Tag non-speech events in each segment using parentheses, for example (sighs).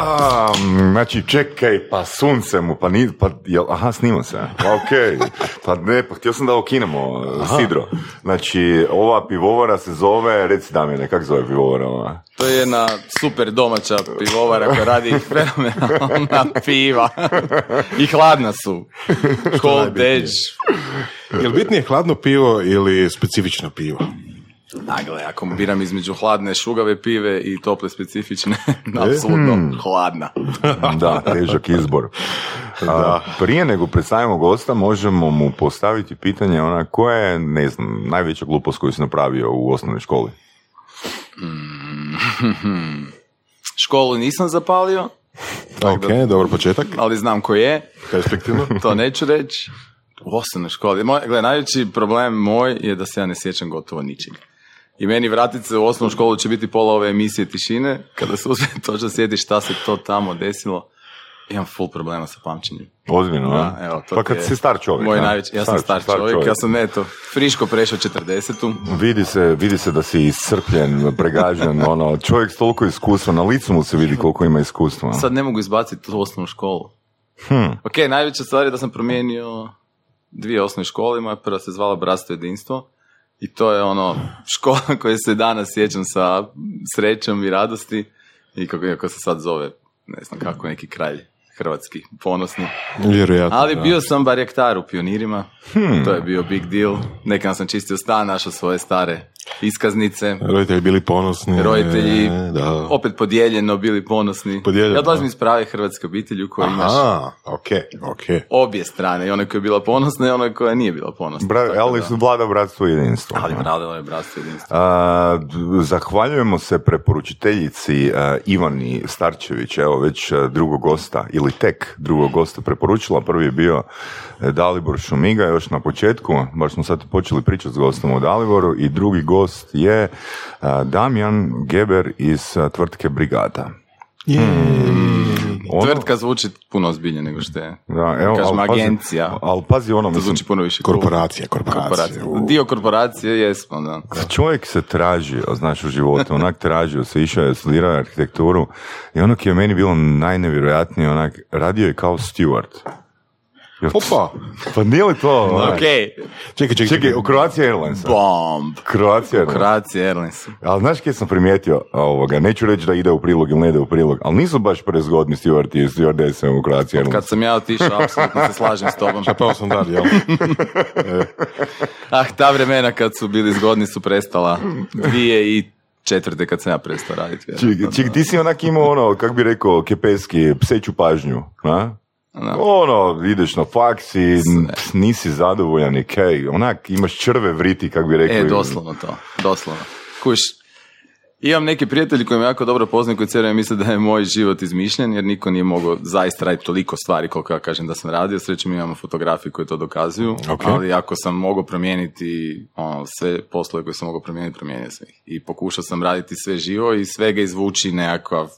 A, znači, čekaj, pa sunce mu, pa ni, pa, jel, aha, snima se, pa okej, pa ne, pa htio sam da okinemo sidro. Znači, ova pivovara se zove, reci Damjene, kak zove pivovara ova? To je jedna super domaća pivovara koja radi (laughs) fenomenalna piva. I hladna su. Cold edge. Jel bitnije hladno pivo ili specifično pivo? Nagle, ako biram između hladne šugave pive i tople specifične, (laughs) apsolutno hladna. (laughs) Da, težak izbor. (laughs) A, prije nego predstavimo gosta, možemo mu postaviti pitanje ona koja je, ne znam, najveća glupost koju si napravio u osnovnoj školi? Školu nisam zapalio, Ok, dobar početak. ali znam ko je. Perspektivno. To neću reći. U osnovnoj školi. Moj, gle, najveći problem moj je da se ja ne sjećam gotovo ničeg. I meni vratit se u osnovnu školu će biti pola ove emisije tišine, kada se uspijem (laughs) točno sjetiti šta se to tamo desilo. Imam full problema sa pamćenjem. Ozbiljno, Da, evo, to Pa kad je si star čovjek. Moj najveći, ja sam star, čovjek, ja sam eto, friško prešao 40 Vidi se, vidi se da si iscrpljen, pregažen, ono, čovjek s toliko iskustva, na licu mu se vidi koliko ima iskustva. Sad ne mogu izbaciti tu osnovnu školu. Hm. Ok, najveća stvar je da sam promijenio dvije osnovne škole, moja prva se zvala Bratstvo jedinstvo i to je ono škola (laughs) koje se danas sjećam sa srećom i radosti i kako, kako se sad zove, ne znam kako, neki kralj hrvatski, ponosni. Vjerojatno. Ali bio sam barjaktar u pionirima, to je bio big deal. Nekad sam čistio stan, našao svoje stare iskaznice, Roditelji bili ponosni. roditelji Da. opet podijeljeno bili ponosni. Podijeljeno, ja dolazim iz prave hrvatske obitelji u kojoj imaš Aha, ok, ok. obje strane, i ona koja je bila ponosna i ona koja nije bila ponosna. Bra, ali su vlada bratstvo i jedinstvo. Ali radilo je bratstvo jedinstvo. A, zahvaljujemo se preporučiteljici a, Ivani Starčević, evo već drugog gosta, ili tek drugog gosta preporučila. Prvi je bio e, Dalibor Šumiga, još na početku, baš smo sad počeli pričati s gostom o Daliboru, i drugi gost je a, Damjan Geber iz a, tvrtke Brigada. Ono- Tvrtka zvuči puno ozbiljnije nego što je. Da, evo, Kažem, ali pazi- agencija. Ali pazi ono, To mislim, zvuči puno više. Korporacija, korporacija. Korporacija. U. Dio korporacije jesmo, da. Čovjek se tražio, znaš, u životu, onak tražio se, išao je, studirao arhitekturu i ono ki je meni bilo najnevjerojatnije, onak, radio je kao steward. Opa! Pa nije li to? onak? Ok, Čekaj, čekaj. Čekaj, u Croatia Airlines. bomb. Croatia Airlines. Kroacija Airlines. Ali znaš kje sam primijetio ovoga, neću reći da ide u prilog ili ne ide u prilog, ali nisu baš prezgodni stewardi i stewardese u Croatia Airlines. Kad sam ja otišao, apsolutno se slažem s tobom. Čapao sam dalje, jel? (laughs) Ah, ta vremena kad su bili zgodni su prestala. Dvije i četvrte kad sam ja prestao raditi. Ček, ček, ti si onak imao ono, kak bi rekao, kepeski, pseću pažnju, a? Da. Ono, ideš na faks i nisi zadovoljan i kaj, onak imaš črve vriti, kak bi rekao. E, doslovno to, doslovno. Kuš, imam neki prijatelji koji me jako dobro poznaju, koji cijelo misle da je moj život izmišljen, jer niko nije mogao zaista raditi toliko stvari koliko ja kažem da sam radio. Srećom imamo fotografije koje to dokazuju, Ok. ali ako sam mogao promijeniti ono, sve poslove koje sam mogao promijeniti, promijenio sam ih. I pokušao sam raditi sve živo i svega izvući nekakav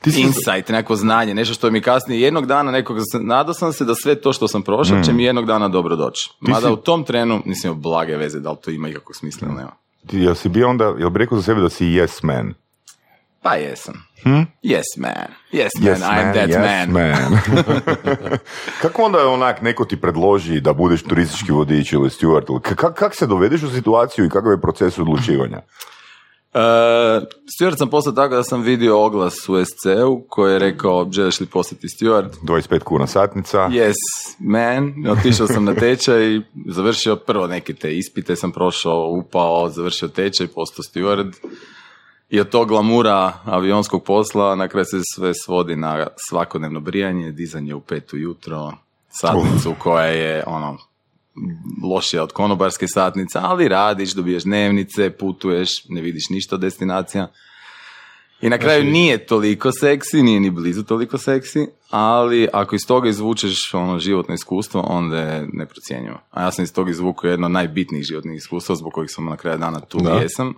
Ti si, insight, neko znanje, nešto što mi kasnije jednog dana nekog, nadao sam se da sve to što sam prošao će mi jednog dana dobro doći. Mada si- u tom trenu nisam imao blage veze da li to ima ikakvog smisla ili nema. ti, jel si bio onda, jel bi rekao za sebe da si yes man? Pa jesam. Yes man. Yes man, I'm that yes man. (laughs) Kako onda onak neko ti predloži da budeš turistički vodič ili steward? ili ka- Kak, kak se dovedeš u situaciju i kakav je proces odlučivanja? Uh, steward sam postao tako da sam vidio oglas u SC-u koji je rekao želiš li postati steward? 25 kuna satnica. Yes, man. Otišao sam na tečaj, završio prvo neke te ispite, sam prošao, upao, završio tečaj, postao steward. I od tog glamura avionskog posla na kraju se sve svodi na svakodnevno brijanje, dizanje u pet ujutro, satnicu koja je ono lošija od konobarske satnice, ali radiš, dobiješ dnevnice, putuješ, ne vidiš ništa od destinacija. I na kraju nije toliko seksi, nije ni blizu toliko seksi, ali ako iz toga izvučeš ono životno iskustvo, onda je neprocjenjivo. A ja sam iz toga izvukao jedno od najbitnijih životnih iskustva zbog kojih sam na kraju dana tu Da. jesam.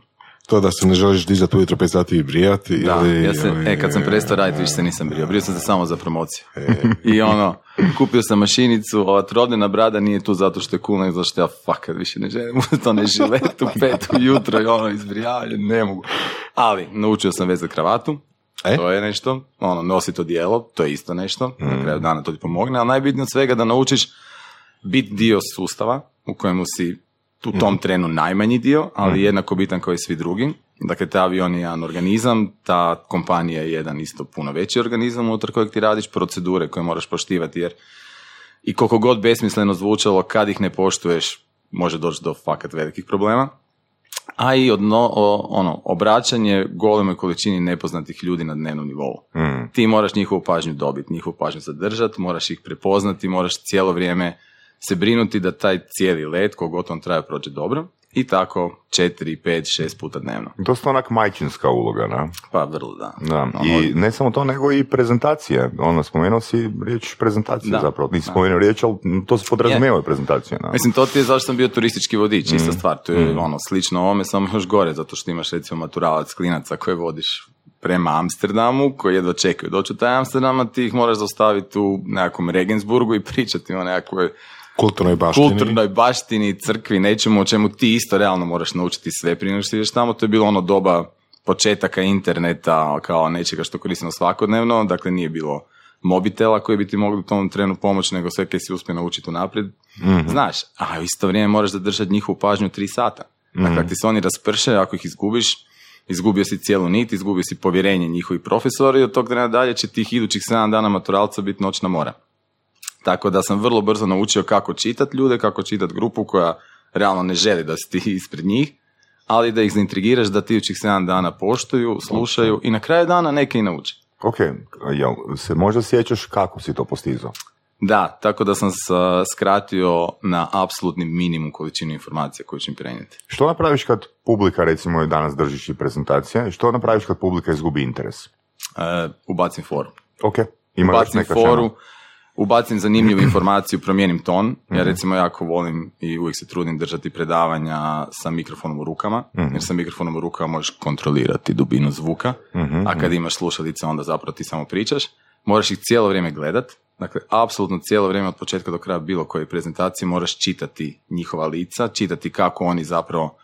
To da se ne želiš dizati ujutro 5 sati i brijati Da, ili... ja se, ili- e, kad sam prestao raditi, više se nisam brio. Brio sam se samo za promociju. (laughs) I ono, kupio sam mašinicu, ova trodnena brada nije tu zato što je cool, nego zato što ja fakat više ne želim (laughs) to ne žilet (laughs) u pet ujutro i ono izbrijavanje, ne mogu. Ali, naučio sam vezati kravatu, E? to je nešto, ono, nosi to dijelo, to je isto nešto, na kraju dana to ti pomogne, ali najbitnije od svega da naučiš biti dio sustava u kojemu si u tom trenu najmanji dio, ali jednako bitan kao i svi drugi. Dakle, taj avion je jedan organizam, ta kompanija je jedan isto puno veći organizam unutar kojeg ti radiš, procedure koje moraš poštivati, jer i koliko god besmisleno zvučalo, kad ih ne poštuješ, može doći do fakat velikih problema. A i odno, o- ono, obraćanje golemoj količini nepoznatih ljudi na dnevnom nivou. Mm. Ti moraš njihovu pažnju dobiti, njihovu pažnju zadržati, moraš ih prepoznati, moraš cijelo vrijeme se brinuti da taj cijeli let, kogod on traje, prođe dobro. I tako četiri, pet, šest puta dnevno. Dosta onak majčinska uloga, da. Pa vrlo da. Da, Ono, i ne samo to, nego i prezentacije. Ono, spomenuo si riječ prezentacije Da. zapravo. Nisi spomenuo riječ, ali to se podrazumijeva i prezentacija. Da. Mislim, to ti je zašto sam bio turistički vodič, Mm. ista stvar. To je ono, slično ovome, samo još gore, zato što imaš recimo maturalac klinaca koje vodiš prema Amsterdamu, koji jedva čekaju doći u taj Amsterdam, a ti ih moraš zaustaviti u nekakvom Regensburgu i (laughs) pričati o nekakvoj Kulturnoj baštini. kulturnoj baštini, crkvi, nečemu o čemu ti isto realno moraš naučiti sve prije nego što ideš tamo. To je bilo ono doba početaka interneta kao nečega što koristimo svakodnevno, dakle nije bilo mobitela koji bi ti mogli u tom trenu pomoći, nego sve kaj si uspio naučiti unaprijed. Znaš, a u isto vrijeme moraš zadržati njihovu pažnju tri sata. Dakle, ako ti se oni rasprše, ako ih izgubiš, izgubio si cijelu nit, izgubio si povjerenje njihovih profesora i od tog trena dalje će tih idućih 7 dana maturalca biti noćna mora. Tako da sam vrlo brzo naučio kako čitati ljude, kako čitati grupu koja realno ne želi da si ti (laughs) ispred njih, ali da ih zaintrigiraš da ti idućih 7 dana poštuju, slušaju i na kraju dana neke i nauče. Ok, jel se možda sjećaš kako si to postizao? Da, tako da sam skratio na apsolutni minimum količinu informacija koju ću im prenijeti. Što napraviš kad publika, recimo, danas držiš i prezentacije, što napraviš kad publika izgubi interes? E, ubacim foru. Ok, ima još ubacim neka foru, šema? Ubacim zanimljivu (clears throat) informaciju, promijenim ton. Mhm. Ja recimo jako volim i uvijek se trudim držati predavanja sa mikrofonom u rukama, Mhm. jer sa mikrofonom u rukama možeš kontrolirati dubinu zvuka, Mhm, a kad imaš slušalice onda zapravo ti samo pričaš. Moraš ih cijelo vrijeme gledat, dakle apsolutno cijelo vrijeme od početka do kraja bilo koje prezentacije moraš čitati njihova lica, čitati kako oni zapravo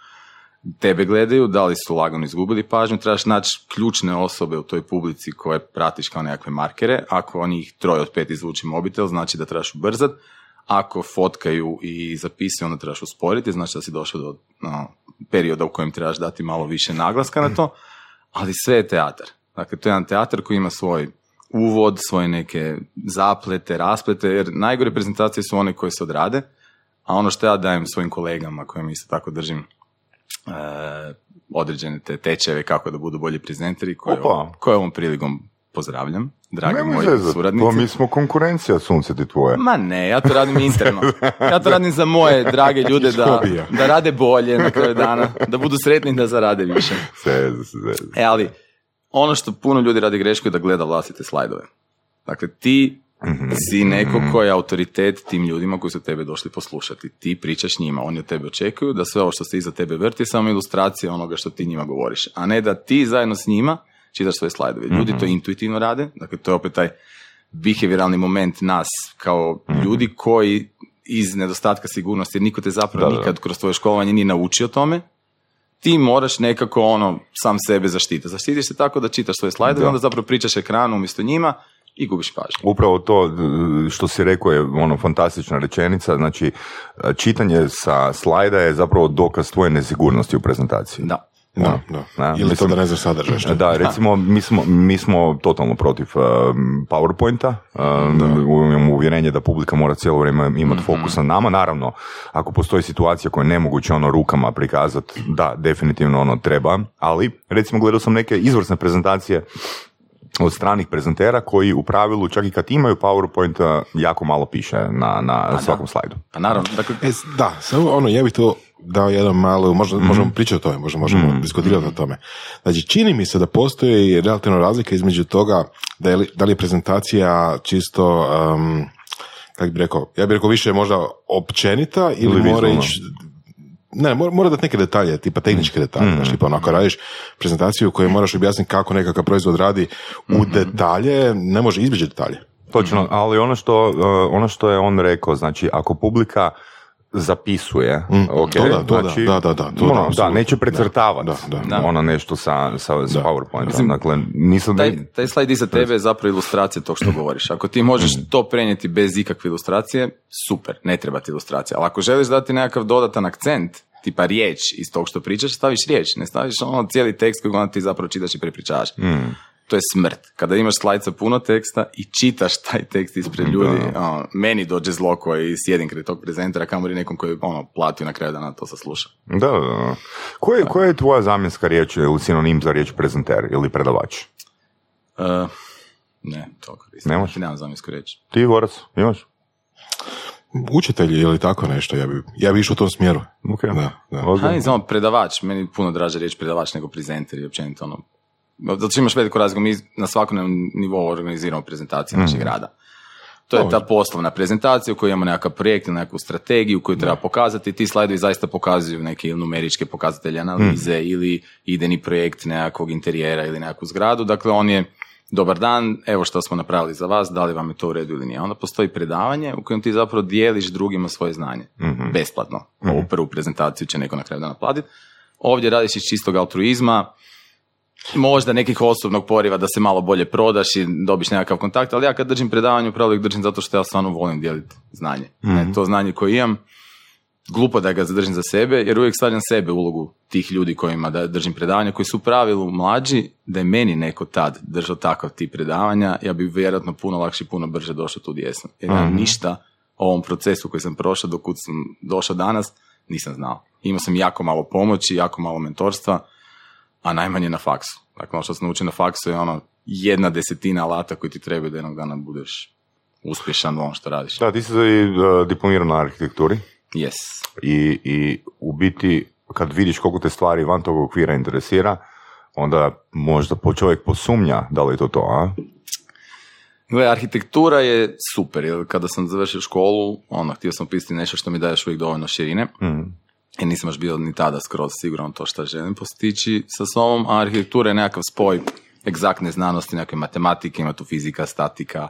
tebe gledaju, da li su lagano izgubili pažnju, trebaš naći ključne osobe u toj publici koje pratiš kao nekakve markere. Ako njih troje od pet izvuči mobitel, znači da trebaš ubrzat. Ako fotkaju i zapisuju, onda trebaš usporiti, znači da si došao do no, perioda u kojem trebaš dati malo više naglaska na to, ali sve je teatar. Dakle, to je jedan teatar koji ima svoj uvod, svoje neke zaplete, rasplete, jer najgore prezentacije su one koje se odrade, a ono što ja dajem svojim kolegama, kojim isto tako držim određene te tečeve kako da budu bolji prezenteri, koje, Opa. koje ovom prilikom pozdravljam, dragi moji zezat, suradnici. to mi smo konkurencija, sunce ti tvoje. Ma ne, ja to radim interno. Ja to radim za moje drage ljude da, da rade bolje na kraju dana, da budu sretni da zarade više. Zezat zezat. E, ali ono što puno ljudi radi grešku je da gleda vlastite slajdove. Dakle, ti si neko koji je autoritet tim ljudima koji su tebe došli poslušati. Ti pričaš njima, oni od tebe očekuju da sve ovo što se iza tebe vrti je samo ilustracija onoga što ti njima govoriš, a ne da ti zajedno s njima čitaš svoje slajdove. Ljudi to intuitivno rade, dakle to je opet taj behavioralni moment nas kao ljudi koji iz nedostatka sigurnosti, jer niko te zapravo Da, da. nikad kroz tvoje školovanje nije naučio tome, ti moraš nekako ono sam sebe zaštiti. Zaštitiš se tako da čitaš svoje slajdove, Da. onda zapravo pričaš ekranu umjesto njima i gubiš pažnju. Upravo to e, što si rekao je ono fantastična rečenica, znači e, čitanje sa slajda je zapravo dokaz tvoje nesigurnosti u prezentaciji. Da. Da, da. Da, Ili to da ne znaš sadržaj. što? Da, recimo, mi smo, mi smo totalno protiv um, PowerPointa, um, imamo uvjerenje da publika mora cijelo vrijeme imati fokus na nama, naravno, ako postoji situacija koja je nemoguće ono rukama prikazati, da, definitivno ono treba, ali recimo gledao sam neke izvrsne prezentacije od stranih prezentera koji u pravilu, čak i kad imaju PowerPoint, jako malo piše na, na svakom slajdu. Pa naravno, dakle, E, da, samo ono, ja bih to dao jedan malo, možda, možemo pričati o tome, možda možemo diskutirati o tome. Znači, čini mi se da postoji relativna razlika između toga da, je, li- da li je prezentacija čisto, um, kako bi rekao, ja bih rekao više možda općenita ili, Ili mora ići ne, mora, mora dati neke detalje, tipa tehničke detalje, znači tipa ono, ako radiš prezentaciju u kojoj moraš objasniti kako nekakav proizvod radi u detalje, ne može izbjeći detalje. Točno, ali ono što, uh, ono što je on rekao, znači ako publika zapisuje, ok, to da, to znači, da, da, da, to da, ono, da, neće precrtavati Da, da, ono nešto sa, sa, sa Da. PowerPointom, dakle, nisam da... Taj, taj slajd iza tebe je zapravo ilustracija tog što govoriš. Ako ti možeš to prenijeti bez ikakve ilustracije, super, ne treba ti ilustracija. Ali ako želiš dati nekakav dodatan akcent, tipa riječ iz tog što pričaš, staviš riječ, ne staviš ono cijeli tekst koji onda ti zapravo čitaš i prepričavaš. To je smrt. Kada imaš slajd sa puno teksta i čitaš taj tekst ispred ljudi, ono, meni dođe zlo koji sjedim kraj tog prezentera, kamori nekom koji ono, platio na kraju dana to sasluša. Da, da, da. Koja je, koja je tvoja zamjenska riječ ili sinonim za riječ prezenter ili predavač? Uh, ne, to koristim. Nemaš? Nemam zamjensku reći. Ti, Gorac, imaš? Učitelji ili tako nešto, ja bi, ja bi išao u tom smjeru. Ok. Da, da. Ozbiljno. Ha, samo predavač, meni je puno draže riječ predavač nego prezenter i općenito ono. Zato što imaš veliku razliku, mi na svakom nivou organiziramo prezentacije našeg rada. To je ta poslovna prezentacija u kojoj imamo nekakav projekt nekakvu strategiju koju treba pokazati. Ti slajdovi zaista pokazuju neke ili numeričke pokazatelje analize ili ideni projekt nekakvog interijera ili nekakvu zgradu. Dakle, on je dobar dan, evo što smo napravili za vas, da li vam je to u redu ili nije. Onda postoji predavanje u kojem ti zapravo dijeliš drugima svoje znanje. Besplatno. Ovu prvu prezentaciju će neko na kraju dana platiti. Ovdje radiš iz čistog altruizma, možda nekih osobnog poriva da se malo bolje prodaš i dobiš nekakav kontakt, ali ja kad držim predavanje upravo ih držim zato što ja stvarno volim dijeliti znanje. Ne, to znanje koje imam, glupo da ga zadržim za sebe, jer uvijek stavljam sebe ulogu tih ljudi kojima da držim predavanja, koji su u pravilu mlađi, da je meni neko tad držao takav tip predavanja, ja bi vjerojatno puno lakše i puno brže došao tu gdje jesam. Jer ja ništa o ovom procesu koji sam prošao do kud sam došao danas, nisam znao. Imao sam jako malo pomoći, jako malo mentorstva, a najmanje na faksu. Dakle, ono što sam naučio na faksu je ono jedna desetina alata koji ti trebaju da jednog dana budeš uspješan u onom što radiš. Da, ti si uh, diplomirao na arhitekturi Yes. i, i u biti kad vidiš koliko te stvari van tog okvira interesira, onda možda po čovjek posumnja da li je to to, a? Gle, arhitektura je super, jer kada sam završio školu, ono, htio sam pisati nešto što mi daje još uvijek dovoljno širine. I nisam baš bio ni tada skroz siguran to što želim postići sa sobom, a arhitektura je nekakav spoj egzaktne znanosti, nekakve matematike, ima tu fizika, statika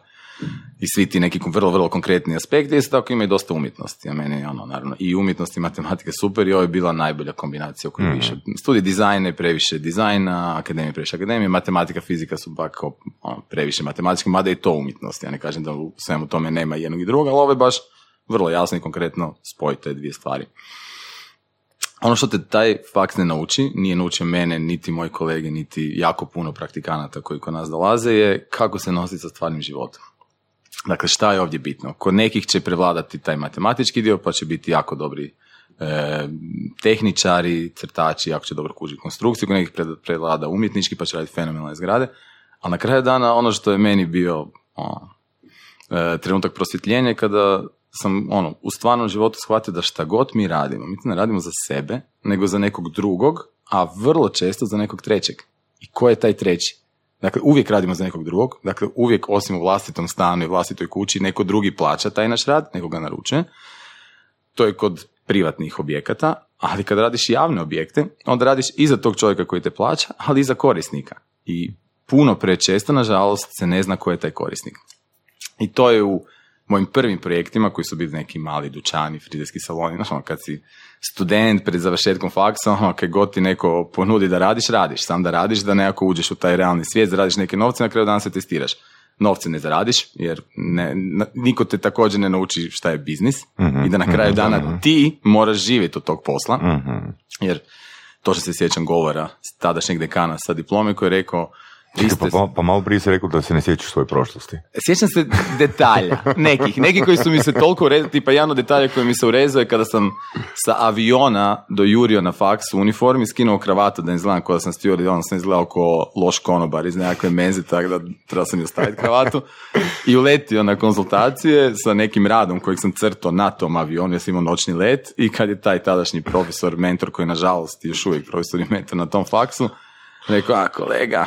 i svi ti neki vrlo, vrlo konkretni aspekti, isto tako ima i dosta umjetnosti, a meni je ono, naravno, i umjetnost i matematika super i ovo je bila najbolja kombinacija u kojoj više. Studij dizajna je previše dizajna, akademija je previše akademije, matematika, fizika su pak ono, previše matematički, mada i to umjetnost, ja ne kažem da u svemu tome nema jednog i drugog, ali ovo je baš vrlo jasno i konkretno spoj te dvije stvari. Ono što te taj faks ne nauči, nije naučio mene, niti moji kolege, niti jako puno praktikanata koji kod nas dolaze, je kako se nositi sa stvarnim životom. Dakle, šta je ovdje bitno? Kod nekih će prevladati taj matematički dio, pa će biti jako dobri e, tehničari, crtači, jako će dobro kužiti konstrukciju, kod nekih pre- prevlada umjetnički, pa će raditi fenomenalne zgrade. A na kraju dana, ono što je meni bio ono, e, trenutak prosvjetljenja je kada sam ono, u stvarnom životu shvatio da šta god mi radimo, mi to ne radimo za sebe, nego za nekog drugog, a vrlo često za nekog trećeg. I ko je taj treći? Dakle, uvijek radimo za nekog drugog, dakle, uvijek osim u vlastitom stanu i vlastitoj kući, neko drugi plaća taj naš rad, neko ga naručuje. To je kod privatnih objekata, ali kad radiš javne objekte, onda radiš i za tog čovjeka koji te plaća, ali i za korisnika. I puno prečesto, nažalost, se ne zna ko je taj korisnik. I to je u mojim prvim projektima koji su bili neki mali dućani, frizerski saloni, znaš, ono, kad si student pred završetkom faksa, ono, kad god ti neko ponudi da radiš, radiš. Sam da radiš, da nekako uđeš u taj realni svijet, zaradiš neke novce, na kraju dana se testiraš. Novce ne zaradiš, jer ne, niko te također ne nauči šta je biznis i da na kraju dana ti moraš živjeti od tog posla. Jer to što se sjećam govora tadašnjeg dekana sa diplome koji je rekao Pa, ste pa, pa malo prije si rekao da se ne sjećaš svoje prošlosti. Sjećam se detalja, nekih, neki koji su mi se toliko urezali, tipa jedan od detalja koji mi se urezao je kada sam sa aviona dojurio na faks u uniformi, skinuo kravatu da ne izgledam kao da sam stio, on sam izgledao kao loš konobar iz nekakve menze, tako da trebao sam i ostaviti kravatu. I uletio na konzultacije sa nekim radom kojeg sam crtao na tom avionu, ja sam imao noćni let i kad je taj tadašnji profesor, mentor koji nažalost još uvijek profesor i mentor na tom faksu, rekao, a kolega,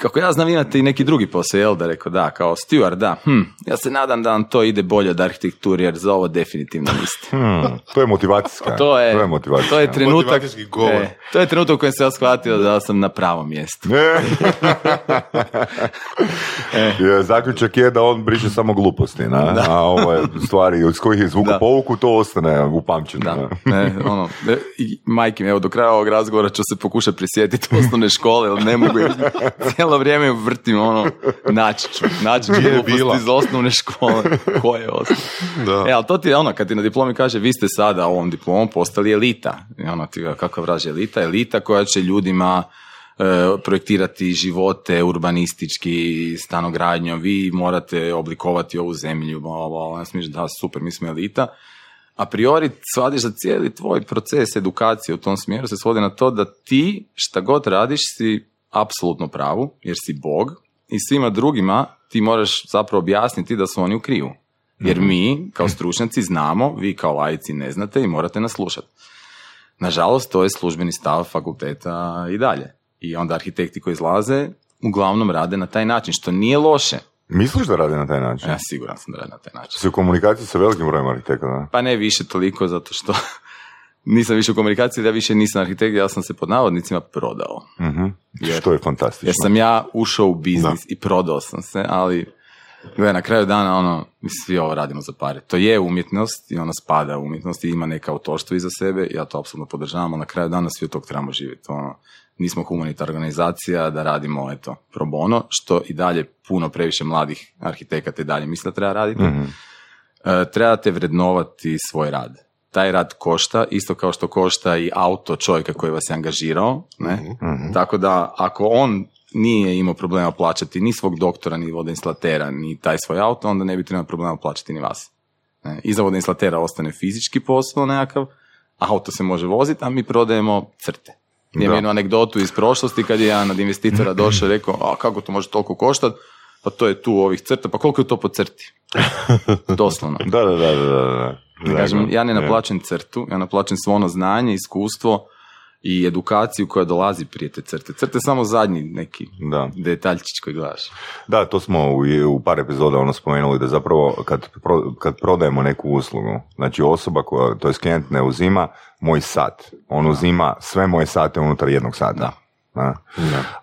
kako ja znam imate i neki drugi posao, jel da rekao da, kao steward, da, hm, ja se nadam da vam to ide bolje od arhitekturi, jer za ovo definitivno niste. (laughs) Hmm, to je motivacijska. To je, to je motivacijska. to je trenutak, govor. e, to je trenutak u kojem sam ja shvatio da sam na pravom mjestu. (laughs) E. Je, Zaključak je da on briše samo gluposti, na? a ove stvari iz kojih je zvuka Da. povuku, to ostane upamćeno. Da, ono, e, i majke mi, evo do kraja ovog razgovora ću se pokušati prisjetiti osnovne škole, ali ne mogu, jer cijelo vrijeme vrtim, ono, naći ću, naći ću Gdje je bila? iz osnovne škole, koje osnovne. Da. E, ali to ti je ono, kad ti na diplomi kaže, vi ste sada ovom diplomom postali elita. I ono, ti kakva vraže elita? Elita koja će ljudima e, projektirati živote urbanistički, stanogradnjom, vi morate oblikovati ovu zemlju, bla, bla. Ja mislio, da, super, mi smo elita. A priori shvatiš da cijeli tvoj proces edukacije u tom smjeru se svodi na to da ti šta god radiš si apsolutno pravu, jer si bog i svima drugima ti moraš zapravo objasniti da su oni u krivu. Jer mi, kao stručnjaci, znamo, vi kao laici ne znate i morate nas slušati. Nažalost, to je službeni stav fakulteta i dalje. I onda arhitekti koji izlaze uglavnom rade na taj način, što nije loše. Misliš da radi na taj način? Ja siguran sam da rade na taj način. Si u komunikaciji sa velikim brojem arhitekata? Pa ne više toliko, zato što nisam više u komunikaciji, ja više nisam arhitekt, ja sam se pod navodnicima prodao. Mhm. Jer- Što je fantastično. Jer sam ja ušao u biznis i prodao sam se, ali gledaj, na kraju dana, ono, mi svi ovo radimo za pare. To je umjetnost i ona spada u umjetnost i ima neka autorstvo iza sebe, ja to apsolutno podržavam, ali na kraju dana svi od tog trebamo živjeti. Ono, nismo humanitarna organizacija da radimo, eto, pro bono, što i dalje puno previše mladih arhitekata i dalje misle da treba raditi. Mhm. E, trebate vrednovati svoj rad. Taj rad košta, isto kao što košta i auto čovjeka koji vas je angažirao. Ne? Mhm. Tako da ako on nije imao problema plaćati ni svog doktora, ni vodoinstalatera, ni taj svoj auto, onda ne bi trebao problema plaćati ni vas. Ne? Iza vodoinstalatera ostane fizički posao nekakav, auto se može voziti, a mi prodajemo crte. Imam jednu anegdotu iz prošlosti kad je jedan od investitora (clears throat) došao i rekao, a kako to može toliko koštati? Pa to je tu ovih crta, pa koliko je to po crti? (laughs) Doslovno. Da, da, da, da, da. da. Kažem, ja ne naplaćam crtu, ja naplaćam svo ono znanje, iskustvo i edukaciju koja dolazi prije te crte. Crte je samo zadnji neki Da. detaljčić koji gledaš. Da, to smo u, u par epizoda ono spomenuli da zapravo kad, pro- kad prodajemo neku uslugu, znači osoba koja, to je klijent ne uzima moj sat, on uzima sve moje sate unutar jednog sata. Da. Da.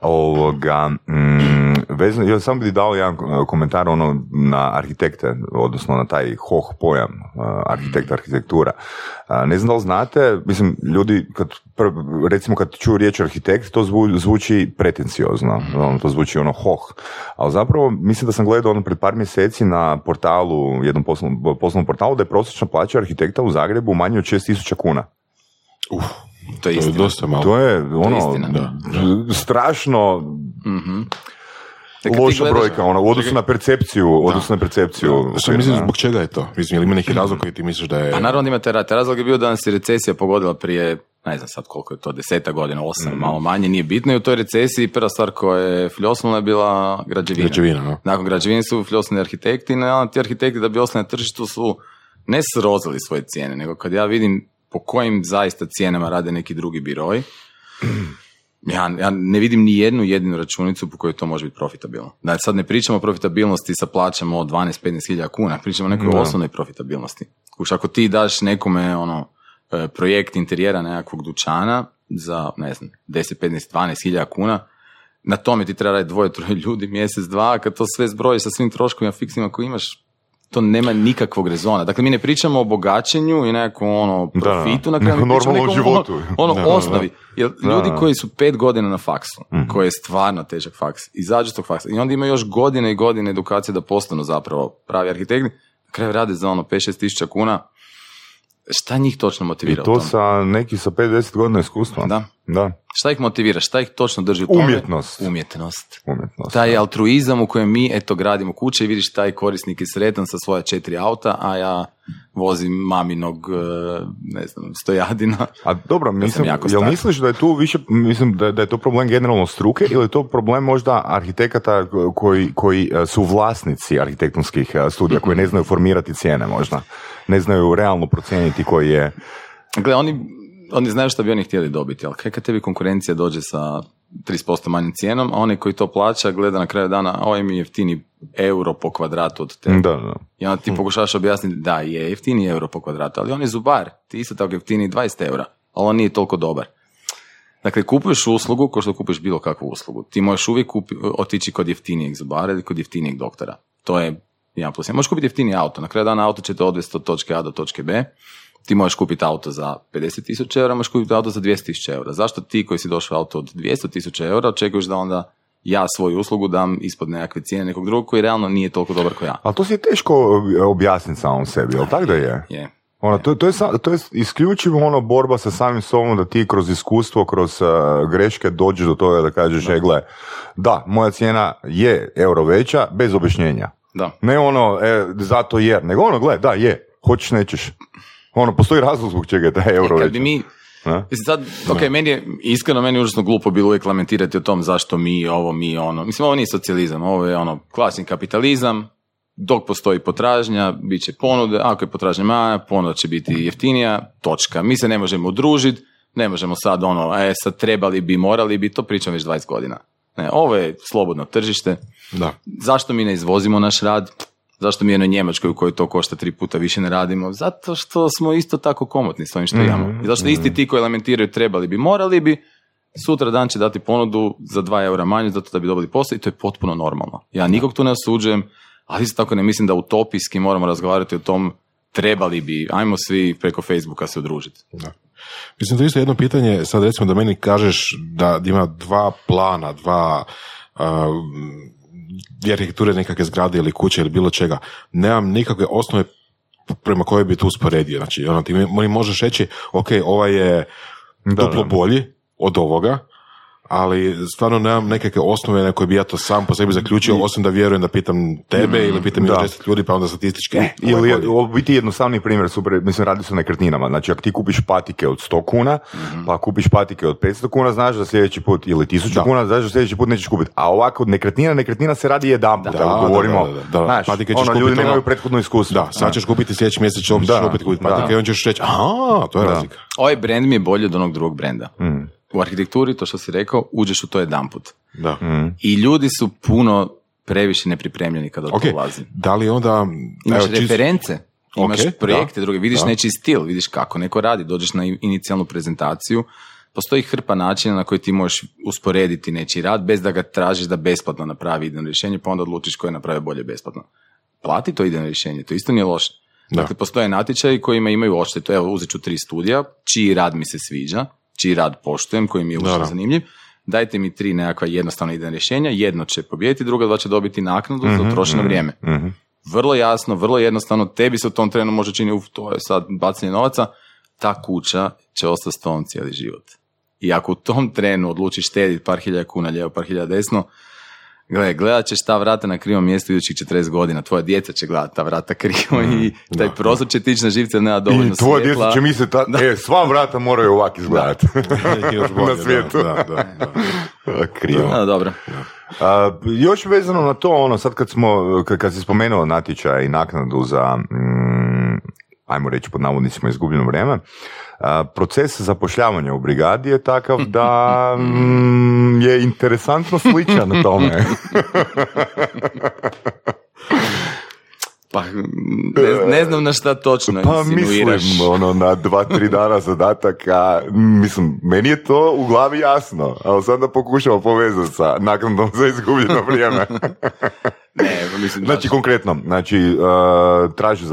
Ovoga, mm, vezano, ja sam bi dao jedan komentar ono na arhitekte, odnosno na taj hoh pojam, uh, arhitekt, arhitektura. Uh, ne znam da li znate, mislim, ljudi, kad, pr- recimo kad čuju riječ arhitekt, to zvu- zvuči pretenciozno, ono, to zvuči ono hoh. Ali zapravo, mislim da sam gledao ono pred par mjeseci na portalu, jednom poslovnom, poslovnom portalu, da je prosječna plaća arhitekta u Zagrebu manje od 6000 kuna. Uf, To je to je dosta malo. To je ono, istina. Da. (laughs) strašno Mhm. E, kad ti loša gledaš- brojka, ono, u odnosu na percepciju, u odnosu na percepciju. Što misliš, zbog čega je to? Mislim, je li ima neki razlog koji ti misliš da je... Pa naravno da imate rad. Razlog je bio da nas je recesija pogodila prije, ne znam sad koliko je to, deseta godina, osam, Mhm. malo manje, nije bitno. I u toj recesiji prva stvar koja je fljosnula je bila građevina. Građevina, no? Nakon građevine su fljosni arhitekti, no ti arhitekti da bi ostali na tržištu su ne srozali svoje cijene, nego kad ja vidim po kojim zaista cijenama rade neki drugi biroj, (clears throat) ja, ja ne vidim ni jednu jedinu računicu po kojoj to može biti profitabilno. Da sad ne pričamo o profitabilnosti sa plaćama od 12-15 hiljada kuna, pričamo o nekoj Da. osnovnoj profitabilnosti. Kuš, ako ti daš nekome ono, e, projekt interijera nekakvog dućana za, ne znam, 10, 15, 12 hiljada kuna, na tome ti treba raditi dvoje, troje ljudi, mjesec, dva, kad to sve zbrojiš sa svim troškovima fiksima koje imaš, to nema nikakvog rezona. Dakle, mi ne pričamo o bogaćenju i nekakvom ono, Da, da. profitu, na kraju mi pričamo o nekom životu. Ono, Da, ono osnovi. Jer ljudi koji su pet godina na faksu, Mhm. koji je stvarno težak faks, izađu s tog faksa i onda imaju još godine i godine edukacije da postanu zapravo pravi arhitekti, na kraju rade za ono 5-6 tisuća kuna, šta njih točno I motivira u to sa neki sa 5-10 godina iskustva. Da. Da. Šta ih motivira? Šta ih točno drži u tome? Umjetnost. Umjetnost. Umjetnost. Taj altruizam u kojem mi eto gradimo kuće i vidiš taj korisnik je sretan sa svoja četiri auta, a ja vozim maminog, e, ne znam, stojadina. A dobro, mislim, jako jel misliš da je tu više, mislim da, da je to problem generalno struke ili je to problem možda arhitekata koji, koji e, su vlasnici arhitektonskih e, studija, koji ne znaju formirati cijene možda? Ne znaju realno procijeniti koji je... Gle, oni, oni znaju što bi oni htjeli dobiti, ali kaj kad tebi konkurencija dođe sa 30% manjim cijenom, a onaj koji to plaća gleda na kraju dana, a ovaj mi je jeftini euro po kvadratu od tebe. Da, da. I onda ti pokušavaš objasniti da je jeftini euro po kvadratu, ali on je zubar, ti isto tako jeftini 20 eura, ali on nije toliko dobar. Dakle, kupuješ uslugu kao što kupiš bilo kakvu uslugu. Ti možeš uvijek kupi, otići kod jeftinijeg zubara ili kod jeftinijeg doktora. To je jedan plus. Možeš kupiti jeftiniji auto. Na kraju dana auto će te odvesti od točke A do točke B. Ti možeš kupiti auto za 50.000 eura, možeš kupiti auto za 200.000 eura. Zašto ti koji si došao auto od 200.000 eura očekuješ da onda ja svoju uslugu dam ispod nekakve cijene nekog drugog koji realno nije toliko dobar kao ja. Ali to si je teško objasniti samom sebi, jel tako da je? Je. Ono, to, to, je, to je isključivo ono borba sa samim sobom da ti kroz iskustvo, kroz uh, greške dođeš do toga da kažeš, e, gle, da, moja cijena je euro veća bez objašnjenja. Da. Ne ono, e, zato jer, nego ono, gle, da, je, hoćeš, nećeš. Ono, postoji razlog zbog čega je taj euro E, kad bi mi? Mislim sad, ok, meni je, iskreno meni je užasno glupo bilo uvijek lamentirati o tom zašto mi ovo, mi ono. Mislim, ovo nije socijalizam, ovo je ono klasni kapitalizam, dok postoji potražnja, bit će ponude, ako je potražnja manja, ponuda će biti jeftinija, točka. Mi se ne možemo udružiti, ne možemo sad ono, e, sad trebali bi, morali bi, to pričam već 20 godina. Ne, ovo je slobodno tržište, Da. Zašto mi ne izvozimo naš rad? Zašto mi u jednoj Njemačkoj u kojoj to košta tri puta više ne radimo? Zato što smo isto tako komotni s ovim što imamo. I zašto isti ti koji lamentiraju trebali bi, morali bi, sutra dan će dati ponudu za 2 eura manje zato da bi dobili posao i to je potpuno normalno. Ja nikog tu ne osuđujem, ali isto tako ne mislim da utopijski moramo razgovarati o tom trebali bi, ajmo svi preko Facebooka se udružiti. Da. Mislim, to je isto jedno pitanje, sad recimo da meni kažeš da ima dva plana, dva uh, arhitekture nekakve zgrade ili kuće ili bilo čega. Nemam nikakve osnove prema kojoj bi to usporedio. Znači, ono, ti mi možeš reći, ok, ovaj je duplo bolji od ovoga, ali stvarno nemam nekakve osnove na koje bi ja to sam po sebi zaključio, osim da vjerujem da pitam tebe ili pitam još da. deset ljudi, pa onda statistički. ovaj Ili je, u biti jednostavni primjer, super, mislim, radi se o nekretninama. Znači, ako ti kupiš patike od 100 kuna, pa kupiš patike od 500 kuna, znaš da sljedeći put, ili 1000 Da. kuna, znaš da sljedeći put nećeš kupiti. A ovako, nekretnina, nekretnina se radi jedan put, Da, da, govorimo. da, da, da. Znaš, Patike ćeš ono, ljudi kupiti, nemaju ono- prethodno iskustvo. Da, sad ćeš kupiti sljedeći mjesec, Da, ćeš opet kupiti da. patike i on ćeš reći, aha, to je Da. razlika. Ovaj brand mi je bolji od onog drugog brenda. Mm. U arhitekturi, to što si rekao, uđeš u to jedanput. Da. Mm. I ljudi su puno previše nepripremljeni kada Ok, to ulazi. da li onda... Imaš evo, reference, imaš Ok, projekte da, druge, vidiš da. nečiji stil, vidiš kako neko radi, dođeš na inicijalnu prezentaciju, postoji hrpa načina na koji ti možeš usporediti nečiji rad bez da ga tražiš da besplatno napravi idejno rješenje, pa onda odlučiš koje napravi bolje besplatno. Plati to idejno rješenje, to isto nije loše. Da. Dakle, postoje natječaji kojima imaju odštetu. Evo, uzet ću tri studija, čiji rad mi se sviđa, čiji rad poštujem, koji mi je da. zanimljiv. Dajte mi tri nekakva jednostavna idejna rješenja, jedno će pobijediti, drugo dva će dobiti naknadu za utrošeno vrijeme. Mhm. Vrlo jasno, vrlo jednostavno, tebi se u tom trenu može čini, uf, to je sad bacanje novaca, ta kuća će ostati s tom cijeli život. I ako u tom trenu odlučiš štediti par hiljada kuna lijevo, par hiljada desno, Gle, gledat ćeš ta vrata na krivom mjestu idućih 40 godina. Tvoja djeca će gledati ta vrata krivo i taj da, prozor će tići na živce, nema dovoljno I tvoje svjetla. djeca će misliti, ta, (laughs) e, sva vrata moraju ovak izgledati. (laughs) Još bolje, Na svijetu. Da, da, da. Krivo. A, dobro. A, još vezano na to, ono, sad kad smo, kad, kad si spomenuo natječaj i naknadu za, mm, ajmo reći pod navodnicima izgubljeno vrijeme, a, proces zapošljavanja u brigadi je takav da (laughs) mm, je interesantno sličan tome. (laughs) (laughs) Pa, ne, ne znam na šta točno Pa insinuiraš. mislim, ono, na dva, tri dana zadataka, mislim, meni je to u glavi jasno, ali sad da pokušamo povezati sa naknadom za izgubljeno vrijeme. (laughs) Ne, mislim, Znači, znaš, konkretno, znači, uh, traži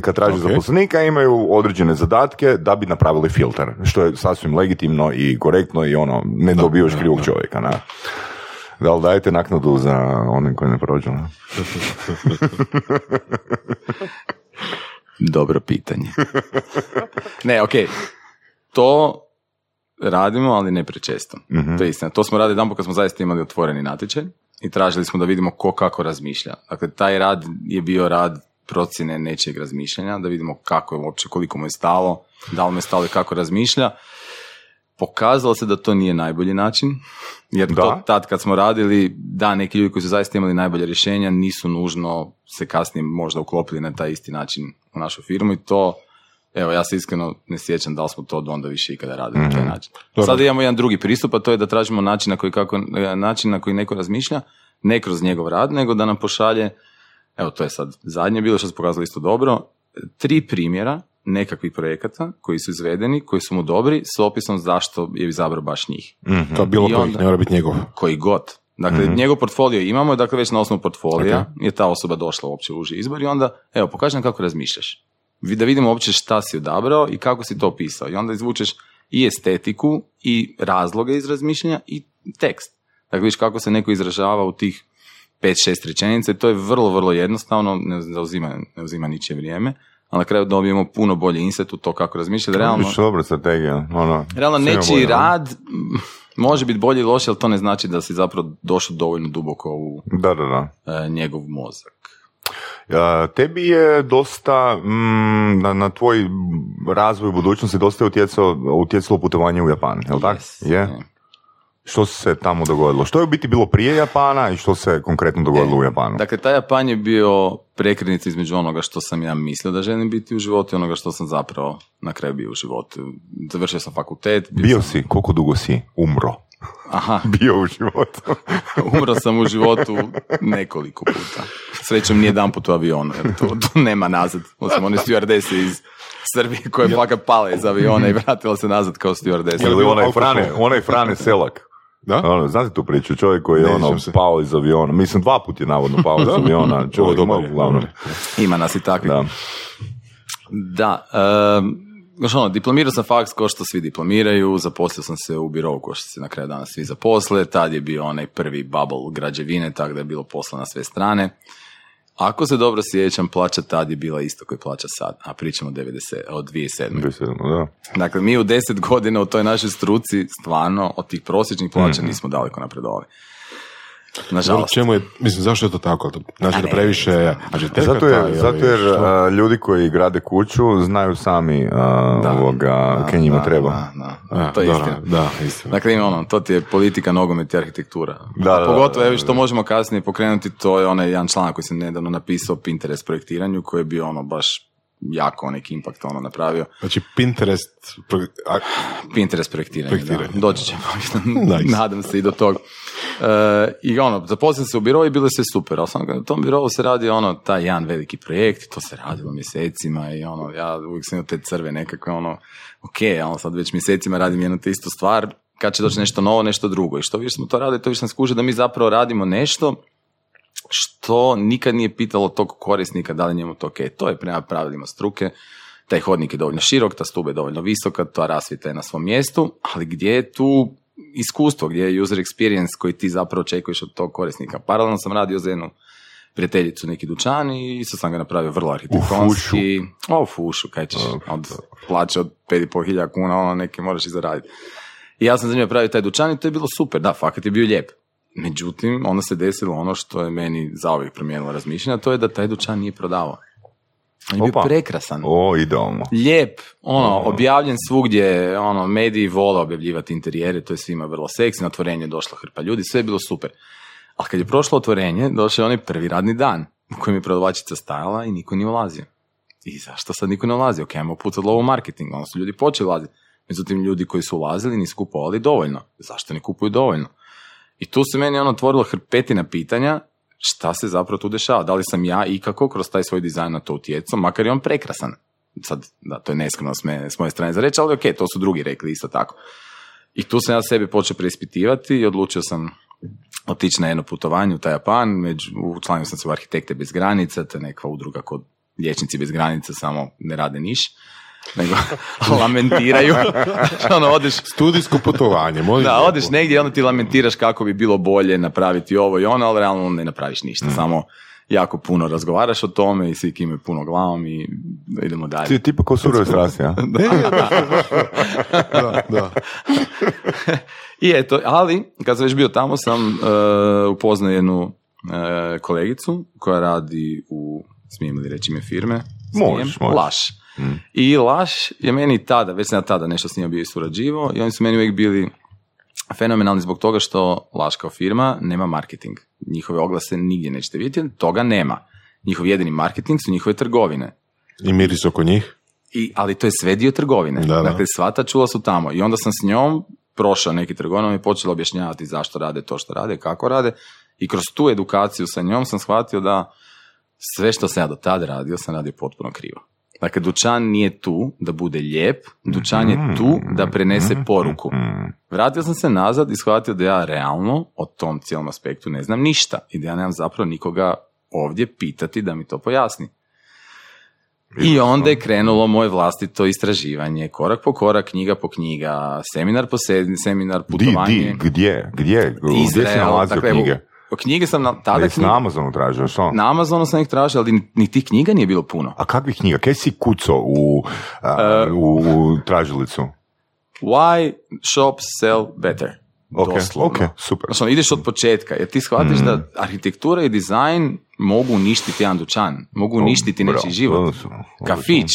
kad traži Ok. zaposlenika imaju određene zadatke da bi napravili filter, što je sasvim legitimno i korektno i ono, ne dobivaš krivog čovjeka, na. Da li dajete naknadu za one koji ne prođu? (laughs) Dobro pitanje. ne, ok. To radimo, ali ne prečesto. To je istina. To smo radili jedan kad smo zaista imali otvoreni natječaj i tražili smo da vidimo ko kako razmišlja. Dakle, taj rad je bio rad procjene nečijeg razmišljanja, da vidimo kako je uopće, koliko mu je stalo, da li mu je stalo i kako razmišlja. Pokazalo se da to nije najbolji način, jer Da. to tad kad smo radili, da, neki ljudi koji su zaista imali najbolje rješenja nisu nužno se kasnije možda uklopili na taj isti način u našu firmu i to Evo, ja se iskreno ne sjećam da li smo to od onda više ikada radili na taj Mhm. način. Dobro. Sada imamo jedan drugi pristup, a to je da tražimo način na koji, kako, e, način na koji neko razmišlja, ne kroz njegov rad, nego da nam pošalje, evo to je sad zadnje bilo što se pokazalo isto dobro, tri primjera nekakvih projekata koji su izvedeni, koji su mu dobri, s opisom zašto je izabrao baš njih. Mhm. To bilo I kojih, onda- ne mora biti njegov. Koji god. Dakle, njegov portfolio imamo, dakle već na osnovu portfolija je ta osoba došla uopće u uži izbor i onda, evo, pokaži nam kako razmišljaš. Da vidimo uopće šta si odabrao i kako si to opisao. I onda izvučeš i estetiku i razloge iz razmišljanja i tekst. Dakle, vidiš kako se neko izražava u tih 5-6 rečenica i to je vrlo, vrlo jednostavno, ne zauzima, ne uzima ničije vrijeme, ali na kraju dobijemo puno bolji inset u to kako razmišljati. Realno, dobra strategija. Ono, Realno, nečiji bolje, rad može biti bolji ili loši, ali to ne znači da si zapravo došao dovoljno duboko u Da, da, da. e, njegov mozak. Tebi je dosta, mm, na, na tvoj razvoj u budućnosti dosta je utjecalo, utjecalo putovanje u Japan, je li tako? Yes. Je? Što se tamo dogodilo? Što je u biti bilo prije Japana i što se konkretno dogodilo u Japanu? Dakle, taj Japan je bio prekretnica između onoga što sam ja mislio da želim biti u životu i onoga što sam zapravo na kraju bio u životu. Završio sam fakultet. Bio sam- si, koliko dugo si umro? Aha, (laughs) Bio u životu. (laughs) umro sam u životu nekoliko puta. Srećom nije jedan put u avionu, jer to, to nema nazad. Osim one stewardese iz Srbije koje je fakat pala iz aviona i vratila se nazad kao stewardesa. Ili bio onaj? Frane, onaj Frane Selak. Da? Ono, znate tu priču, čovjek koji je Ne ono se. pao iz aviona. Mislim, dva put je navodno pao iz (laughs) aviona. Čovjek, dobar ma, je, uglavnom. Ima nas i takvih. Da. Da, um, znaš ono, diplomirao sam faks kao što svi diplomiraju, zaposlio sam se u birovu kao što se na kraju dana svi zaposle, tad je bio onaj prvi bubble građevine, tako da je bilo posla na sve strane. Ako se dobro sjećam, plaća tad je bila isto koji plaća sad, a pričamo o 90, od 2007. Bio si, da. Dakle, mi u 10 godina u toj našoj struci stvarno od tih prosječnih plaća nismo daleko napredovali. Nažalost. čemu je, mislim, zašto je to tako? Znači A da ne. previše arhitekata Zato jer, ili zato jer što? ljudi koji grade kuću znaju sami a, Da. ovoga, Da, kaj njima da, treba. Da, da. A, to je da, istina. Da, istina. Dakle, ima ono, to ti je politika, nogomet i arhitektura. Da, pogotovo, evo što možemo kasnije pokrenuti, to je onaj jedan članak koji sam nedavno napisao o Pinterest projektiranju, koji je bio ono baš jako neki impact ono napravio. Znači Pinterest, a, Pinterest projektiranje, Projektiranje. da. Doći ćemo, (laughs) Nice. nadam se i do tog. E, I ono, zaposlim se u biro i bilo je sve super, ali sam u tom birovu se radi ono, taj jedan veliki projekt, to se radilo mjesecima i ono, ja uvijek sam imao te crve nekakve ono, ok, ali sad već mjesecima radim jednu te istu stvar, kad će doći nešto novo, nešto drugo. I što više smo to radili, to više sam skužio da mi zapravo radimo nešto što nikad nije pitalo tog korisnika da li je njemu to ok. To je prema pravilima struke, taj hodnik je dovoljno širok, ta stuba je dovoljno visoka, ta rasvjeta je na svom mjestu, ali gdje je tu iskustvo, gdje je user experience koji ti zapravo očekuješ od tog korisnika. Paralelno sam radio za jednu prijateljicu neki dućan i isto sam ga napravio vrlo arhitektonski. O, fušu, kaj ćeš, od plaće od 5.500 kuna, ono neki moraš i zaraditi. I ja sam za napravio taj dućan i to je bilo super, da, fakat je bio lijep. Međutim, onda se desilo ono što je meni zauvijek promijenilo razmišljanje, a to je da taj dućan nije prodavao. On je bio Opa. prekrasan. O, idealno. Lijep, ono, objavljen svugdje, ono, mediji vole objavljivati interijere, to je svima vrlo seksi, na otvorenje je došla hrpa ljudi, sve je bilo super. Ali kad je prošlo otvorenje, došao je onaj prvi radni dan u kojem je prodavačica stajala i niko nije ulazio. I zašto sad niko ne ulazi? Ok, ajmo pucat lovu marketing, onda su ljudi počeli ulaziti. Međutim, ljudi koji su ulazili nisu kupovali dovoljno. Zašto ne kupuju dovoljno? I tu se meni ono otvorilo hrpetina pitanja šta se zapravo tu dešava. Da li sam ja ikako kroz taj svoj dizajn na to utjecao, makar je on prekrasan. Sad, da, to je neskromno s, moje strane za reći, ali ok, to su drugi rekli isto tako. I tu sam ja sebe počeo preispitivati i odlučio sam otići na jedno putovanje u taj Japan, među, učlanio sam se u Arhitekte bez granica, to je neka udruga kod liječnici bez granica, samo ne rade niš, nego (laughs) lamentiraju. (laughs) ono, odeš, studijsko putovanje, molim da, lijepo. odeš negdje i onda ti lamentiraš kako bi bilo bolje napraviti ovo i ono, ali realno ne napraviš ništa, samo jako puno razgovaraš o tome i svi kimaju puno glavom i idemo dalje. Ti je tipa kao surove strasti, a? (laughs) da, da. I eto, ali kad sam već bio tamo sam uh, upoznao jednu e, kolegicu koja radi u, smijem li reći ime firme? Smijem? Možeš, možeš. Laš. I Laš je meni tada, već sam ja tada nešto s njima bio i surađivao i oni su meni uvijek bili fenomenalni zbog toga što Laš kao firma nema marketing. Njihove oglase nigdje nećete vidjeti, toga nema. Njihov jedini marketing su njihove trgovine. I miris oko njih. I, ali to je sve dio trgovine. Da, da. Dakle, sva ta čula su tamo. I onda sam s njom prošao neki trgovinom i počela objašnjavati zašto rade to što rade, kako rade. I kroz tu edukaciju sa njom sam shvatio da sve što sam ja do tada radio, sam radio potpuno krivo. Dakle, dućan nije tu da bude lijep, dućan je tu da prenese poruku. Vratio sam se nazad i shvatio da ja realno o tom cijelom aspektu ne znam ništa i da ja nemam zapravo nikoga ovdje pitati da mi to pojasni. I onda je krenulo moje vlastito istraživanje, korak po korak, knjiga po knjiga, seminar po se- seminar, Di, putovanje. di, gdje, gdje, gdje si Izrael, nalazio dakle, knjige? Knjige sam na, tada Jesi knjige- na Amazonu tražio, što? na Amazonu sam ih tražio, ali ni, ni tih knjiga nije bilo puno. A kakvih knjiga? Kaj si kucao u, a, E, u, u tražilicu? Why shops sell better? Ok, Doslovno. ok, super. Znači, ono, ideš od početka, jer ti shvatiš Mm. da arhitektura i dizajn mogu uništiti jedan dućan, mogu uništiti nečiji život. Kafić,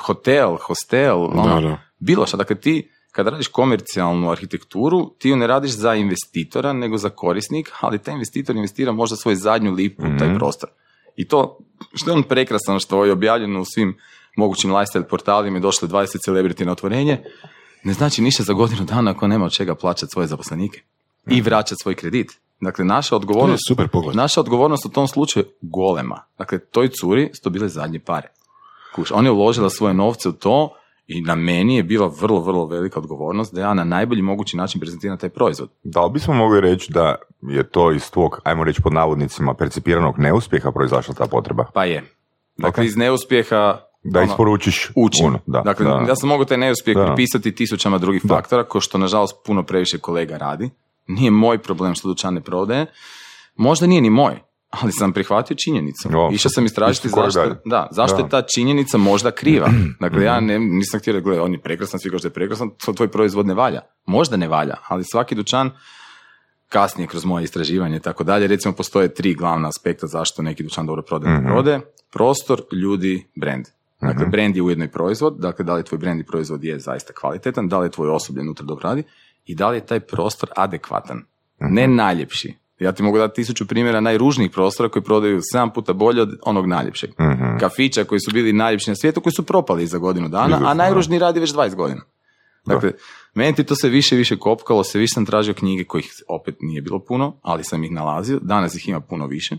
hotel, hostel, ono, Da, da. bilo što. Dakle, ti kada radiš komercijalnu arhitekturu, ti ju ne radiš za investitora, nego za korisnik, ali taj investitor investira možda svoju zadnju lipu u Mhm. taj prostor. I to, što je on prekrasan, što je objavljeno u svim mogućim lifestyle portalima i došlo 20 celebrity na otvorenje, ne znači ništa za godinu dana ako nema od čega plaćati svoje zaposlenike i vraćati svoj kredit. Dakle, naša To je odgovornost, super pogled. naša odgovornost u tom slučaju je golema. Dakle, toj curi su to bile zadnje pare. Kuš, ona je uložila svoje novce u to i na meni je bila vrlo, vrlo velika odgovornost da ja na najbolji mogući način prezentiram taj proizvod. Da li bismo mogli reći da je to iz tvog, ajmo reći pod navodnicima, percipiranog neuspjeha proizašla ta potreba? Pa je. Dakle, Ok. iz neuspjeha Da ono, isporučiš učim. ono, da, dakle, da. ja sam mogu taj neuspjeh Da. pripisati tisućama drugih faktora, ko što nažalost puno previše kolega radi. Nije moj problem što dućan ne prodaje. Možda nije ni moj, ali sam prihvatio činjenicu. O, Išao sam istražiti zašto, da, zašto Da. je ta činjenica možda kriva. (clears throat) Dakle, ja ne, nisam htio reći, gledaj, on je prekrasan, svi kažu da je prekrasan, to tvoj proizvod ne valja. Možda ne valja, ali svaki dućan kasnije kroz moje istraživanje i tako dalje, recimo postoje tri glavna aspekta zašto neki dućan dobro prodaje ne prodaje. Prostor, ljudi, brand. Dakle, brand je ujedno i proizvod, dakle, da li tvoj brand i proizvod je zaista kvalitetan, da li je tvoj osoblje unutra dobro radi i da li je taj prostor adekvatan. Ne najljepši. Ja ti mogu dati tisuću primjera najružnijih prostora koji prodaju sedam puta bolje od onog najljepšeg. Kafića koji su bili najljepši na svijetu, koji su propali za godinu dana, a najružniji radi već 20 godina. Dakle, meni ti to se više i više kopkalo, se više sam tražio knjige kojih opet nije bilo puno, ali sam ih nalazio, danas ih ima puno više.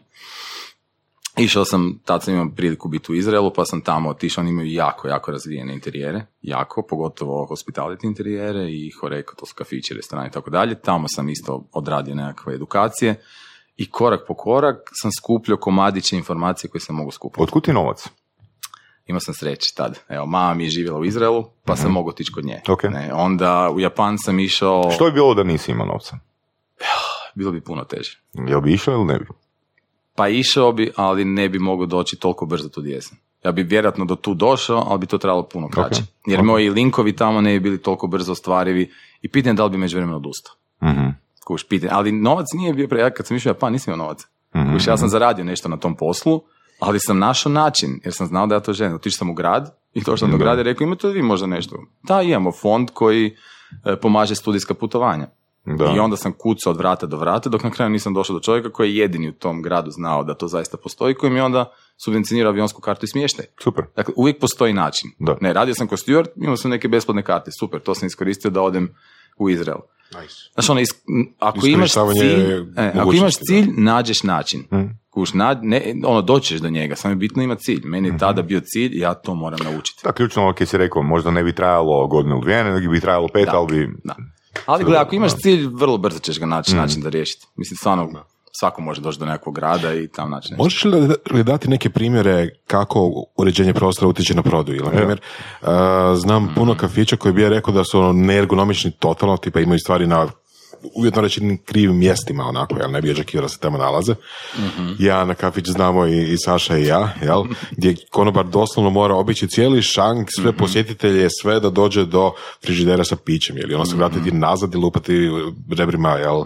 Išao sam, tad sam imao priliku biti u Izraelu, pa sam tamo otišao, oni imaju jako, jako razvijene interijere, jako, pogotovo hospitality interijere i horeko, to su kafići, restorani i tako dalje. Tamo sam isto odradio nekakve edukacije i korak po korak sam skupljao komadiće informacije koje sam mogu skupiti. Otkud ti novac? Imao sam sreće tad. Evo, mama mi je živjela u Izraelu, pa sam mogao otići kod nje. Mhm. Ok. Ne, onda u Japan sam išao, Što je bilo da nisi imao novca? bilo bi puno teže. Jel bi išao ili ne bi? Pa išao bi, ali ne bi mogao doći toliko brzo tu gdje jesam. Ja bi vjerojatno do tu došao, ali bi to trebalo puno kraće. Jer ok. moji linkovi tamo ne bi bili toliko brzo ostvarivi i pitanje da li bi međuvremeno odustao. Mhm. Kuš, pitanje. Ali novac nije bio pre... Ja kad sam išao Japan nisam imao novac. Mhm. Kuš, ja sam zaradio nešto na tom poslu, ali sam našao način, jer sam znao da ja to želim. Otišao sam u grad i došao sam do Da. grada i rekao, imate li vi možda nešto? Da, imamo fond koji e, pomaže studijska putovanja. Da. I onda sam kucao od vrata do vrata, dok na kraju nisam došao do čovjeka koji je jedini u tom gradu znao da to zaista postoji, koji mi onda subvencionirao avionsku kartu i smještaj. Super. Dakle, uvijek postoji način. Da. Ne, radio sam kao steward, imao sam neke besplatne karte, super, to sam iskoristio da odem u Izrael. Znaš, ono, is- m, ako imaš cilj, e, ako imaš cilj, nađeš način. Mm. Kuš, na, ne, ono, doćeš do njega, samo je bitno imati cilj. Meni je tada bio cilj, ja to moram naučiti. Da, ključno kaj si rekao, možda ne bi trajalo godinu ili dvije, nego bi trajalo pet, Da. ali bi... Da. Ali gledaj, ako imaš cilj, vrlo brzo ćeš ga naći način da riješiti. Mislim, stvarno, svako može doći do nekog grada i tam naći nešto. Možeš li dati neke primjere kako uređenje prostora utječe na prodaju? Na primjer, uh, znam puno kafića koji bi ja rekao da su ono neergonomični totalno, tipa imaju stvari na uvjetno reći krivim mjestima onako, jel ne bi očekivao da se tamo nalaze. Ja na kafić znamo i, i Saša i ja, jel, (laughs) gdje konobar doslovno mora obići cijeli šank, sve posjetitelje, sve da dođe do frižidera sa pićem, jel, i ono se vratiti nazad i lupati rebrima, jel. Uh,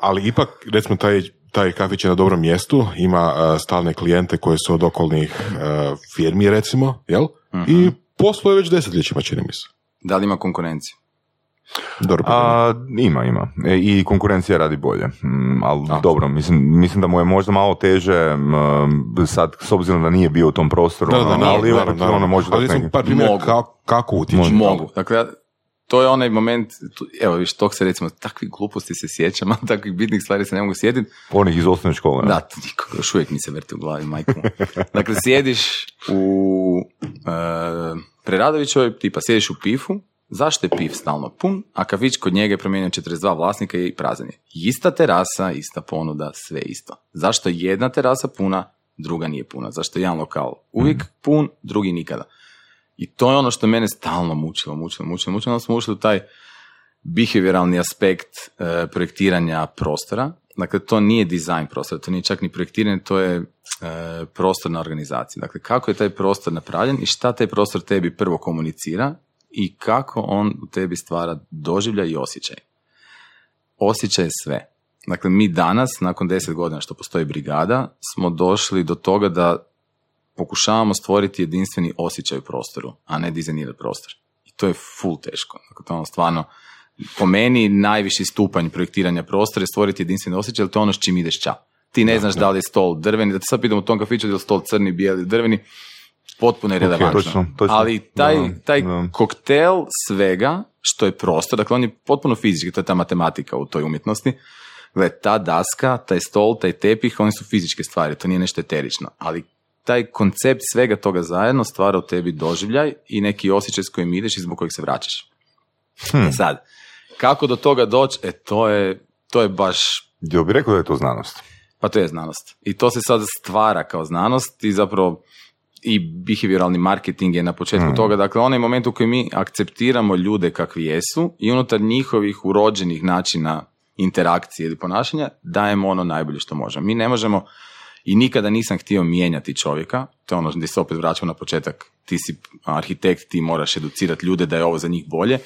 ali ipak, recimo, taj, taj kafić je na dobrom mjestu, ima uh, stalne klijente koji su od okolnih uh, firmi, recimo, jel? I posluje već desetljećima, čini mi se. Da li ima konkurenciju? Dobro, pitanje. A, ima, ima. E, I konkurencija radi bolje. Mm, ali dobro, mislim, mislim da mu je možda malo teže mm, sad, s obzirom da nije bio u tom prostoru, Da, da, ono, nije, ali naravno, ono, ono može Ali neki- par primjera Mogu. kako, kako utječe. Mogu. Dakle, ja- to je onaj moment, tu- evo viš, tog se recimo, takvih gluposti se sjećam, (laughs) a takvih bitnih stvari se ne mogu sjetiti. Onih iz osnovne škole. ne? Da, to nikoga još uvijek mi se vrti u glavi, majku. (laughs) Dakle, sjediš u e, Preradovićoj, tipa sjediš u pifu, zašto je pif stalno pun, a kafić kod njega je promijenio 42 vlasnika i prazan je. Ista terasa, ista ponuda, sve isto. Zašto je jedna terasa puna, druga nije puna? Zašto je jedan lokal uvijek pun, drugi nikada? I to je ono što mene stalno mučilo, mučilo, mučilo, mučilo. Onda smo ušli u taj behavioralni aspekt e, projektiranja prostora. Dakle, to nije dizajn prostora, to nije čak ni projektiranje, to je e, prostorna organizacija. Dakle, kako je taj prostor napravljen i šta taj prostor tebi prvo komunicira i kako on u tebi stvara doživljaj i osjećaj. Osjećaj je sve. Dakle, mi danas, nakon deset godina što postoji brigada, smo došli do toga da pokušavamo stvoriti jedinstveni osjećaj u prostoru, a ne dizajnirati prostor. I to je full teško. Dakle, to je ono stvarno, po meni, najviši stupanj projektiranja prostora je stvoriti jedinstveni osjećaj, jer to je ono s čim ideš ča. Ti ne znaš da li je stol drveni, da te sad pitam u tom kafiću da je stol crni, bijeli, drveni, potpuno je relevantno. točno, točno. Ali taj, Da, taj da. koktel svega što je prostor, dakle on je potpuno fizički, to je ta matematika u toj umjetnosti, Gle, ta daska, taj stol, taj tepih, oni su fizičke stvari, to nije nešto eterično. Ali taj koncept svega toga zajedno stvara u tebi doživljaj i neki osjećaj s kojim ideš i zbog kojeg se vraćaš. E sad, kako do toga doći, e to je, to je baš Jel bi rekao da je to znanost? pa to je znanost. I to se sad stvara kao znanost i zapravo i behavioralni marketing je na početku toga. Dakle, onaj moment u kojem mi akceptiramo ljude kakvi jesu i unutar njihovih urođenih načina interakcije ili ponašanja dajemo ono najbolje što možemo. Mi ne možemo i nikada nisam htio mijenjati čovjeka, to je ono gdje se opet vraćamo na početak, ti si arhitekt, ti moraš educirati ljude da je ovo za njih bolje.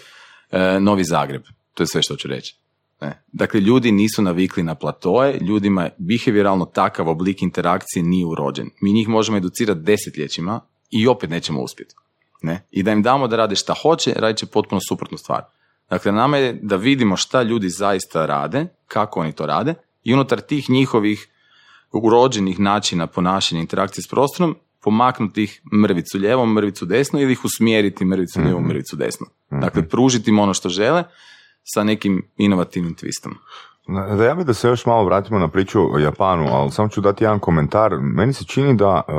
E, Novi Zagreb, to je sve što ću reći. Ne. Dakle, ljudi nisu navikli na platoje, ljudima je behavioralno takav oblik interakcije nije urođen. Mi njih možemo educirati desetljećima i opet nećemo uspjeti. Ne? I da im damo da rade šta hoće, radit će potpuno suprotnu stvar. Dakle, nama je da vidimo šta ljudi zaista rade, kako oni to rade i unutar tih njihovih urođenih načina ponašanja interakcije s prostorom pomaknuti ih mrvicu lijevo, mrvicu desno ili ih usmjeriti mrvicu lijevo, mrvicu desno. Dakle, pružiti im ono što žele sa nekim inovativnim twistom. Da ja bi da se još malo vratimo na priču o Japanu, ali samo ću dati jedan komentar. Meni se čini da uh,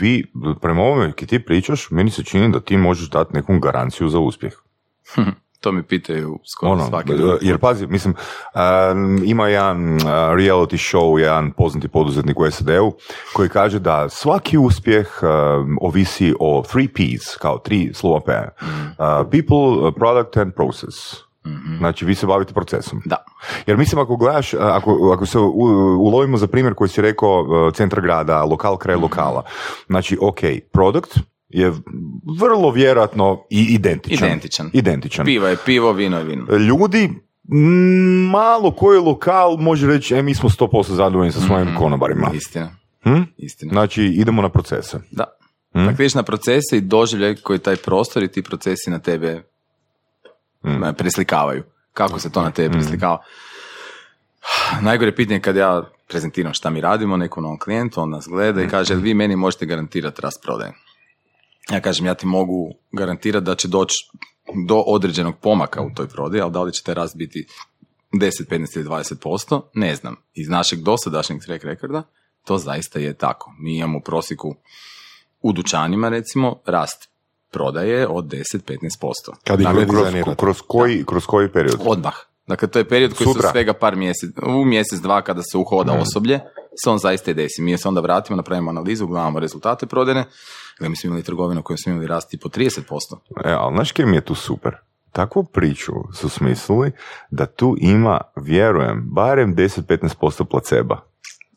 vi, prema ovome ki ti pričaš, meni se čini da ti možeš dati neku garanciju za uspjeh. To mi pitaju skoro Ono, svaki drugi jer pazi, mislim, um, ima jedan uh, reality show, jedan poznati poduzetnik u SAD-u, koji kaže da svaki uspjeh um, ovisi o three P's, kao tri slova P. Uh, people, uh, product and process. Znači, vi se bavite procesom. Da. Jer mislim, ako gledaš, ako, ako se u- ulovimo za primjer koji si rekao, uh, centar grada, lokal kraj lokala, znači, ok, produkt je vrlo vjerojatno i identičan. Identičan. Identičan. Pivo je pivo, vino je vino. Ljudi, malo koji lokal može reći, e, mi smo 100% zadovoljni sa svojim konobarima. Istina. Hm? Istina. Znači, idemo na procese. Da. Dakle, ideš na procese i doživljaj koji taj prostor i ti procesi na tebe e, preslikavaju. Kako se to na tebe preslikava? Najgore pitanje je kad ja prezentiram šta mi radimo nekom novom klijentu, on nas gleda i kaže, vi meni možete garantirati rast prodaje. Ja kažem, ja ti mogu garantirati da će doći do određenog pomaka u toj prodaji, ali da li će taj rast biti 10, 15 ili 20%, ne znam. Iz našeg dosadašnjeg track rekorda to zaista je tako. Mi imamo u prosjeku u dućanima recimo rast prodaje od 10-15%. Kad ih Dakle, kroz, kroz, koji, kroz koji period? Odmah. Dakle, to je period koji Sutra. su svega par mjesec, u mjesec, dva kada se uhoda osoblje, se on zaista i desi. Mi se onda vratimo, napravimo analizu, gledamo rezultate prodajne, Gle, mi smo imali trgovinu koju smo imali rasti po 30%. E, ali znaš kaj mi je tu super? Takvu priču su smislili da tu ima, vjerujem, barem 10-15% placeba.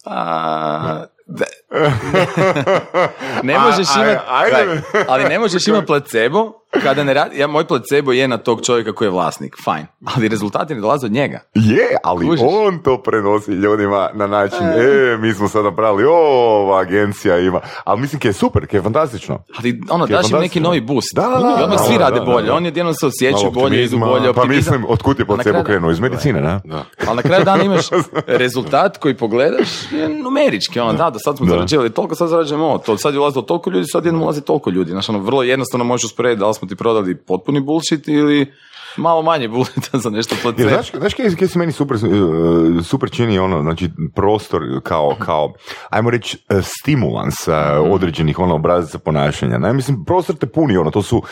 A, da- (laughs) ne možeš imati, ali ne možeš imati placebo kada ne radi, ja, moj placebo je na tog čovjeka koji je vlasnik, fajn, ali rezultati ne dolaze od njega. Je, ali Kužiš? on to prenosi ljudima na način, e, mi smo sad napravili, o, ova agencija ima. Ali mislim, je super, je fantastično. Ali ono, je daš im neki novi boost. Da, da, da, I odmah da, svi da, rade da, bolje. da. Oni jedino se osjećaju bolje, idu optimizma. bolje, Pa optimizam. mislim, otkud je placebo krenuo? Iz medicine, ne? Da. Ali na kraju dana imaš (laughs) rezultat koji pogledaš je numerički. Ono, da, do sad smo Da. zarađivali toliko, sad zarađujemo ovo. To, sad je ulazilo toliko ljudi, sad jednom ulazi toliko ljudi. Znaš, ono, vrlo jednostavno možeš usporediti da li smo ti prodali potpuni bullshit ili malo manje bullshita (laughs) za nešto placebo. znaš, znaš kaj, se meni super, uh, super čini ono, znači prostor kao, kao ajmo reći, uh, stimulans uh, određenih ono obrazaca ponašanja. Ne? Mislim, prostor te puni ono, to su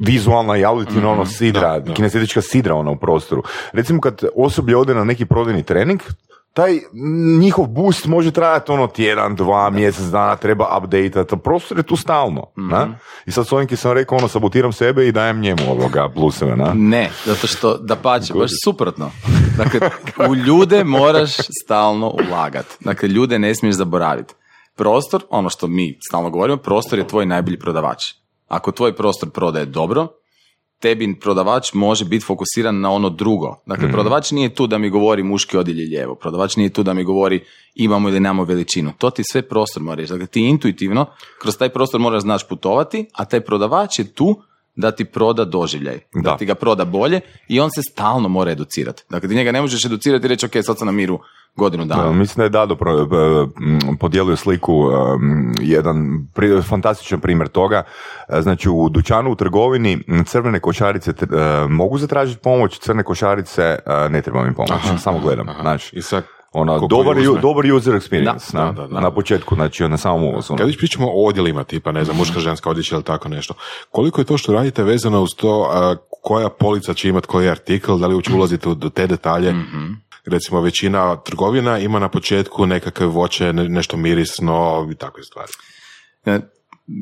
vizualna i auditivna ono sidra, da, da. kinestetička sidra ono u prostoru. Recimo kad osoblje ode na neki prodajni trening, taj njihov boost može trajati ono tjedan, dva, mjesec dana, treba update prostor je tu stalno. na? I sad s ovim ki sam rekao, ono, sabotiram sebe i dajem njemu ovoga pluseve, na? Ne, zato što da pače, baš suprotno. Dakle, u ljude moraš stalno ulagati. Dakle, ljude ne smiješ zaboraviti. Prostor, ono što mi stalno govorimo, prostor je tvoj najbolji prodavač. Ako tvoj prostor prodaje dobro, tebi prodavač može biti fokusiran na ono drugo. Dakle, prodavač nije tu da mi govori muški odjelj je lijevo. Prodavač nije tu da mi govori imamo ili nemamo veličinu. To ti sve prostor mora reći. Dakle, ti intuitivno kroz taj prostor moraš znaš putovati, a taj prodavač je tu da ti proda doživljaj. Da, Da. ti ga proda bolje i on se stalno mora educirati. Dakle, ti njega ne možeš educirati i reći, ok, sad sam na miru godinu dana. Da, mislim da je Dado pro, e, podijelio sliku, um, jedan pri- fantastičan primjer toga. E, Znači u dućanu, u trgovini, crvene košarice e, mogu zatražiti pomoć, crne košarice e, ne trebam im pomoć, samo gledam. Aha. Znači, I sad, ono, ko- dobar, ju- dobar user experience Da, na, da, da. na početku, znači na samom ulazu. ono. Kad već pričamo o odjelima, tipa, ne znam, muška, ženska odjeća ili tako nešto, koliko je to što radite vezano uz to a, koja polica će imati koji artikl, da li uopće ulazite u te detalje? Recimo, većina trgovina ima na početku nekakve voće, ne- nešto mirisno i takve stvari. E,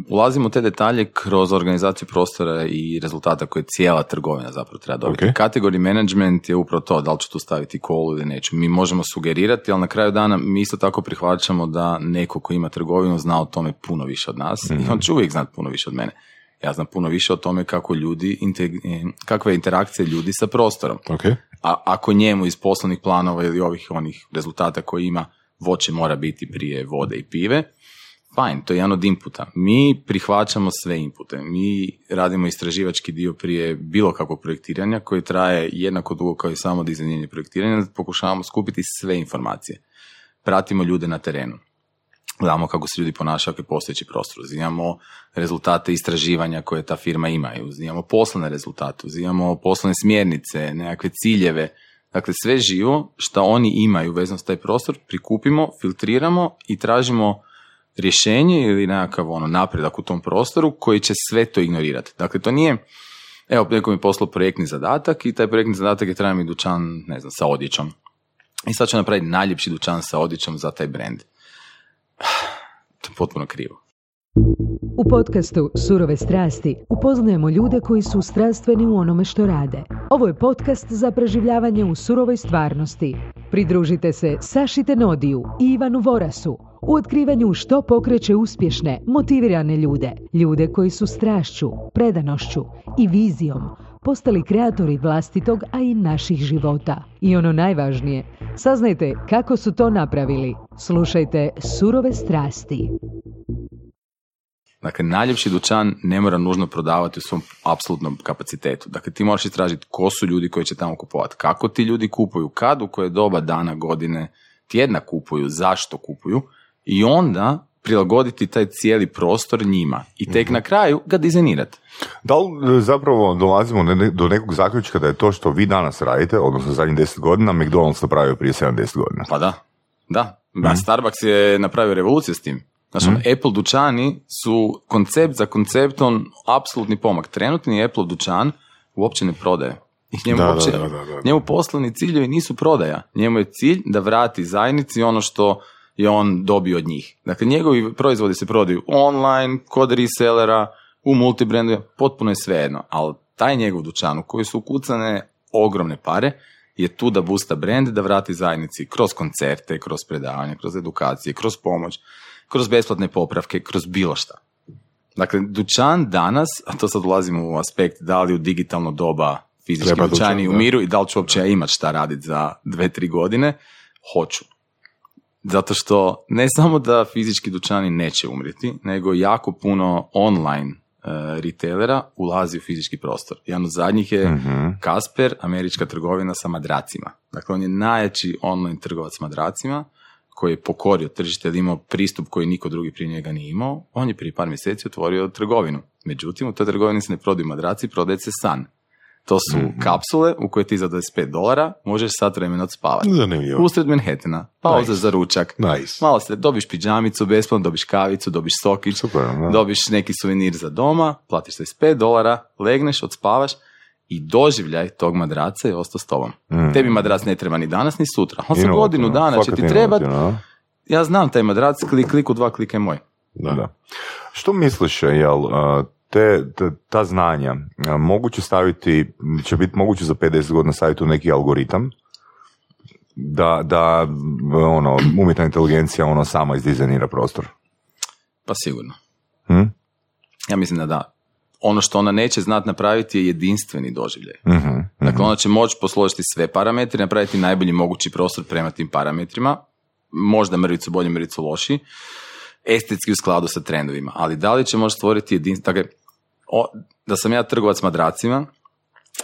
Ulazimo u te detalje kroz organizaciju prostora i rezultata koje cijela trgovina zapravo treba dobiti. Ok. Kategori management je upravo to, da li ću tu staviti kolu ili neću. Mi možemo sugerirati, ali na kraju dana mi isto tako prihvaćamo da neko ko ima trgovinu zna o tome puno više od nas i on će uvijek znati puno više od mene. Ja znam puno više o tome kako ljudi, eh, kakva je interakcija ljudi sa prostorom. Ok? A ako njemu iz poslovnih planova ili ovih onih rezultata koji ima voće mora biti prije vode i pive, fajn, to je jedan od inputa. Mi prihvaćamo sve inpute. Mi radimo istraživački dio prije bilo kakvog projektiranja koji traje jednako dugo kao i samo dizajniranje projektiranja. Pokušavamo skupiti sve informacije. Pratimo ljude na terenu. Gledamo kako se ljudi ponašaju, je postojeći prostor. Uzimamo rezultate istraživanja koje ta firma ima. Uzimamo poslovne rezultate, uzimamo poslovne smjernice, nekakve ciljeve. Dakle, sve živo što oni imaju vezano s taj prostor, prikupimo, filtriramo i tražimo rješenje ili nekakav ono, napredak u tom prostoru koji će sve to ignorirati. Dakle, to nije, evo, neko mi je poslao projektni zadatak i taj projektni zadatak je treba mi dućan, ne znam, sa odjećom. I sad ću napraviti najljepši dućan sa odjećom za taj brand. To je potpuno krivo. U podcastu Surove strasti upoznajemo ljude koji su strastveni u onome što rade. Ovo je podcast za preživljavanje u surovoj stvarnosti. Pridružite se Saši Tenodiju i Ivanu Vorasu u otkrivanju što pokreće uspješne, motivirane ljude. Ljude koji su strašću, predanošću i vizijom postali kreatori vlastitog, a i naših života. I ono najvažnije, saznajte kako su to napravili. Slušajte Surove strasti. Dakle, najljepši dućan ne mora nužno prodavati u svom apsolutnom kapacitetu. Dakle, ti moraš istražiti ko su ljudi koji će tamo kupovati, kako ti ljudi kupuju, kad, u koje doba dana, godine, tjedna kupuju, zašto kupuju i onda prilagoditi taj cijeli prostor njima i tek na kraju ga dizajnirati. Da li e, zapravo dolazimo do ne- do nekog zaključka da je to što vi danas radite, odnosno zadnjih 10 godina, McDonald's napravio prije 70 godina? Pa da, da. A Starbucks je napravio revoluciju s tim. Znači, ono, Apple dućani su koncept za konceptom apsolutni pomak. Trenutni Apple dućan uopće ne prodaje. Njemu, Da, da, uopće, da, da, da. njemu poslovni ciljevi nisu prodaja. Njemu je cilj da vrati zajednici ono što je on dobio od njih. Dakle, njegovi proizvodi se prodaju online, kod resellera, u multibrandu, potpuno je svejedno. Ali taj njegov dućan u koji su ukucane ogromne pare je tu da busta brand, da vrati zajednici kroz koncerte, kroz predavanje, kroz edukacije, kroz pomoć, kroz besplatne popravke, kroz bilo šta. Dakle, dućan danas, a to sad ulazimo u aspekt da li u digitalno doba fizički Treba dućani dućan, da. umiru i da li ću uopće ja imat šta raditi za dve, tri godine, hoću. Zato što ne samo da fizički dućani neće umrijeti, nego jako puno online e, retailera ulazi u fizički prostor. Jedan od zadnjih je Mhm. Kasper, američka trgovina sa madracima. Dakle, on je najjači online trgovac s madracima koji je pokorio tržište je imao pristup koji niko drugi prije njega nije imao. On je prije par mjeseci otvorio trgovinu. Međutim, u toj trgovini se ne prodaju madraci, prodaje se san. To su kapsule u koje ti za 25 dolara možeš sat vremena odspavati. Zanimljivo. Usred Manhattana, pauza Nice. za ručak, Nice. malo se dobiš piđamicu besplatno, dobiš kavicu, dobiš sokić, Super, dobiš neki suvenir za doma, platiš 25 dolara, legneš, odspavaš i doživljaj tog madraca je ostao s tobom. Mm. Tebi madrac ne treba ni danas ni sutra. On Inovativno, godinu dana će ti trebat, inovativno, da. ja znam taj madrac, klik, klik u dva klika je moj. Da. Da. Što misliš, jel, te, te- ta znanja moguće staviti, će biti moguće za 50 godina staviti u neki algoritam da, da ono, umjetna inteligencija ono sama izdizajnira prostor? Pa sigurno. Hm? Ja mislim da da. Ono što ona neće znat napraviti je jedinstveni doživljaj. Mhm, Dakle, ona će moći posložiti sve parametre, napraviti najbolji mogući prostor prema tim parametrima, možda mrvicu bolji, mrvicu loši, estetski u skladu sa trendovima, ali da li će moći stvoriti jedinstvo, dakle, o- da sam ja trgovac s madracima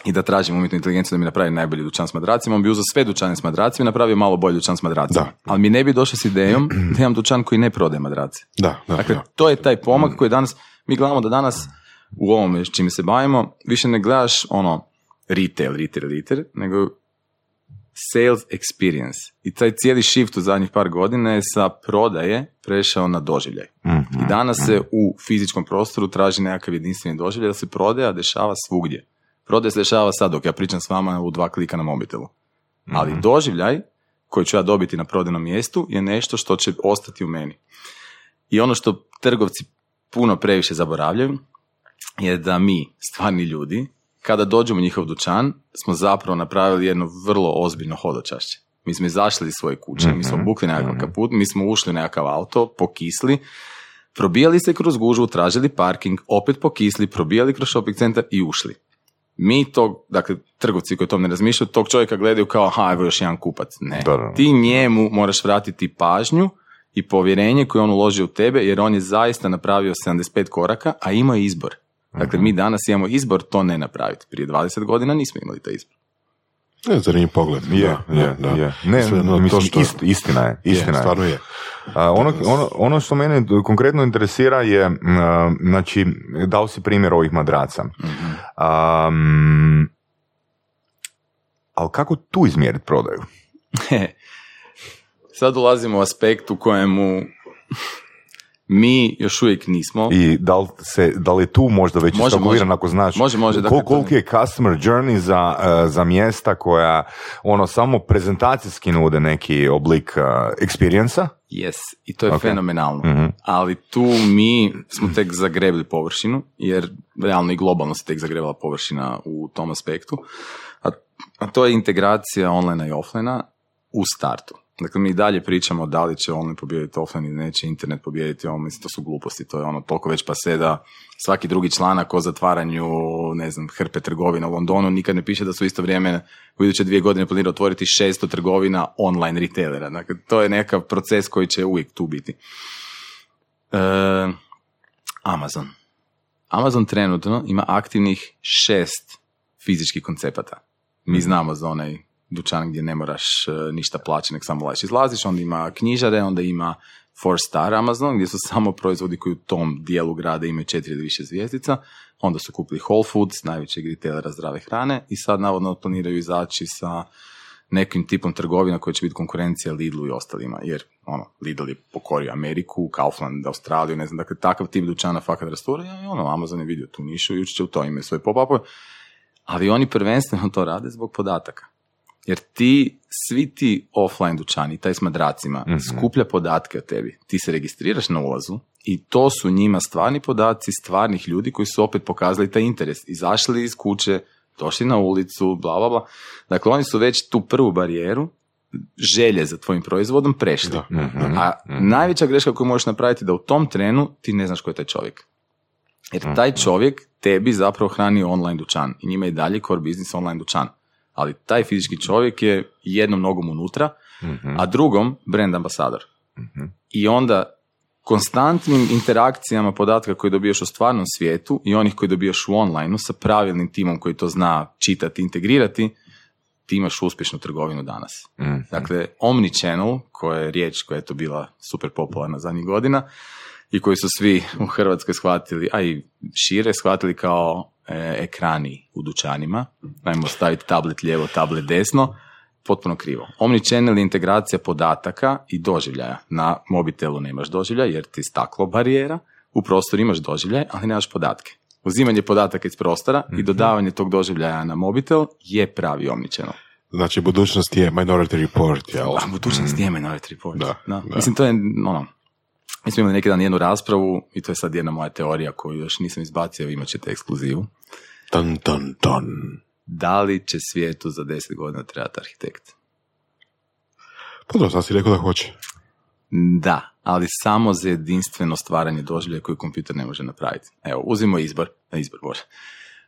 i da tražim umjetnu inteligenciju da mi napravi najbolji dućan s madracima, on bi uzeo sve dućane s madracima i napravio malo bolji dućan s madracima. Da. Ali mi ne bi došao s idejom da imam dućan koji ne prodaje madrace. Da, da, Dakle, da. to je taj pomak koji danas, mi gledamo da danas u ovome s čime se bavimo, više ne gledaš ono retail, retail, retail, nego sales experience. I taj cijeli shift u zadnjih par godina je sa prodaje prešao na doživljaj. Mhm. I danas se u fizičkom prostoru traži nekakav jedinstveni doživljaj da se prodaja dešava svugdje. Prodaja se dešava sad dok ja pričam s vama u dva klika na mobitelu. Ali doživljaj koji ću ja dobiti na prodajnom mjestu je nešto što će ostati u meni. I ono što trgovci puno previše zaboravljaju je da mi, stvarni ljudi, kada dođemo u njihov dućan, smo zapravo napravili jedno vrlo ozbiljno hodočašće. Mi smo izašli iz svoje kuće, mi smo obukli nekakav kaput, mi smo ušli u nekakav auto, pokisli, probijali se kroz gužvu, tražili parking, opet pokisli, probijali kroz shopping centar i ušli. Mi tog, dakle, trgovci koji o tom ne razmišljaju, tog čovjeka gledaju kao, aha, evo još jedan kupac. Ne. Da, da. Ti njemu moraš vratiti pažnju i povjerenje koje on uložio u tebe, jer on je zaista napravio 75 koraka, a imao je izbor. Dakle, mi danas imamo izbor to ne napraviti. Prije 20 godina nismo imali taj izbor. Ne, zanimljiv pogled. Je, da, je, da, da. je. Ne, Sve, no, mislim, to što- ist- istina je, istina je. stvarno je. A, ono, ono, ono što mene konkretno interesira je, a, znači, dao si primjer ovih madraca. Am, ali kako tu izmjeriti prodaju? (laughs) Sad ulazimo u aspekt u kojemu mi još uvijek nismo. I da li, se, da li je tu možda već može. ako znaš Može, može, dakle, koliki je customer journey za, e, za mjesta koja ono samo prezentacijski nude neki oblik uh, experience Yes, i to je Ok. fenomenalno. Mhm. Ali tu mi smo tek zagrebli površinu, jer realno i globalno se tek zagrebala površina u tom aspektu. A, a to je integracija online i offline u startu. Dakle, mi i dalje pričamo da li će online pobijediti offline ili neće internet pobijediti online, mislim, to su gluposti, to je ono toliko već pase da svaki drugi članak o zatvaranju, ne znam, hrpe trgovina u Londonu nikad ne piše da su isto vrijeme u iduće dvije godine planira otvoriti 600 trgovina online retailera. Dakle, to je nekakav proces koji će uvijek tu biti. E, Amazon. Amazon trenutno ima aktivnih šest fizičkih koncepata. Mi znamo za onaj dućan gdje ne moraš e, ništa plaćati, nek samo lajš izlaziš, onda ima knjižare, onda ima four star Amazon, gdje su (laughs) samo proizvodi koji u tom dijelu grada imaju četiri ili više zvijezdica, onda su kupili Whole Foods, najvećeg retailera zdrave hrane i sad navodno planiraju izaći sa nekim tipom trgovina koja će biti konkurencija Lidlu i ostalima, jer ono, Lidl je pokorio Ameriku, Kaufland, Australiju, ne znam, dakle takav tip dućana fakat rastura i ono, Amazon je vidio tu nišu i ući će u to, imaju svoje pop-upove, ali oni prvenstveno to rade zbog podataka. Jer ti, svi ti offline dućani, taj s madracima, skuplja podatke o tebi. Ti se registriraš na ulazu i to su njima stvarni podaci stvarnih ljudi koji su opet pokazali taj interes. Izašli iz kuće, došli na ulicu, bla, bla, bla. Dakle, oni su već tu prvu barijeru želje za tvojim proizvodom prešli. Da, da. A najveća greška koju možeš napraviti je da u tom trenu ti ne znaš ko je taj čovjek. Jer taj čovjek tebi zapravo hrani online dućan i njima je i dalje core business online dućan. Ali taj fizički čovjek je jednom nogom unutra, a drugom brand ambasador. I onda konstantnim interakcijama podatka koje dobijaš u stvarnom svijetu i onih koji dobijaš u online sa pravilnim timom koji to zna čitati, integrirati, ti imaš uspješnu trgovinu danas. Dakle, omnichannel, koja je riječ koja je to bila super popularna zadnjih godina i koji su svi u Hrvatskoj shvatili, a i šire shvatili kao e, ekrani u dućanima. Ajmo staviti tablet lijevo, tablet desno, potpuno krivo. Omnichannel je integracija podataka i doživljaja. Na mobitelu nemaš doživljaj jer ti staklo barijera, u prostoru imaš doživljaj, ali nemaš podatke. Uzimanje podataka iz prostora i dodavanje tog doživljaja na mobitel je pravi omnichannel. Znači, budućnost je Minority Report, jel? A budućnost je Minority Report. Da, da. Mislim, to je, ono, mi smo imali neki dan jednu raspravu i to je sad jedna moja teorija koju još nisam izbacio, imat ćete ekskluzivu. Tan, tan, tan. Da li će svijetu za deset godina trebati arhitekt? Pa dobro, sad si rekao da hoće. Da, ali samo za jedinstveno stvaranje doživljaja koju kompjuter ne može napraviti. Evo, uzmimo izbor, a izbor bože.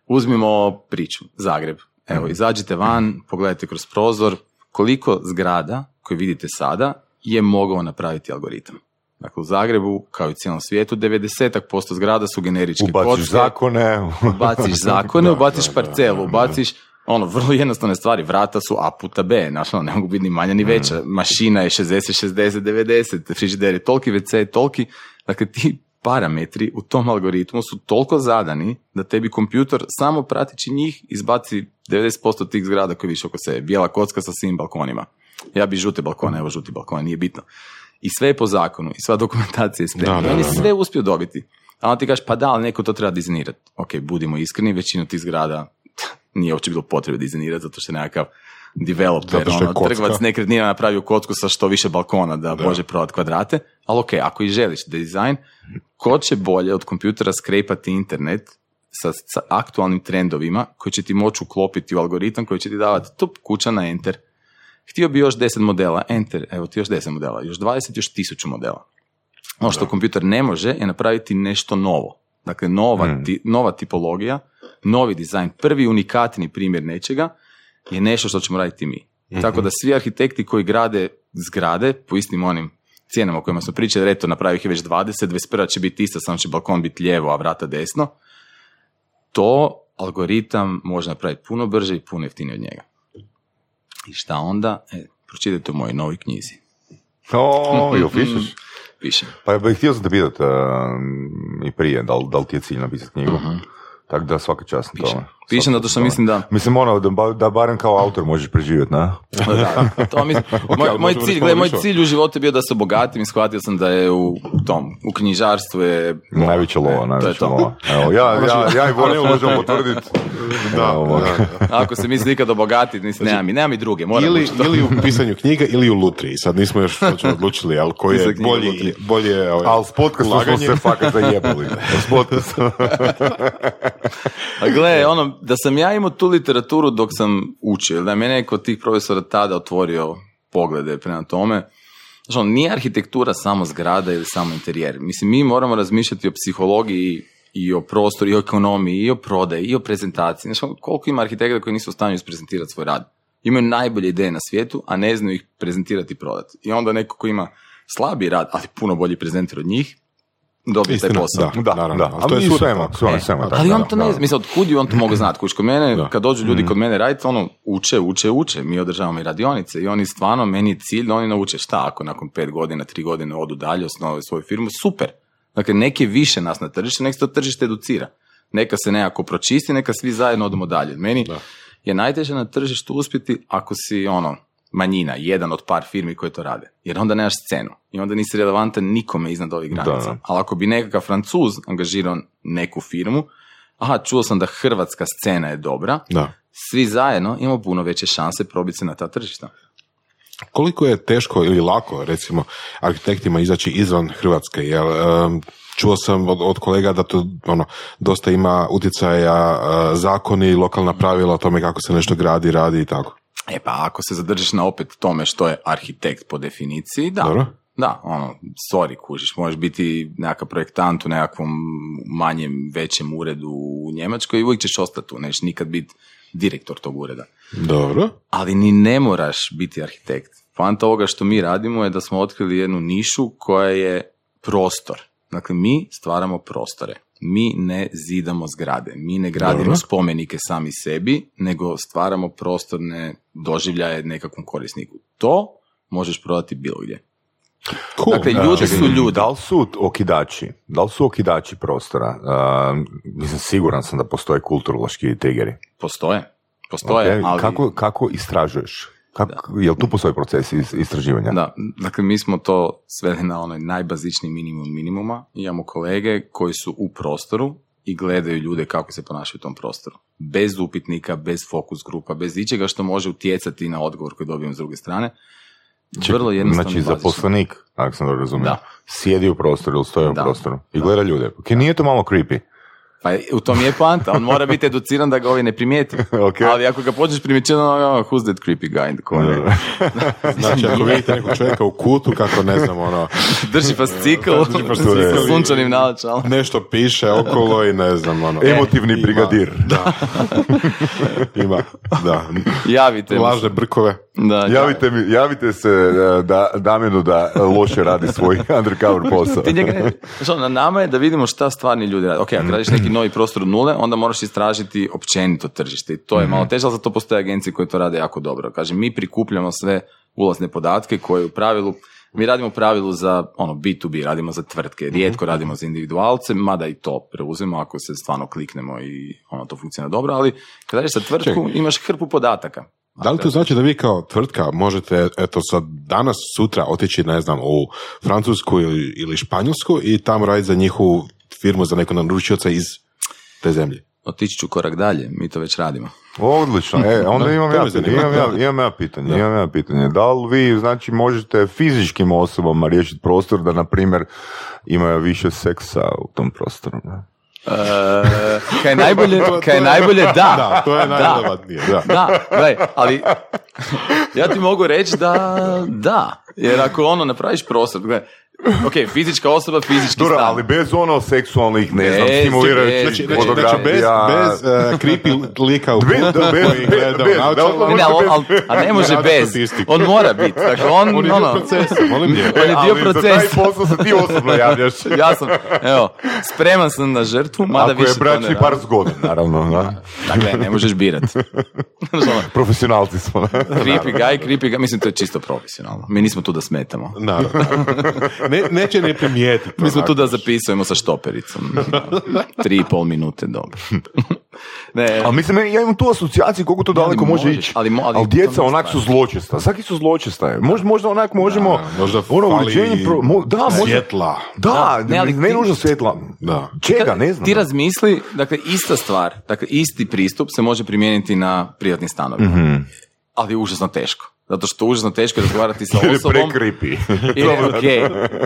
Uzmimo priču, Zagreb. Evo, izađite van, pogledajte kroz prozor, koliko zgrada koje vidite sada je mogao napraviti algoritam. Dakle, u Zagrebu, kao i u cijelom svijetu, 90% zgrada su generičke Ubaciš kocke. zakone. (laughs) Ubaciš zakone, (laughs) Da, ubaciš da, parcelu, da, ubaciš ono, vrlo jednostavne stvari, vrata su A puta B, znaš, ono, ne mogu biti ni manja ni veća, mašina je 60, 60, 90, frižider je toliki, WC je toliki, dakle ti parametri u tom algoritmu su toliko zadani da tebi kompjutor samo pratići njih izbaci 90% tih zgrada koje više oko sebe. Bijela kocka sa svim balkonima. Ja bi žute balkone, evo žuti balkon, nije bitno. I sve je po zakonu, i sva dokumentacija je spremna. Da, on je sve uspio dobiti. A onda ti kažeš, pa da, ali neko to treba dizajnirati. Ok, budimo iskreni, većinu tih zgrada (laughs) nije uopće bilo potrebe dizajnirati, zato što je nekakav developer, je ono, trgovac nekretnina napravio kocku sa što više balkona da, Da. može prodati kvadrate, ali ok, ako i želiš dizajn, ko će bolje od kompjutera skrepati internet sa, sa aktualnim trendovima koji će ti moći uklopiti u algoritam koji će ti davati tup kuća na enter. Htio bi još 10 modela, enter, evo ti još 10 modela, još 20, još 1000 modela. Ono što kompjuter ne može je napraviti nešto novo. Dakle, nova, ti- nova tipologija, novi dizajn, prvi unikatni primjer nečega je nešto što ćemo raditi mi. Tako da svi arhitekti koji grade zgrade po istim onim cijenama o kojima smo pričali, reto napravi ih je već 20, 21 će biti ista, samo će balkon biti lijevo, a vrata desno. To algoritam može napraviti puno brže i puno jeftinije od njega. I šta onda? E, pročitajte u mojoj novoj knjizi. O, (laughs) jel pišeš? Piše. Pa bih htio sam te pitat uh, i prije, da li, da li ti je cilj napisati knjigu? Tako da svaka čast na tome. Piše Svaka zato što mislim da... Mislim, ono, da, ba- da barem kao autor možeš preživjeti, na? (laughs) Da, to mi, (laughs) moj, ali moj možemo cilj, reći gle, malo moj cilj u životu je bio da se obogatim i shvatio sam da je u tom, u knjižarstvu je... Najveća lova, E, to najveća lova. Evo, ja, ja, ja i Boris (laughs) možemo potvrditi. Da, Evo, da. Ako se misli ikad obogatiti, mislim, nema mi, nema mi druge, moram Ili, to. ili u pisanju knjiga ili u lutriji. Sad nismo još odlučili, ali koji je bolji, bolje ovaj, Ali s podcastom smo se fakat zajebali. S podcastom. A gle, ono, da sam ja imao tu literaturu dok sam učio, da je mene neko od tih profesora tada otvorio poglede prema tome, Znaš, ono, nije arhitektura samo zgrada ili samo interijer. Mislim, mi moramo razmišljati o psihologiji i o prostoru, i o ekonomiji, i o prodaji, i o prezentaciji. Ono, koliko ima arhitekta koji nisu u stanju isprezentirati svoj rad. Imaju najbolje ideje na svijetu, a ne znaju ih prezentirati i prodati. I onda neko ko ima slabiji rad, ali puno bolji prezenter od njih, dobije taj posao. Da, Naravno, da. ali to je svema, svema, svema tako, ali on da, to ne da. zna, mislim, od kud je on to mogu znati? Kuć, kod mene, Da. kad dođu ljudi kod mene raditi, ono, uče, uče, uče, mi održavamo i radionice i oni stvarno, meni je cilj da oni nauče šta ako nakon pet godina, tri godine odu dalje, osnovaju svoju firmu, super. Dakle, neki više nas na tržište, nek se to tržište educira. Neka se nekako pročisti, neka svi zajedno odemo dalje. Meni Da. je najteže na tržištu uspjeti ako si ono, manjina, jedan od par firmi koji to rade. Jer onda nemaš scenu i onda nisi relevantan nikome iznad ovih granica. Da. Ali ako bi nekakav francuz angažirao neku firmu, aha, čuo sam da hrvatska scena je dobra, Da. svi zajedno imamo puno veće šanse probiti se na ta tržišta. Koliko je teško ili lako, recimo, arhitektima izaći izvan Hrvatske? Jer, em, čuo sam od, od kolega da to ono, dosta ima utjecaja e, zakoni, lokalna pravila o tome kako se nešto gradi, radi i tako. E pa ako se zadržiš na opet tome što je arhitekt po definiciji, da. Dobro. Da, ono, sorry, kužiš, možeš biti nekakav projektant u nekakvom manjem, većem uredu u Njemačkoj i uvijek ćeš ostati tu, nećeš nikad biti direktor tog ureda. Dobro. Ali ni ne moraš biti arhitekt. Fanta ovoga što mi radimo je da smo otkrili jednu nišu koja je prostor. Dakle, mi stvaramo prostore. Mi ne zidamo zgrade, mi ne gradimo Dobro. spomenike sami sebi, nego stvaramo prostorne doživljaje nekakvom korisniku. To možeš prodati bilo gdje. Cool. Dakle, Da. ljudi su ljudi. Da li su okidači? Da li su okidači prostora? Uh, mislim, siguran sam da postoje kulturološki triggeri. Postoje. Postoje, Ok, ali... Kako, kako istražuješ? Kako, jel tu postoji proces istraživanja? Da, dakle mi smo to sveli na onaj najbazičniji minimum minimuma. Imamo kolege koji su u prostoru i gledaju ljude kako se ponašaju u tom prostoru. Bez upitnika, bez fokus grupa, bez ičega što može utjecati na odgovor koji dobijemo s druge strane. Čekaj, Vrlo jednostavno Znači, bazično. zaposlenik, ako sam dobro razumio, Da. sjedi u prostoru ili stoji u Da. prostoru i gleda ljude. Ok, nije to malo creepy? Pa u tom je poanta, on mora biti educiran da ga ovi ne primijeti. (laughs) Ok. Ali ako ga počneš primjećati, ono, oh, who's that creepy guy in the corner? (laughs) Znači, ako vidite nekog čovjeka u kutu, kako ne znam, ono, Drži fascikl sa sunčanim naočalom. nešto piše okolo i ne znam, ono. Emotivni Ima- brigadir. (laughs) Da. Ima, da. Javite mi. Lažne brkove. Da, Javite, mi, javite se e, da, Damjanu da loše radi svoj undercover posao. Ti njega ono, na nama je da vidimo šta stvarni ljudi rade. Ok, ako radiš neki novi prostor od nule, onda moraš istražiti općenito tržište. I to je malo teže, ali za to postoje agencije koje to rade jako dobro. Kažem, mi prikupljamo sve ulazne podatke koje u pravilu, mi radimo u pravilu za ono, B2B, radimo za tvrtke, rijetko radimo za individualce, mada i to preuzimo ako se stvarno kliknemo i ono, to funkcionira dobro, ali kad radiš za tvrtku, imaš hrpu podataka. Da li to znači da vi kao tvrtka možete, eto sad danas, sutra otići, ne znam, u Francusku ili, ili Španjolsku i tamo raditi za njihovu firmu, za nekog naručioca iz te zemlje? Otići ću korak dalje, mi to već radimo. Odlično. E, (laughs) onda Da, imam ja, imam ja, imam ja pitanje. Da. Imam ja pitanje. Da li vi, znači, možete fizičkim osobama riješiti prostor da, na primjer, imaju više seksa u tom prostoru? Ne? E, kaj je najbolje, (laughs) kaj je najbolje, da. Da, to je najrelevantnije, da. Da, gledaj, ali (laughs) ja ti mogu reći da da, jer ako ono napraviš prostor, gledaj, ok, fizička osoba, fizički Dobro, stan. ali bez ono seksualnih, ne znam, Bez, stimulirajućih bez, Znači, znači, znači bez, bez uh, creepy lika u Bez- kutu da, bez- koji gleda bez- da, Ne, ali, ali- a ne može bez, on mora biti, dakle on, On je dio ono, procesa, molim (laughs) lijepo. on je dio Ali za taj procesa. posao se ti osobno javljaš. (laughs) Ja sam, evo, spreman sam na žrtvu, mada Ako je više to ne bračni par zgodan, naravno. Da. Dakle, ne možeš birat. (laughs) Ono, Profesionalci smo. creepy guy, creepy guy, mislim to je čisto profesionalno. Mi nismo tu da smetamo. Naravno. Ne, neće ne primijetiti. Mi smo tu da zapisujemo sa štopericom. Tri i pol minute, dobro. (laughs) ne, Ali mislim, ja imam tu asocijaciju koliko to daleko može možeš, ići. ali mo- ali ali djeca onak su stvar. zločesta. Svaki su zločesta. Možda, možda onak možemo... Da, možda ono fali uređenje... Pro, mo- da, možda, svjetla. da, Da, ne, ne, ali ne ti- nužno svjetla. Da. Čega, ne znam. Ti razmisli, dakle, ista stvar, dakle, isti pristup se može primijeniti na privatnim stanovima. Mhm. Ali je užasno teško. Zato što je užasno teško razgovarati sa (laughs) osobom. prekripi. (laughs) I, ok,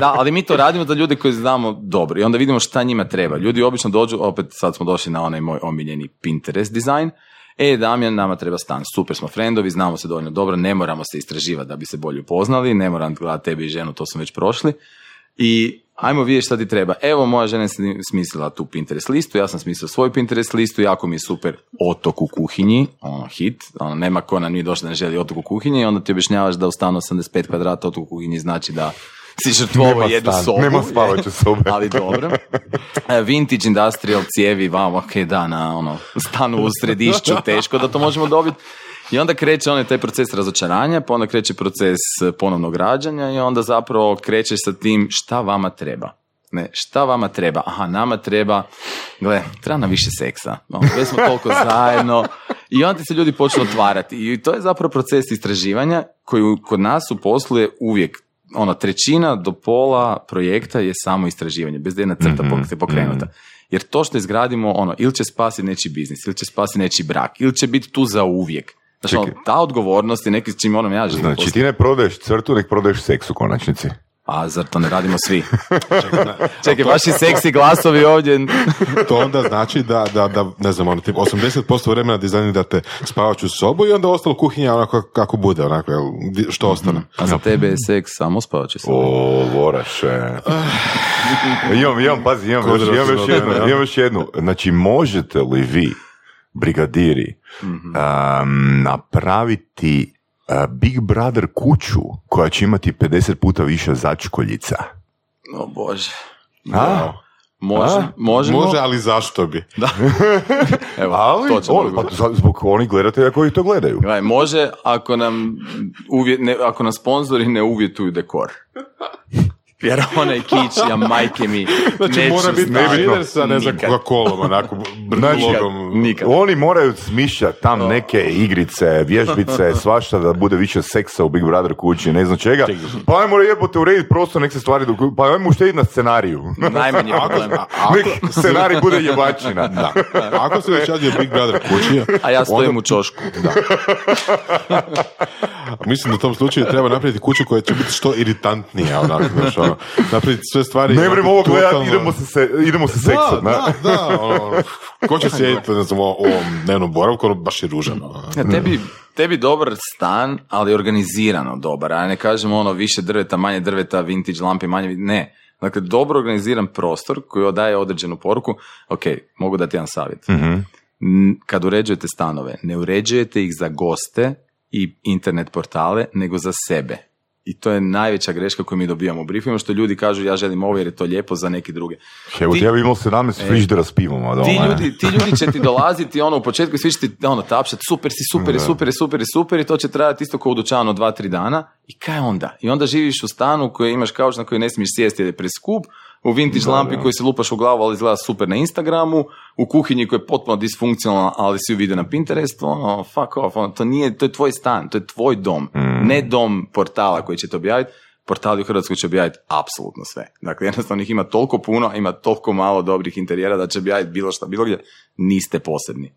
da, ali mi to radimo za ljude koji znamo dobro i onda vidimo šta njima treba. Ljudi obično dođu, opet sad smo došli na onaj moj omiljeni Pinterest dizajn. E, Damjan, nama treba stan. Super smo frendovi, znamo se dovoljno dobro, ne moramo se istraživati da bi se bolje upoznali, ne moram gledati tebi i ženu, to smo već prošli. I ajmo vidjeti šta ti treba. Evo, moja žena je smislila tu Pinterest listu, ja sam smislio svoju Pinterest listu, jako mi je super otok u kuhinji, ono hit, ono, nema ko nam nije došao da ne želi otok u kuhinji i onda ti objašnjavaš da u stanu 85 kvadrata otok u kuhinji znači da si žrtvovao Nema jednu stan, sobu. nema spavaće sobe. (laughs) Ali dobro. E, Vintage industrial cijevi, vam, ok, da, na ono, stanu u središću, teško da to možemo dobiti. I onda kreće onaj taj proces razočaranja, pa onda kreće proces e, ponovnog rađanja i onda zapravo krećeš sa tim šta vama treba. Ne, šta vama treba? Aha, nama treba, gle, treba nam više seksa. No, već smo toliko (laughs) zajedno. I onda ti se ljudi počnu otvarati. I to je zapravo proces istraživanja koji kod nas u poslu je uvijek ono, trećina do pola projekta je samo istraživanje, bez da jedna crta Mhm, pok- pokrenuta. Jer to što izgradimo, ono, ili će spasiti nečiji biznis, ili će spasiti nečiji brak, ili će biti tu za uvijek. Znači, ono, Čekaj. ta odgovornost je neki s čim ono ja živim. Znači, ti ne prodaješ crtu, nek prodaješ seks u konačnici. A zar to ne radimo svi? (laughs) Čekaj, vaši seksi glasovi ovdje. to onda znači da, da, da ne znam, ono, 80% vremena dizajnirate spavaću sobu i onda ostalo kuhinja onako kako bude, onako, jel, što ostane. A za tebe je seks samo spavaći sobu? O, voraše. (sighs) imam, imam, pazi, imam, još, imam, još jednu, imam još jednu. Znači, možete li vi, brigadiri, um, napraviti Big Brother kuću koja će imati 50 puta više začkoljica. O Bože. A? Može, može, može, ali zašto bi? (laughs) Da. (laughs) Evo, ali, to on, pa, zbog onih gledatelja koji to gledaju. Gledaj, može ako nam, uvjet, ne, ako nam sponzori ne uvjetuju dekor. (laughs) Jer onaj kić, ja majke mi, znači, neću mora biti nebitno. ne znam, Coca-Colom, onako, znači, Nikad. Oni moraju smišljati tam neke igrice, vježbice, (laughs) svašta da bude više seksa u Big Brother kući, ne znam čega. Pa ajmo jebote urediti prostor, nek se stvari, pa ajmo uštediti na scenariju. (laughs) Najmanji problem. nek scenarij bude jebačina. (laughs) Da. Ako se već radi Big Brother kući... A ja stojim onda... u čošku. Da. Mislim da u tom slučaju treba napraviti kuću koja će biti što iritantnija, onako, znaš, ono, napraviti sve stvari... Ne vremo ovo gledati, idemo se, se, idemo se seksat, da, da, da, ono, ko će sjediti, ne znam, ovom dnevnom boravku, ono, baš je ružan. Ono. Ja, tebi, tebi dobar stan, ali organizirano dobar, a ne kažemo ono, više drveta, manje drveta, vintage lampe, manje, ne. Dakle, dobro organiziran prostor koji odaje određenu poruku, ok, mogu dati jedan savjet. mm Kad uređujete stanove, ne uređujete ih za goste i internet portale, nego za sebe. I to je najveća greška koju mi dobijamo u briefingu, što ljudi kažu ja želim ovo jer je to lijepo za neki druge. Evo ti, ja bi imao 17 e, friždera s pivom. Ti ljudi, ti ljudi će ti dolaziti ono u početku i svi će ti ono, tapšati super si, super je, super je, super je, super i to će trajati isto kao u dućanu dva, tri dana. I kaj onda? I onda živiš u stanu koji imaš kauč na koji ne smiješ sjesti jer je preskup, u vintage da, lampi koji se lupaš u glavu, ali izgleda super na Instagramu, u kuhinji koja je potpuno disfunkcionalna, ali svi vide na Pinterestu, ono, fuck off, ono, to nije, to je tvoj stan, to je tvoj dom, mm. ne dom portala koji će to objaviti, portali u Hrvatskoj će objaviti apsolutno sve. Dakle, jednostavno ih ima toliko puno, ima toliko malo dobrih interijera da će objaviti bilo šta, bilo gdje, niste posebni.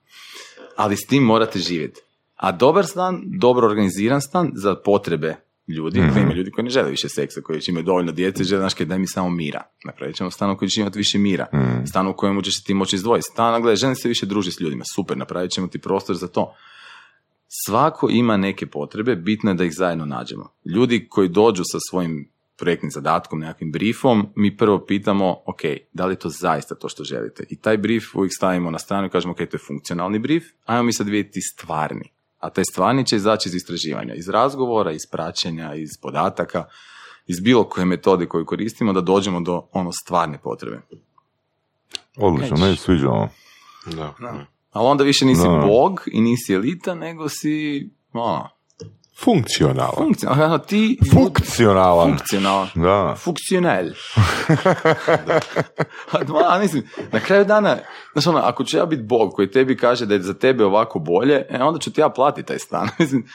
Ali s tim morate živjeti. A dobar stan, dobro organiziran stan za potrebe ljudi, mm-hmm. ima ljudi koji ne žele više seksa, koji će imati dovoljno djece, žele, znaš, daj mi samo mira. Napravit ćemo stan u kojem će imati više mira, mm. stan u kojem ćeš ti moći izdvojiti, stan, gledaj, želim se više družiti s ljudima, super, napravit ćemo ti prostor za to. Svako ima neke potrebe, bitno je da ih zajedno nađemo. Ljudi koji dođu sa svojim projektnim zadatkom, nekakvim briefom, mi prvo pitamo, ok, da li je to zaista to što želite? I taj brief uvijek stavimo na stranu i kažemo, ok, to je funkcionalni brief, ajmo mi sad vidjeti stvarni a taj stvarni će izaći iz istraživanja, iz razgovora, iz praćenja, iz podataka, iz bilo koje metode koju koristimo da dođemo do ono stvarne potrebe. Odlično, ne sviđamo. Da. da. Ali onda više nisi bog i nisi elita, nego si ono, Funkcionalan. Funkcionalan. Ti... Funkcionalan. Funkcionalan. Da. Funkcional. (laughs) A, mislim, na kraju dana, znaš ono, ako ću ja biti bog koji tebi kaže da je za tebe ovako bolje, e, onda ću ti ja platiti taj stan. (laughs) Mislim,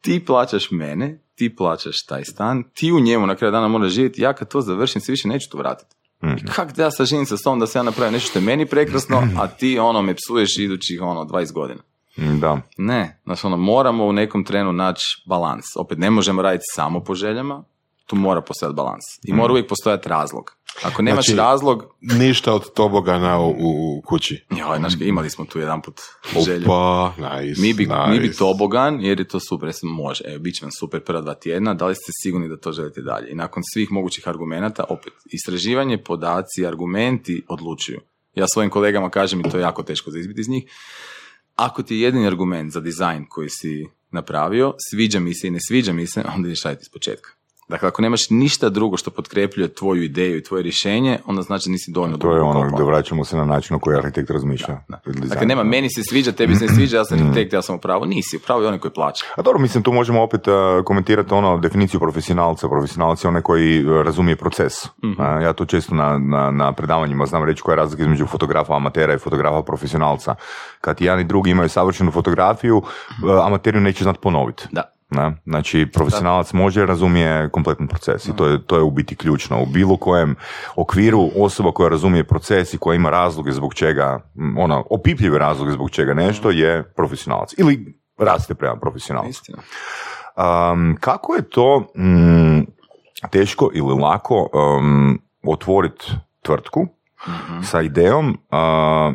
ti plaćaš mene, ti plaćaš taj stan, ti u njemu na kraju dana moraš živjeti, ja kad to završim se više neću to vratiti. Mm. I kak da ja saživim sa tom da se ja napravim nešto što je meni prekrasno, a ti ono me psuješ idućih ono 20 godina. Da. Ne, znači ono, moramo u nekom trenu naći balans. Opet ne možemo raditi samo po željama, tu mora postojati balans. I mora mm. uvijek postojati razlog. Ako nemaš znači, razlog... Ništa od tobogana u, u kući. Joj, znači, imali smo tu jedan put želju. Opa, nice, mi bi, nice. mi bi tobogan, jer je to super, jesmo može. Evo, bit će vam super prva dva tjedna, da li ste sigurni da to želite dalje? I nakon svih mogućih argumenata, opet, istraživanje, podaci, argumenti odlučuju. Ja svojim kolegama kažem i to je jako teško za izbiti iz njih ako ti je jedini argument za dizajn koji si napravio, sviđa mi se i ne sviđa mi se, (laughs) onda ideš raditi iz početka. Dakle, ako nemaš ništa drugo što potkrepljuje tvoju ideju i tvoje rješenje, onda znači nisi dovoljno To je ono gdje vraćamo se na način na koji arhitekt razmišlja. Da, Dakle, nema meni se sviđa, tebi se ne sviđa, ja sam mm. arhitekt, ja sam u pravu. Nisi, u pravu je onaj koji plaća. A dobro, mislim, tu možemo opet uh, komentirati ono definiciju profesionalca. Profesionalca je onaj koji uh, razumije proces. Mhm. ja to često na, na, na predavanjima znam reći koja je razlika između fotografa amatera i fotografa profesionalca. Kad jedan i drugi imaju savršenu fotografiju, uh, amateriju neće znati ponoviti. Da. Ne? Znači, profesionalac može razumije kompletan proces i to je, to je u biti ključno. U bilo kojem okviru osoba koja razumije proces i koja ima razloge zbog čega, ono, opipljive razloge zbog čega nešto je profesionalac. Ili raste prema profesionalcu. Um, kako je to, teško ili lako um, otvoriti tvrtku sa idejom, uh,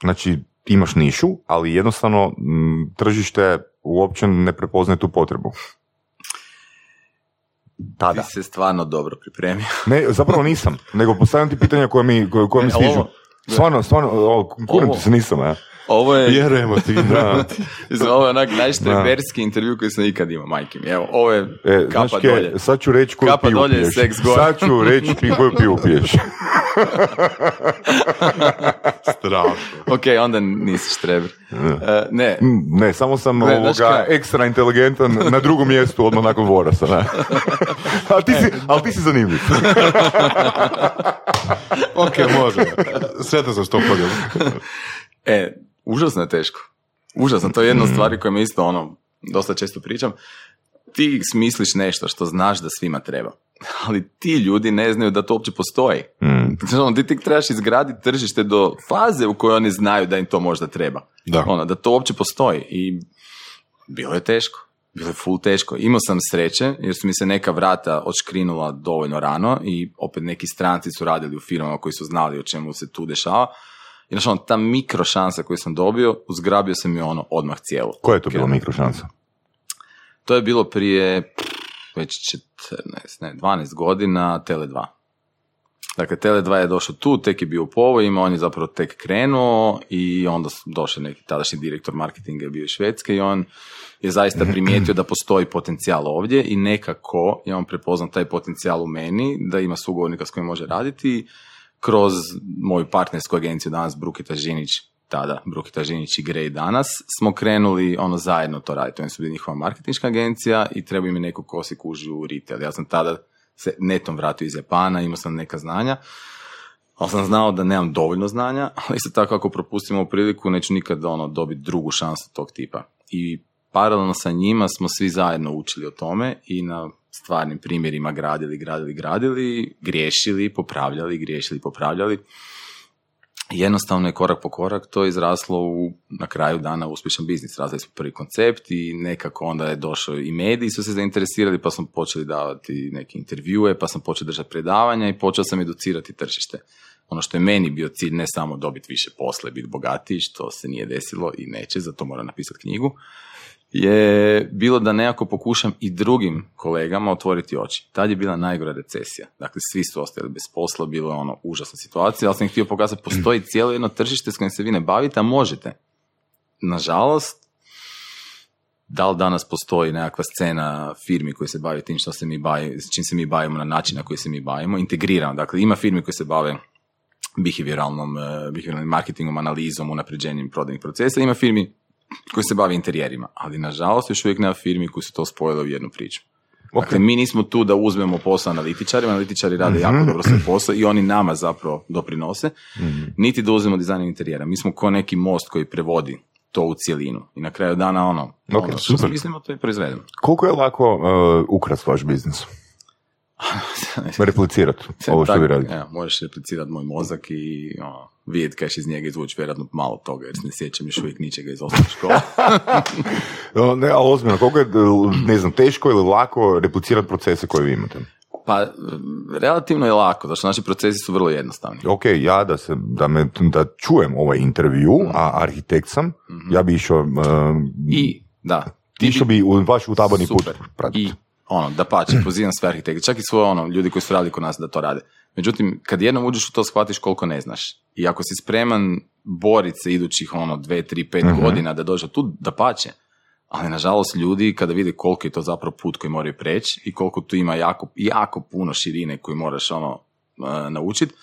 znači imaš nišu, ali jednostavno m, tržište uopće ne prepoznaje tu potrebu. Tada. Ti se stvarno dobro pripremio. (laughs) Ne, zapravo nisam, nego postavljam ti pitanja koje mi, koje, koje mi Ne, stižu. Stvarno, stvarno, kurim ti se nisam, ja. Ovo je, Vjerujemo ti. (laughs) Da. ovo je onak najštreberski intervju koji sam ikad imao, majke mi. Evo, ovo je E, kapa znaš dolje. sad ću reći koju Kapa pivu dolje, piješ. seks gore. Sad ću reći (laughs) koju pivu piješ. Strašno. Ok, onda nisi štreber. E, ne, Mm, Ne, samo sam Ne, ovoga, ekstra inteligentan na drugom mjestu odmah nakon Vorasa. Ne? (laughs) ali, ti si, ali ti si zanimljiv. (laughs) ok, može. Sretan sam s tom podjelom. E, užasno je teško. Užasno, to je jedna od stvari koje mi isto ono, dosta često pričam. Ti smisliš nešto što znaš da svima treba. Ali ti ljudi ne znaju da to uopće postoji. Mm. Ono, ti tek trebaš izgraditi tržište do faze u kojoj oni znaju da im to možda treba. Da. Ono, da to uopće postoji. I bilo je teško. Bilo je full teško. Imao sam sreće jer su mi se neka vrata odškrinula dovoljno rano i opet neki stranci su radili u firmama koji su znali o čemu se tu dešava. I znači, ono, ta mikro šansa koju sam dobio, uzgrabio sam je ono odmah cijelo. Koja je to bila Krenuo. mikrošansa? To je bilo prije već 14, ne, 12 godina Tele2. Dakle, Tele2 je došao tu, tek je bio u povojima, on je zapravo tek krenuo i onda su došli neki tadašnji direktor marketinga je bio iz Švedske i on je zaista (clears throat) primijetio da postoji potencijal ovdje i nekako je on prepoznao taj potencijal u meni, da ima sugovornika s kojim može raditi kroz moju partnersku agenciju danas Brukita Žinić, tada Brukita Žinić i Grej danas, smo krenuli ono zajedno to raditi. Oni su bili njihova marketinška agencija i trebao im je neko ko se kuži u retail. Ja sam tada se netom vratio iz Japana, imao sam neka znanja, ali sam znao da nemam dovoljno znanja, (laughs) ali isto tako ako propustimo priliku neću nikad ono, dobiti drugu šansu tog tipa. I paralelno sa njima smo svi zajedno učili o tome i na stvarnim primjerima gradili, gradili, gradili, griješili, popravljali, griješili, popravljali. Jednostavno je korak po korak to izraslo u, na kraju dana uspješan biznis. Razvili smo prvi koncept i nekako onda je došao i mediji su se zainteresirali pa smo počeli davati neke intervjue, pa sam počeo držati predavanja i počeo sam educirati tržište. Ono što je meni bio cilj ne samo dobiti više posla i biti bogatiji, što se nije desilo i neće, zato moram napisati knjigu, je bilo da nekako pokušam i drugim kolegama otvoriti oči. Tad je bila najgora recesija. Dakle, svi su ostali bez posla, bilo je ono užasna situacija, ali sam htio pokazati, postoji cijelo jedno tržište s kojim se vi ne bavite, a možete. Nažalost, da li danas postoji nekakva scena firmi koji se bavi tim što se mi bavi, čim se mi bavimo na način na koji se mi bavimo, integrirano. Dakle, ima firmi koje se bave behavioralnom, eh, behavioralnim marketingom, analizom, unapređenjem prodajnih procesa, ima firmi koji se bavi interijerima, ali nažalost još uvijek nema firmi koji su to spojile u jednu priču. Dakle, mi nismo tu da uzmemo posao analitičarima, analitičari rade jako dobro svoj posao i oni nama zapravo doprinose, niti da uzmemo dizajn interijera. Mi smo ko neki most koji prevodi to u cijelinu. I na kraju dana ono, ono što super. mislimo to i proizvedemo. Koliko je lako uh, ukrast vaš biznis? (laughs) Replicirati ovo što vi radite. evo, možeš replicirati moj mozak i ono, vidjeti kaj će iz njega izvući vjerojatno malo toga, jer se ne sjećam još uvijek ničega iz osnovne škole. (laughs) O, Ne, ali ozbiljno, koliko je, ne znam, teško ili lako replicirati procese koje vi imate? Pa, m, relativno je lako, zato što naši procesi su vrlo jednostavni. Ok, ja da, se, da, me, da čujem ovaj intervju, a arhitekt sam, ja bi išao, uh, I, da, ti išao bi u vaš utaborni put Super. pratiti. I ono, da pače, pozivam sve arhitekte, čak i svoje ono, ljudi koji su radili kod nas da to rade. Međutim, kad jednom uđeš u to, shvatiš koliko ne znaš. I ako si spreman boriti se idućih ono, dve, tri, pet godina da dođe tu, da pače. Ali nažalost ljudi kada vide koliko je to zapravo put koji moraju preći i koliko tu ima jako, jako puno širine koju moraš ono naučiti,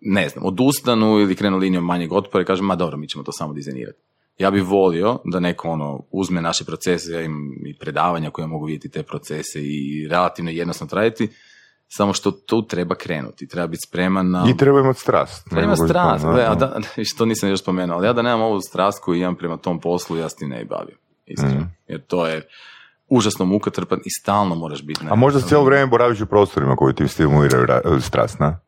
ne znam, odustanu ili krenu linijom manjeg otpora i kažu, ma dobro, mi ćemo to samo dizajnirati. Ja bih volio da neko ono uzme naše procese, ja imam i predavanja koja mogu vidjeti te procese i relativno jednostavno raditi, samo što tu treba krenuti, treba biti spreman na... I treba imati strast. Treba strast, da, da. da, (laughs) što nisam još spomenuo, ali ja da nemam ovu strast koju imam prema tom poslu, ja s tim ne bi bavio, iskreno. Mhm. Jer to je užasno mukotrpan i stalno moraš biti. A možda cijelo vrijeme boraviš u prostorima koji ti stimuliraju ra- strast, na?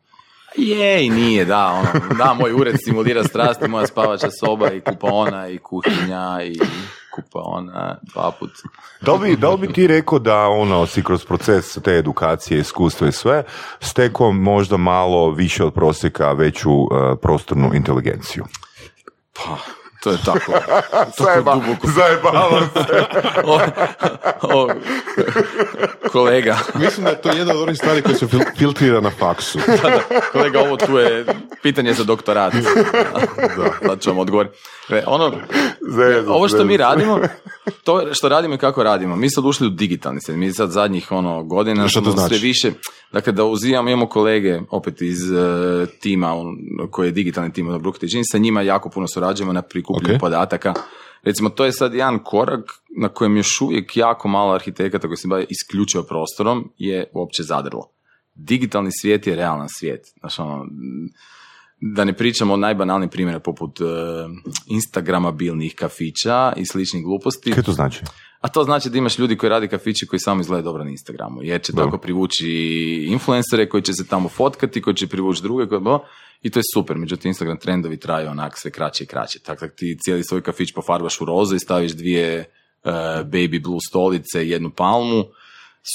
Je i nije, da, ono, da, moj ured simulira strast i moja spavača soba i kupaona i kuhinja i kupaona dva put. Da li, da li bi ti rekao da ono, si kroz proces te edukacije, iskustva i sve, stekao možda malo više od prosjeka veću uh, prostornu inteligenciju? Pa, to je tako. (laughs) Zajeba, duboko. zajebavam se. (laughs) o, o, kolega, Mislim da je to jedna od onih stvari koje se fil- filtrira na faksu. da, da, kolega, ovo tu je pitanje za doktorat. Da, sad ću vam odgovoriti. E, Ono, Zezam, ovo što mi radimo, to što radimo i kako radimo, mi sad ušli u digitalni svijet, mi sad zadnjih ono godina Što to smo znači? sve više, dakle da uzimamo, imamo kolege opet iz e, tima on, koji je digitalni tim od Brookte Jeans, sa njima jako puno surađujemo na prikupljanju Ok. podataka. Recimo, to je sad jedan korak na kojem još uvijek jako malo arhitekata koji se bave isključivo prostorom je uopće zadrlo. Digitalni svijet je realan svijet. Znaš, ono, da ne pričamo o najbanalnim primjera poput e, instagramabilnih kafića i sličnih gluposti. Kaj to znači? A to znači da imaš ljudi koji radi kafići koji samo izgledaju dobro na Instagramu, jer će tako privući influencere koji će se tamo fotkati, koji će privući druge, koji, bo, i to je super. Međutim, Instagram trendovi traju onak sve kraće i kraće. Tako da ti cijeli svoj kafić pofarbaš u roze i staviš dvije e, baby blue stolice i jednu palmu,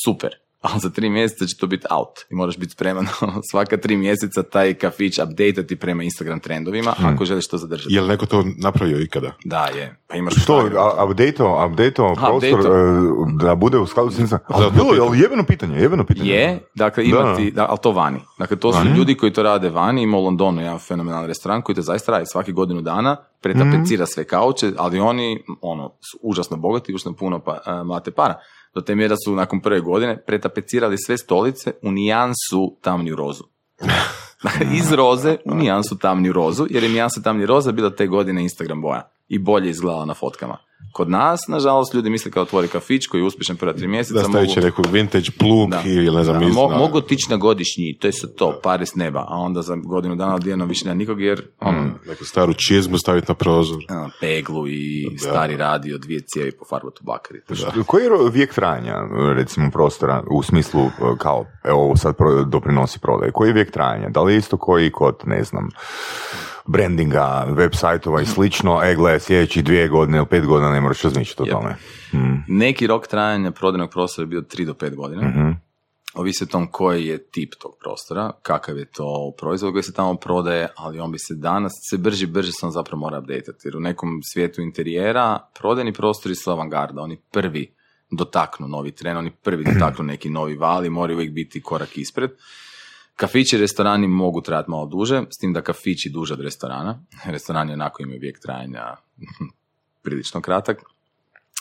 super. Ali za tri mjeseca će to biti out i moraš biti spreman (laughs) svaka tri mjeseca taj kafić updateati prema Instagram trendovima ako želiš to zadržati. Je li neko to napravio ikada? Da, je. Pa imaš Što, update-o, update-o prostor update-o. e, da bude u skladu s Instagram? Ali Da, bilo je, ali jebeno pitanje, jebeno pitanje. Je, dakle Da. imati, da, ali to vani. Dakle, to su Vani? ljudi koji to rade vani, ima u Londonu jedan fenomenalan restoran koji to zaista radi svaki godinu dana, pretapecira sve kauče, ali oni ono, su užasno bogati, užasno puno pa, a, mlate para. Do te mjere da su nakon prve godine pretapecirali sve stolice u nijansu tamnju rozu. (laughs) Dakle, iz roze u nijansu tamnju rozu, jer je nijansa tamnji roza bila te godine Instagram boja i bolje izgledala na fotkama. Kod nas, nažalost, ljudi misle kao otvori kafić koji je uspješan prva tri mjeseca. Da stavit će mogu- neku vintage plug da. ili ne znam, Da, mo- da. mogu otići na godišnji, to je sad to, pare s neba, a onda za godinu dana odjedno više nema nikog jer ono, neku staru čizmu staviti na prozor. ono, peglu i stari radio, dvije cijevi po. To što- Koji je vijek trajanja, recimo, prostora u smislu e, kao, evo sad doprinosi prodaje? Koji je vijek trajanja? Da li isto koji kod, ne znam, brandinga, web sajtova i slično, e, gle, sljedećih dvije godine ili pet godina ne moraš razmišljati o Jep. tome. Mm. Neki rok trajanja prodajnog prostora je bio 3 do 5 godina. Mhm. Ovisi o tom koji je tip tog prostora, kakav je to proizvod koji se tamo prodaje, ali on bi se danas, sve brže i brže se on zapravo mora updateati. Jer u nekom svijetu interijera prodajni prostori su avangarda, oni prvi dotaknu novi tren, oni prvi dotaknu neki novi val i moraju uvijek biti korak ispred. Kafići i restorani mogu trajati malo duže, s tim da kafići duže od restorana. (laughs) Restorani onako imaju vijek trajanja (laughs) prilično kratak,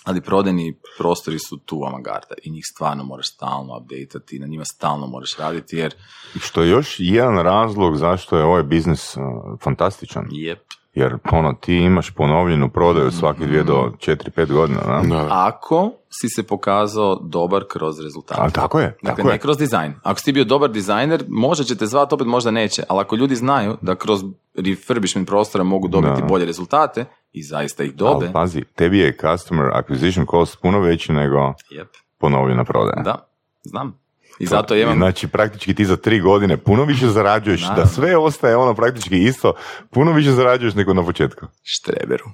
ali prodajni prostori su tu avangarda i njih stvarno moraš stalno updateati, na njima stalno moraš raditi jer I Što je još jedan razlog zašto je ovaj biznis uh, fantastičan. jep, Jer ono, ti imaš ponovljenu prodaju svaki dvije do četiri, pet godina. Da? Da. ako si se pokazao dobar kroz rezultate. A, tako je, Dakle, tako ne je. kroz dizajn. Ako si ti bio dobar dizajner, možda će te zvati, opet možda neće. Ali ako ljudi znaju da kroz refurbishment prostora mogu dobiti Da. bolje rezultate i zaista ih dobe, Ali pazi, tebi je customer acquisition cost puno veći nego jep, ponovljena prodaja. da, znam. I zato imam... Znači, praktički ti za tri godine puno više zarađuješ, da sve ostaje ono praktički isto, puno više zarađuješ nego na početku. Štreberu.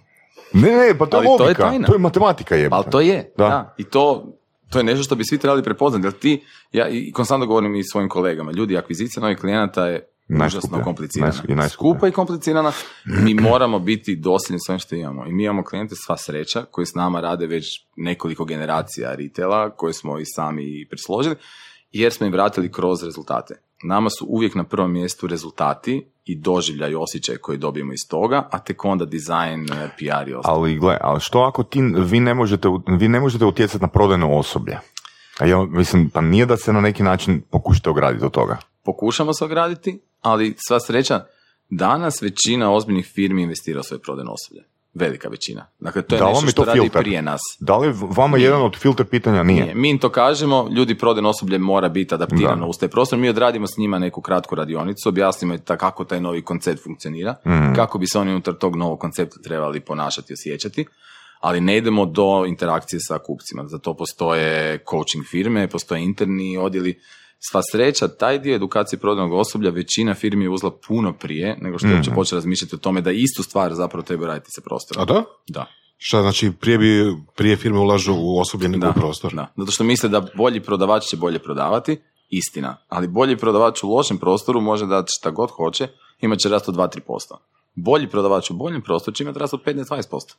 Ne, ne, pa to je Ali to je logika, tajna. to je matematika jebate. Ali to je, Da. da. I to, to je nešto što bi svi trebali prepoznati. Jer ti, ja i konstantno govorim i svojim kolegama, ljudi, akvizicija novih klijenata je Najskuplja. užasno komplicirana. Najskuplja i najskuplja. Skupa i komplicirana. Mi moramo biti dosljedni svojim što imamo. I mi imamo klijente sva sreća koji s nama rade već nekoliko generacija retaila koje smo i sami presložili jer smo im vratili kroz rezultate. Nama su uvijek na prvom mjestu rezultati i doživljaj i osjećaj koji dobijemo iz toga, a tek onda dizajn, eh, PR i ostalo. Ali gle, ali što ako ti, vi ne možete, vi ne možete utjecati na prodajno osoblje? A ja mislim, pa nije da se na neki način pokušate ograditi od toga. pokušamo se ograditi, ali sva sreća, danas većina ozbiljnih firmi investira u svoje prodajno osoblje. Velika većina. Dakle, to je Da nešto što to radi prije nas. Da li vama jedan od filter pitanja? Nije. Nije. Mi im to kažemo, ljudi prodajno osoblje mora biti adaptirano Da. uz taj prostor. Mi odradimo s njima neku kratku radionicu, objasnimo im ta- kako taj novi koncept funkcionira, Mhm. kako bi se oni unutar tog novog koncepta trebali ponašati i osjećati, ali ne idemo do interakcije sa kupcima. Za to postoje coaching firme, postoje interni odjeli. Sva sreća, taj dio edukacije prodajnog osoblja većina firmi je uzela puno prije nego što je uopće počela razmišljati o tome da istu stvar zapravo treba raditi sa prostorom. A da? Da. Šta znači, prije, bi, prije firme ulažu u osoblje nego Da, u prostor? Da, zato što misle da bolji prodavač će bolje prodavati, istina. Ali bolji prodavač u lošem prostoru može dati šta god hoće, imat će rast od 2-3%. Bolji prodavač u boljem prostoru će imati rast od 15-20%.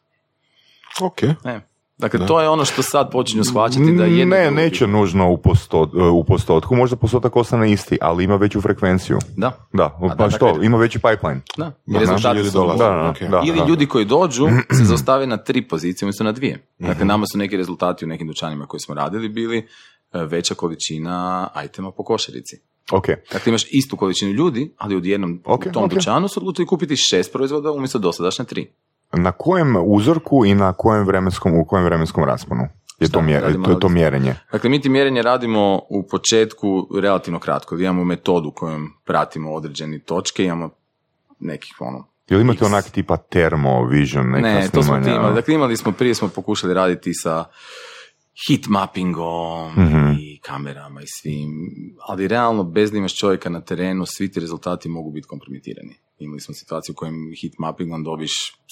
Ok. Ne. Dakle, to je ono što sad počinju shvaćati da jedni ne, drugi- neće nužno u, postot, u postotku, možda postotak ostane isti, ali ima veću frekvenciju. Da, Da, da, pa što, dakle- ima veći pipeline. da. I Da, rezultati ljudi dolaze. Da, da, Ok. da, Ili da. ljudi koji dođu (clears throat) se zaustave na tri pozicije umjesto na dvije. Dakle, nama su neki rezultati u nekim dućanima koji smo radili bili e, veća količina itema po košarici. Ok, Dakle, imaš istu količinu ljudi, ali u jednom Ok, u tom ok. dućanu su odlučili kupiti šest proizvoda umjesto dosadašnja tri. Na kojem uzorku i na kojem vremenskom, u kojem vremenskom rasponu je to, mje- radimo to, je to mjerenje? Dakle, mi ti mjerenje radimo u početku relativno kratko. Imamo metodu kojom pratimo određene točke, imamo nekih ono, Jel imate X. onak tipa termo, vision, neka Ne, to smo ti snimanja? imali. Dakle, imali smo, prije smo pokušali raditi sa hit mappingom Mhm. i kamerama i svim, ali realno bez da imaš čovjeka na terenu, svi ti rezultati mogu biti kompromitirani. Imali smo situaciju u kojem hit mappingom dobiš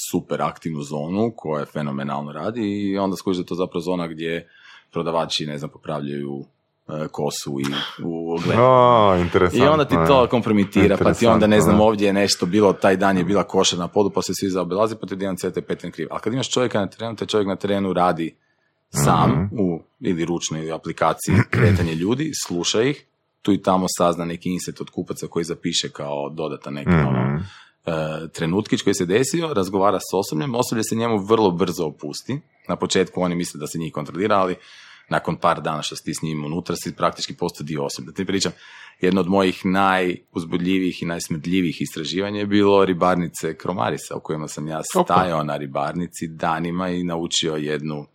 super aktivnu zonu koja fenomenalno radi i onda skužiš da je to zapravo zona gdje prodavači, ne znam, popravljaju e, kosu i u ogledu. Interesantno. I onda ti to kompromitira, pa ti onda ne znam ovdje je nešto bilo, taj dan je bila koša na podu, pa se svi zaobilazi, pa ti jedan cijeli peten kriv. Ali kad imaš čovjeka na terenu, taj čovjek na terenu radi sam Mhm. u ili ručnoj ili aplikaciji kretanje ljudi, sluša ih, tu i tamo sazna neki inset od kupaca koji zapiše kao dodatan neki Mhm. ono, e, trenutkić koji se desio, razgovara s osobljem, osoblje se njemu vrlo brzo opusti. Na početku oni misle da se njih kontrolira, ali nakon par dana što si ti s njim unutra si praktički postao dio osoblja. Da ti pričam, jedno od mojih najuzbudljivijih i najsmrdljivijih istraživanja je bilo ribarnice Kromarisa, u kojima sam ja stajao na ribarnici danima i naučio jednu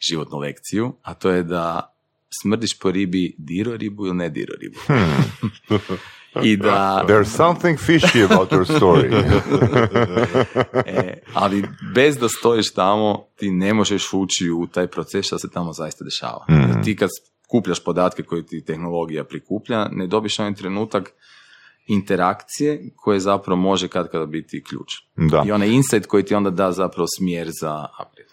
životnu lekciju, a to je da smrdiš po ribi, diro ribu ili ne diro ribu. (laughs) I da There's something fishy about your story. (laughs) E, ali bez da stojiš tamo, ti ne možeš ući u taj proces što se tamo zaista dešava. Jer Ti kad skupljaš podatke koje ti tehnologija prikuplja, ne dobiš onaj trenutak interakcije koje zapravo može kad kada biti ključ. Da. I onaj insight koji ti onda da zapravo smjer za upgrade.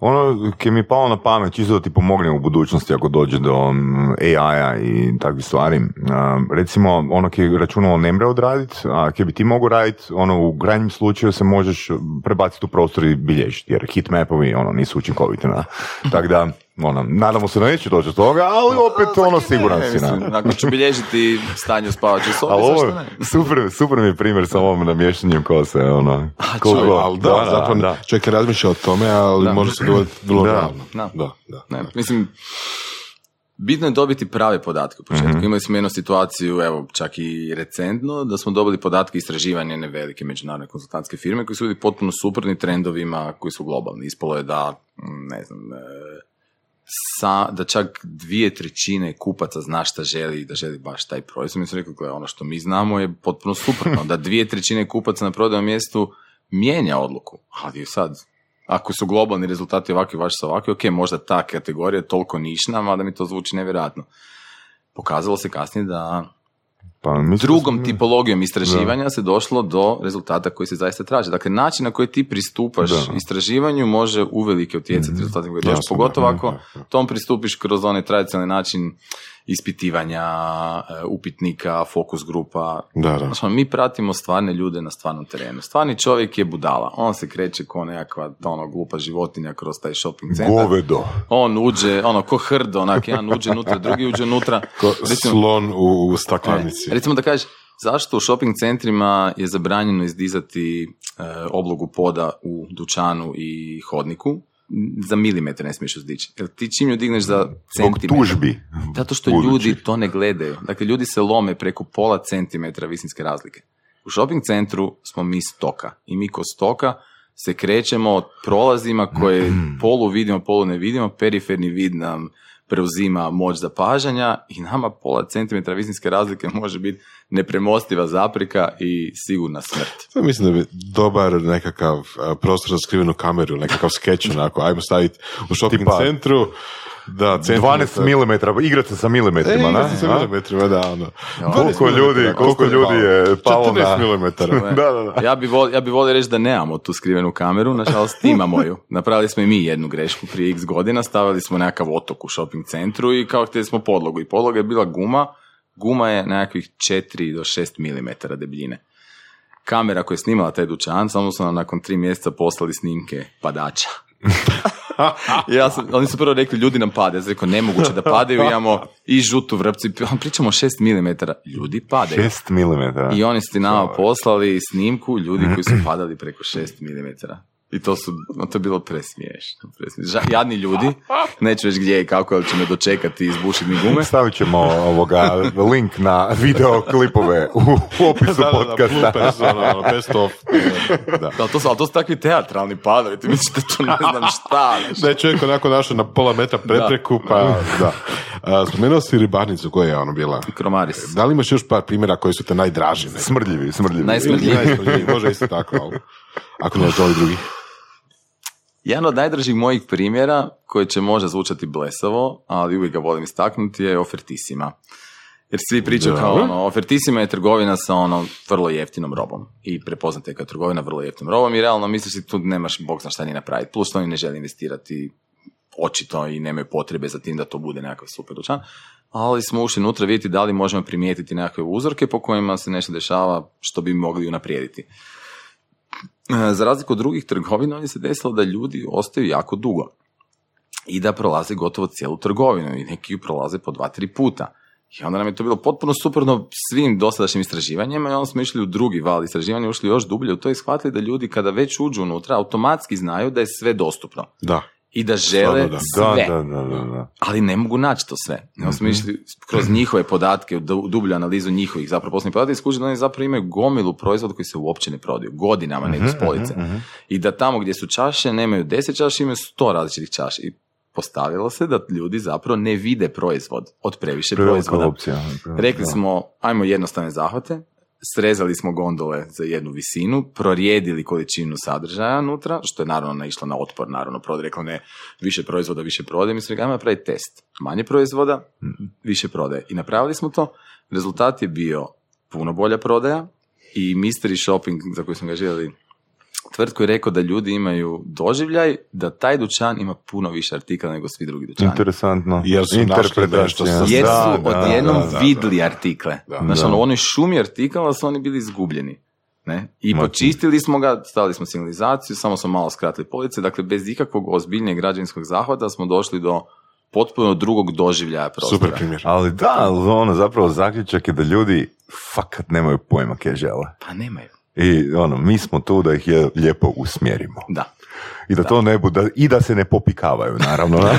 Ono ki mi je palo na pamet, čisto da ti pomogne u budućnosti ako dođe do mm, AI-a i takvih stvari. A, recimo, ono ki računalo ne mre odradit, a ki bi ti mogu raditi, ono u krajnjem slučaju se možeš prebaciti u prostor i bilježiti, jer hitmapovi ono, nisu učinkoviti. (laughs) Tako da, ono, nadamo se da neće doći do toga, ali opet ono siguran si. Na. (laughs) ako ću bilježiti stanje u spavačoj (laughs) sobi, Ali ovo, zašto ne? super, super mi je primjer sa ovom namještanjem kose, ono. koliko- Čuj, ali da, zapravo čovjek ne razmišlja o tome, ali Da. može se dogoditi vrlo Da. realno. Da. Da, da. Ne, mislim, bitno je dobiti prave podatke u početku. Mhm. Imali smo jednu situaciju, evo, čak i recentno, da smo dobili podatke istraživanja jedne velike međunarodne konsultantske firme koji su bili potpuno suprotni trendovima koji su globalni. Ispalo je da, ne znam, e, sa, da čak dvije trećine kupaca zna šta želi i da želi baš taj proizvod. Mi smo rekli, gle, ono što mi znamo je potpuno suprotno, da dvije trećine kupaca na prodajnom mjestu mijenja odluku. Ali sad, ako su globalni rezultati ovakvi, vaši su ovakvi, ok, možda ta kategorija je toliko nišna, mada mi to zvuči nevjerojatno. Pokazalo se kasnije da Pa, da drugom tipologijom istraživanja se došlo do rezultata koji se zaista traže. Dakle, način na koji ti pristupaš Da. istraživanju može uvelike utjecati mm rezultatima koji dođeš, pogotovo da, ako da, da. tom pristupiš kroz onaj tradicionalni način ispitivanja, e, upitnika, fokus grupa. Da, da. Znači, mi pratimo stvarne ljude na stvarnom terenu. Stvarni čovjek je budala. On se kreće ko nekakva ono, glupa životinja kroz taj shopping centar. Govedo. On uđe, ono, ko hrdo, onak, jedan uđe unutra, drugi uđe unutra. Ko Recimo- slon u, u staklenici. E, recimo da kažeš, zašto u shopping centrima je zabranjeno izdizati e, oblogu poda u dućanu i hodniku? Za milimetar ne smiješ uzdići. Jer ti čim ju digneš za Zbog centimetar. tužbi. Zato što budućih. ljudi to ne gledaju. Dakle, ljudi se lome preko pola centimetra visinske razlike. U shopping centru smo mi stoka. I mi ko stoka se krećemo od prolazima koje (clears throat) polu vidimo, polu ne vidimo. Periferni vid nam preuzima moć zapažanja i nama pola centimetra visinske razlike može biti nepremostiva zapreka i sigurna smrt. Sad mislim da bi dobar nekakav prostor za skrivenu kameru, nekakav skeč onako, ajmo staviti u shopping Tipa- centru, Da, (laughs) 12 mm, igrate sa milimetrima, E, na? igrate sa milimetrima, da, ono. Koliko 12 ljudi, koliko ljudi je palo 14 na... milimetara. (laughs) da, da, da. Ja bi, vol, ja bi volio reći da nemamo tu skrivenu kameru, nažalost imamo ju. (laughs) Napravili smo i mi jednu grešku prije x godina, stavili smo nekakav otok u shopping centru i kao htjeli smo podlogu. I podloga je bila guma, guma je nekakvih 4 do 6 mm debljine. Kamera koja je snimala taj dućan, samo su nam nakon tri mjeseca poslali snimke padača. (laughs) ja sam, oni su prvo rekli, ljudi nam pade. Ja sam rekao, nemoguće da padaju, imamo i žutu vrpcu, i pričamo 6 mm. Ljudi padaju. 6 mm. I oni su ti nama poslali snimku ljudi koji su (clears throat) padali preko 6 mm. I to su, no to je bilo presmiješno. presmiješno. Ža- Jadni ljudi, neću reći gdje i kako, ali će me dočekati i izbušiti mi gume. Stavit ćemo ovoga link na video klipove u, u opisu Da, da, da, podcasta. best of. Da. Da, ali to su, ali to su takvi teatralni padovi, ti misliš da to ne znam šta. Da je čovjek onako našao na pola metra prepreku, pa da. A, spomenuo si ribarnicu, koja je ono bila? Kromaris. Da li imaš još par primjera koji su te najdraži? Smrdljivi, smrdljivi. Najsmrdljiviji. Najsmrdljiviji, može isto tako, ali ako ne ovih drugih. Jedan od najdražih mojih primjera, koji će možda zvučati blesavo, ali uvijek ga volim istaknuti, je ofertisima. Jer svi pričaju kao ono, ofertisima je trgovina sa ono vrlo jeftinom robom. I prepoznate kao trgovina vrlo jeftinom robom i realno misliš si tu nemaš bog zna šta ni napraviti. Plus oni ne žele investirati očito i nemaju potrebe za tim da to bude nekakav super dućan. Ali smo ušli unutra vidjeti da li možemo primijetiti nekakve uzorke po kojima se nešto dešava što bi mogli unaprijediti. E, Za razliku od drugih trgovina, ovdje se desilo da ljudi ostaju jako dugo i da prolaze gotovo cijelu trgovinu i neki ju prolaze po dva, tri puta. I onda nam je to bilo potpuno suprotno svim dosadašnjim istraživanjima i onda smo išli u drugi val istraživanja, ušli još dublje u to i shvatili da ljudi kada već uđu unutra automatski znaju da je sve dostupno Da. I da žele Stvarno da. sve Da, da, da, da, da. ali ne mogu naći to sve. Smo išli kroz njihove podatke, u dublju analizu njihovih zapravo poslovnih podataka i skužili da oni zapravo imaju gomilu proizvoda koji se uopće ne prodaju. Godinama ne idu s police. I da tamo gdje su čaše nemaju 10 čaša, imaju 100 različitih čaša. I postavilo se da ljudi zapravo ne vide proizvod od previše Prevelika proizvoda. opcija. Rekli Da. smo, ajmo jednostavne zahvate, srezali smo gondole za jednu visinu, prorijedili količinu sadržaja unutra, što je naravno naišlo na otpor, naravno, prodaj rekla ne, više proizvoda, više prodaje, mi smo rekli, ajmo napraviti test. Manje proizvoda, više prodaje. I napravili smo to, rezultat je bio puno bolja prodaja i mystery shopping, za koji smo ga željeli tvrtku je rekao da ljudi imaju doživljaj da taj dućan ima puno više artikala nego svi drugi dućani. Interesantno. Jer su nešto sa- Jer su da, odjednom da, da, vidli artikle. Znači, ono, u onoj šumi artikala su oni bili izgubljeni. Ne? I Ma- počistili smo ga, stavili smo signalizaciju, samo smo malo skratili police, dakle bez ikakvog ozbiljnijeg građanskog zahvata smo došli do potpuno drugog doživljaja prostora. Super primjer. Ali da, ali ono, zapravo zaključak je da ljudi fakat nemaju pojma kaj žele. Pa nemaju. I ono, mi smo tu da ih je lijepo usmjerimo. Da. I da, to ne bude, i da se ne popikavaju, naravno. da.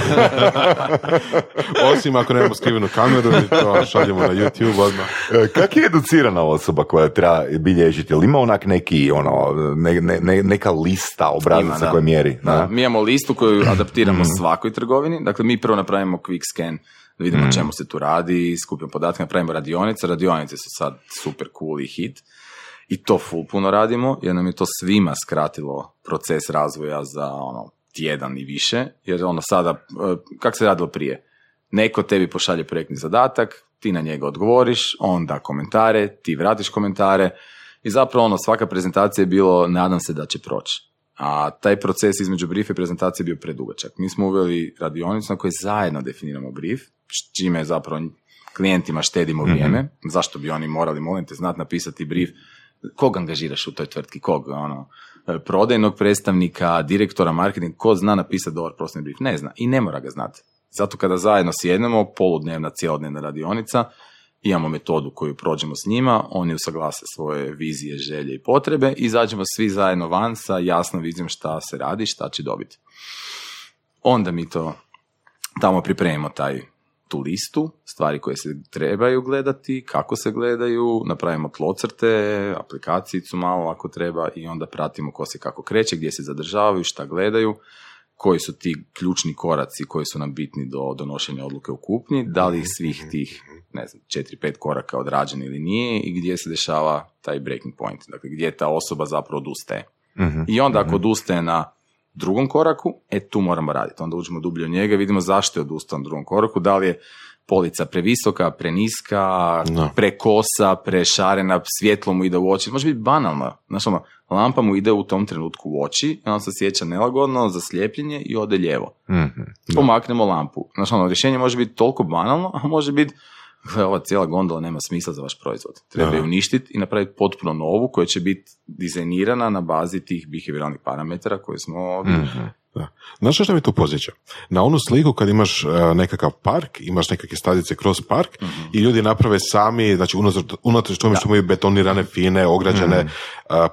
(laughs) Osim ako nemamo skrivenu kameru i to šaljemo na YouTube odmah. E, Kak je educirana osoba koja treba bilježiti? Jel ima onak neki, ono, ne, ne- ne- neka lista obrazaca da. koja mjeri? Da, da? mi imamo listu koju (clears throat) adaptiramo svakoj trgovini. Dakle, mi prvo napravimo quick scan da vidimo o čemu se tu radi, skupimo podatke, napravimo radionice. Radionice su sad super cool i hit. I to full puno radimo, jer nam je to svima skratilo proces razvoja za ono, tjedan i više. Jer ono sada, e, kak se radilo prije? Neko tebi pošalje projektni zadatak, ti na njega odgovoriš, on da komentare, ti vratiš komentare i zapravo ono, svaka prezentacija je bilo nadam se da će proći. A taj proces između brief i prezentacije je bio predugačak. Mi smo uveli radionicu na kojoj zajedno definiramo brief, čime zapravo klijentima štedimo vrijeme. Zašto bi oni morali, molim te, znati napisati brief? Kog angažiraš u toj tvrtki? Kog? Ono, e, prodajnog predstavnika, direktora marketing, ko zna napisati dobar prostorni brief? Ne zna i ne mora ga znati. Zato kada zajedno sjednemo, poludnevna, cijelodnevna radionica, imamo metodu koju prođemo s njima, oni usaglase svoje vizije, želje i potrebe i izađemo svi zajedno van sa jasnom vizijom šta se radi, šta će dobiti. Onda mi to tamo pripremimo taj tu listu, stvari koje se trebaju gledati, kako se gledaju, napravimo tlocrte, aplikacijicu malo ako treba i onda pratimo ko se kako kreće, gdje se zadržavaju, šta gledaju, koji su ti ključni koraci koji su nam bitni do donošenja odluke u kupnji, da li ih svih tih, ne znam, 4-5 koraka odrađen ili nije i gdje se dešava taj breaking point, dakle gdje ta osoba zapravo odustaje. Mhm. I onda ako odustaje na drugom koraku, e tu moramo raditi. Onda uđemo dublje u njega i vidimo zašto je odustao na drugom koraku, da li je polica previsoka, preniska, No. prekosa, prešarena, svjetlo mu ide u oči. Može biti banalno. Znaš, ono, lampa mu ide u tom trenutku u oči, on se sjeća nelagodno, zaslijepljenje i ode lijevo. Mhm. Pomaknemo lampu. Znaš, ono, rješenje može biti toliko banalno, a može biti (laughs) ova cijela gondola nema smisla za vaš proizvod. Treba je uništiti i napraviti potpuno novu koja će biti dizajnirana na bazi tih behavioralnih parametara koje smo Mhm. Da. Znaš što mi tu podsjeća? Na onu sliku kad imaš e, nekakav park, imaš nekakve stadice kroz park i ljudi naprave sami, znači unatoč, tome što imaju betonirane, fine, ograđene e,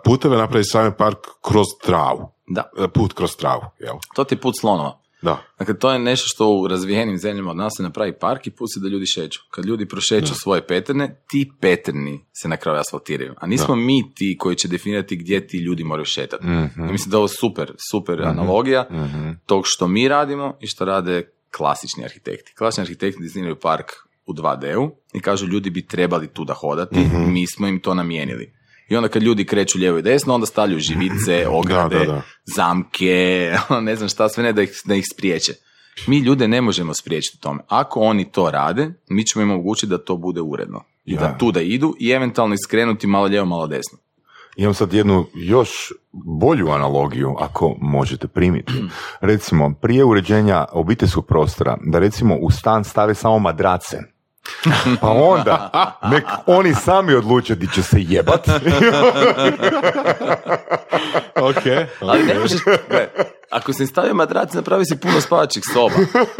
puteve, naprave sami park kroz travu. Da, E, Put kroz travu, jel? to ti je put slonova. Da. Dakle, to je nešto što u razvijenim zemljama od nas se napravi park i pusti da ljudi šeću. Kad ljudi prošeću svoje peterne, ti peterni se na kraju asfaltiraju. A nismo mi ti koji će definirati gdje ti ljudi moraju šetati. I mislim da je ovo super, super analogija tog što mi radimo i što rade klasični arhitekti. Klasični arhitekti dizajniraju park u 2D-u i kažu ljudi bi trebali tu da hodati, mi smo im to namijenili. I onda kad ljudi kreću lijevo i desno, onda stavljaju živice, (clears throat) ograde, da, da. zamke, (laughs) ne znam šta sve ne da ih, da ih spriječe. Mi ljude ne možemo spriječiti u tome. Ako oni to rade, mi ćemo im omogućiti da to bude uredno. I Ja. da tu da idu i eventualno iskrenuti malo lijevo, malo desno. Imam sad jednu još bolju analogiju, ako možete primiti. (clears throat) Recimo, prije uređenja obiteljskog prostora, da recimo u stan stave samo madrace. (laughs) Pa onda, nek oni sami odluče di će se jebat. (laughs) ok. Ali ne možeš, gle, ako se stavio madrac, napravi si puno spavačih soba.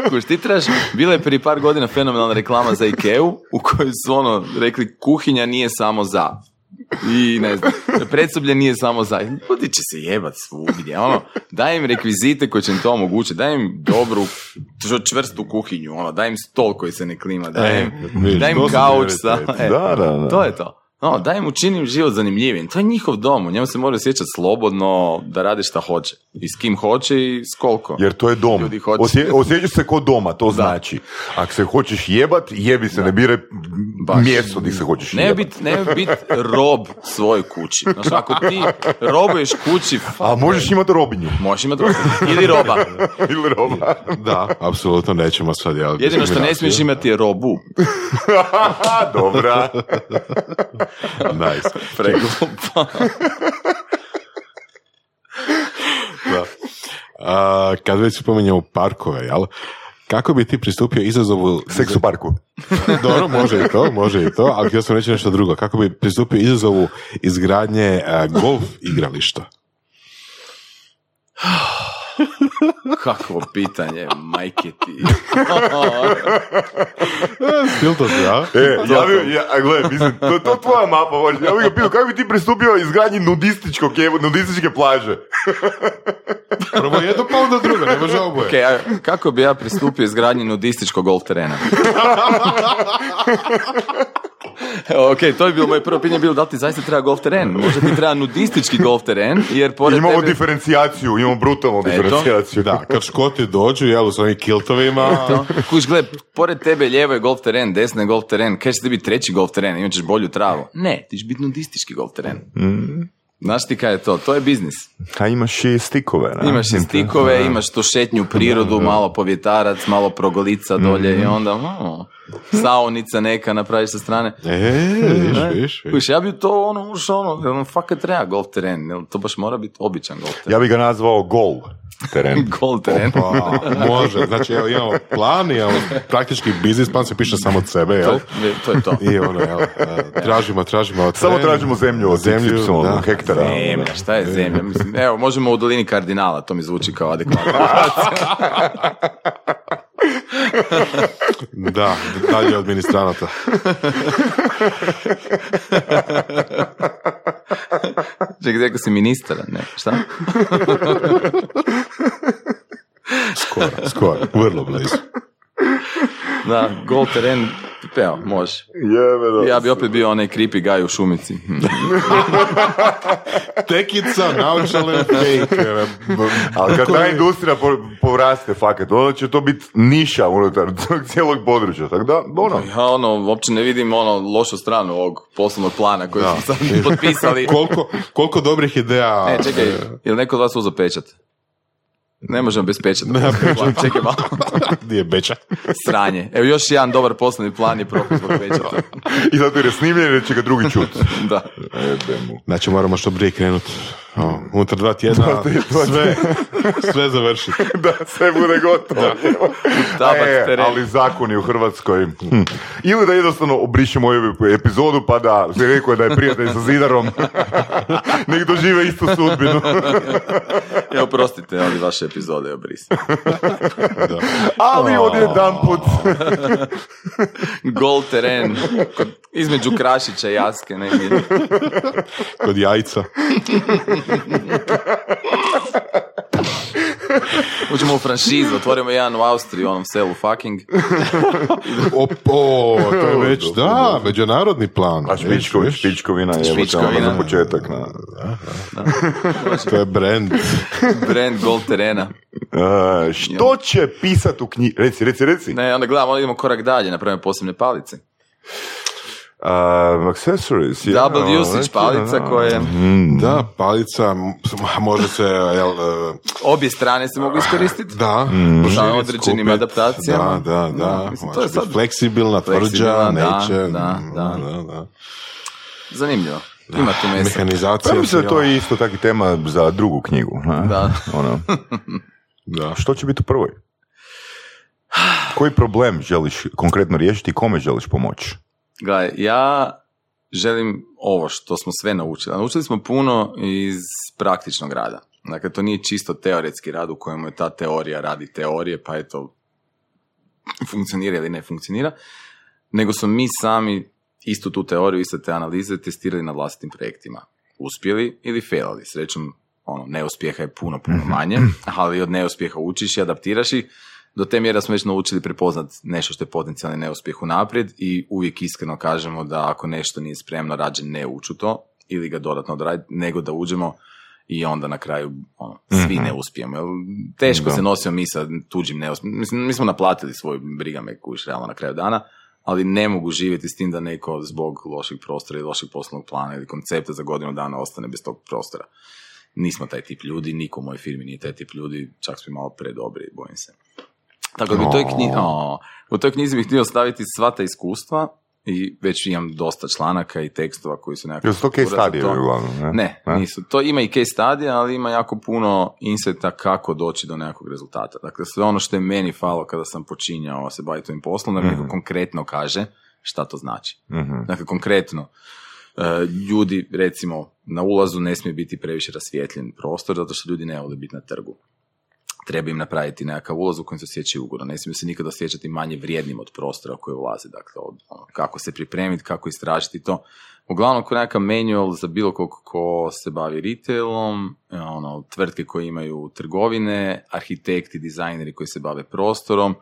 Kuš, ti trebaš, bila je prije par godina fenomenalna reklama za Ikeu, u kojoj su ono rekli, kuhinja nije samo za. I ne znam, predsoblje nije samo za. Ljudi će se jebat svugdje, ono, daj im rekvizite koji će im to omogućiti, daj im dobru, čv- čvrstu kuhinju, ono, daj im stol koji se ne klima, daj im, vidiš, daj im kauč sa, e, Da, da, da. to je to. No, daj im učinim život zanimljivim. To je njihov dom. U njemu se mora osjećati slobodno da radi šta hoće. I s kim hoće i s koliko. Jer to je dom. Osje, osjećaš se ko doma, to znači. Ako se hoćeš jebat, jebi se, ne bire Baš. mjesto gdje se hoćeš Ne bit, ne bit rob svojoj kući. Znaš, ako ti robuješ kući, A možeš imati robinju. možeš imati rob. Ili roba. (laughs) Ili roba. Da, apsolutno nećemo sad, jel? Jedino što ne smiješ imati je robu. (laughs) Dobra. (laughs) Nice. Preglupa. Da. A, kad već spominjemo parkove, jel? Kako bi ti pristupio izazovu... Seks u parku. (laughs) Dobro, može i to, može i to, ali htio sam reći nešto drugo. Kako bi pristupio izazovu izgradnje a, golf igrališta? (sighs) (sighs) (laughs) Kakvo pitanje, majke ti. (laughs) Stil to se, ja? E, ja bi, ja, a gle, mislim, to, to tvoja mapa, može. ja bih ga pitao, kako bi ti pristupio izgradnji nudističkog, nudističke plaže? (laughs) Prvo jedno, pa onda drugo, ne može oboje. Ok, a kako bi ja pristupio izgradnji nudističkog golf terena? Ok, to je bilo moje prvo pitanje, bilo da li ti zaista treba golf teren? Možda ti treba nudistički golf teren, jer pored Imamo tebe... diferencijaciju, imamo brutalnu Eto. diferencijaciju. Da, kad škoti dođu, jel, u svojim kiltovima, To. Kuš, gle, pored tebe lijevo je golf teren, desno je golf teren, kaj će ti biti treći golf teren, imat ćeš bolju travu? Ne, ti ćeš biti nudistički golf teren. Znaš ti kaj je to? To je biznis. A imaš i stikove, ne? Imaš i stikove, imaš tu šetnju u prirodu, malo povjetarac, malo progolica dolje i onda o, saunica neka napraviš sa strane. E, viš, viš, viš. Kuš, ja bi to ono ušao, ono, ono, fakat treba golf teren, to baš mora biti običan golf teren. Ja bih ga nazvao gol teren. (laughs) Golf teren. Pa, može, znači evo, imamo plan, imamo praktički biznis plan, se piše samo od sebe, To, jel? je- to je to. I ono, jel, e, tražimo, tražimo Samo teren, tražimo zemlju od zemlju, zemlju, da. hektara. Zemlja, šta je zemlja? Mislim, evo, možemo u dolini kardinala, to mi zvuči kao adekvatno. (laughs) Da, dalje od ministranata. Čekaj, rekao si ministar, ne? Šta? Skoro, skoro, vrlo blizu. Da, golf teren, evo, može. Jebe, Ja bi opet bio onaj creepy guy u šumici. (laughs) Tekica, naočale, fake. e, Ali kad ta industrija po- povraste fakat, onda će to biti niša unutar cijelog područja. Tako da, ono, Ja ono, uopće ne vidim ono lošu stranu ovog poslovnog plana koji smo sad (laughs) potpisali. Koliko, koliko dobrih ideja. E, čekaj, je li neko od vas uzeo pečat? Ne možemo bez pečata. Čekaj malo. (laughs) Gdje je beča? Sranje. Evo još jedan dobar poslovni plan je propis zbog pečata. I zato je snimljen jer će ga drugi čut. (laughs) Da. Ebe mu. Znači moramo što prije krenuti. O, unutar dva tjedna sve, sve završiti. (laughs) da, sve bude gotovo. Tabak E, ali zakoni u Hrvatskoj. Hm. Ili da jednostavno obrišemo ovu epizodu pa da se rekao da je prijatelj sa Zidarom. (laughs) Nek dožive istu sudbinu. Evo, prostite, ali vaše epizode obris. Ali odjedan put. (laughs) Gol teren. Kod, između Krašića i Aske negdje. Kod jajca. (laughs) (laughs) Uđemo u franšizu, otvorimo jedan u Austriji, u onom selu fucking. (laughs) O, o, to je već, da, međunarodni plan. A špičković, Viš, špičkovina je Špičkovina. za početak. Na, To je brand. (laughs) Brand gol terena. E, što će pisat u knjigi? Reci, reci, reci. Ne, onda gledamo, onda idemo korak dalje, napravimo posebne palice. Uh, accessories. ja, Double usage neki, palica da. koje Mm. Da, palica, (laughs) može se, jel, e, obje strane se mogu iskoristiti. da, Mm. Sa određenim skupit. adaptacijama. Da, da, da. Da, mislim, to je sad- fleksibilna, tvrđa, da, neće. da, mm, da. da, da. Zanimljivo. Ima tu mesa. Mehanizacija. Pa mislim da je to cijela. isto taki tema za drugu knjigu. ha? Da. (laughs) Ono, Da. što će biti u prvoj? Koji problem želiš konkretno riješiti i kome želiš pomoći? Gledaj, ja želim ovo što smo sve naučili. Naučili smo puno iz praktičnog rada. Dakle, to nije čisto teoretski rad u kojemu je ta teorija radi teorije, pa eto, funkcionira ili ne funkcionira, nego smo mi sami istu tu teoriju, iste te analize testirali na vlastitim projektima. Uspjeli ili failali. Srećom, ono, neuspjeha je puno, puno manje, ali od neuspjeha učiš i adaptiraš ih. Do te mjere smo već naučili prepoznat nešto što je potencijalni neuspjeh unaprijed i uvijek iskreno kažemo da ako nešto nije spremno, rađe ne ući u to ili ga dodatno odraditi, nego da uđemo i onda na kraju ono, svi ne uspijemo. Teško Da. se nosimo mi sa tuđim neuspjehom. Mislim, mi smo naplatili svoj briga me kuš realno na kraju dana, ali ne mogu živjeti s tim da neko zbog lošeg prostora ili lošeg poslovnog plana ili koncepta za godinu dana ostane bez tog prostora. Nismo taj tip ljudi, niko u mojoj firmi nije taj tip ljudi, čak smo i malo predobri, bojim se. Tako bi u toj, knji, o, u toj knjizi bih htio staviti sva ta iskustva i već imam dosta članaka i tekstova koji su nekako... Jesu to case studije uglavnom? Ne, Ne, nisu. To ima i case study, ali ima jako puno inseta kako doći do nekog rezultata. Dakle, sve ono što je meni falo kada sam počinjao se baviti ovim poslom, da mi neko konkretno kaže šta to znači. Mhm. Dakle, konkretno, e, ljudi, recimo, na ulazu ne smije biti previše rasvijetljen prostor, zato što ljudi ne vole biti na trgu. Treba im napraviti nekakav ulaz u kojem se osjećaju ugodno. Ne smiju se nikada osjećati manje vrijednim od prostora u koji ulaze. Dakle, od, ono, kako se pripremiti, kako istražiti to. Uglavnom, ko nekakav manual za bilo kog ko se bavi retailom, ono, tvrtke koje imaju trgovine, arhitekti, dizajneri koji se bave prostorom,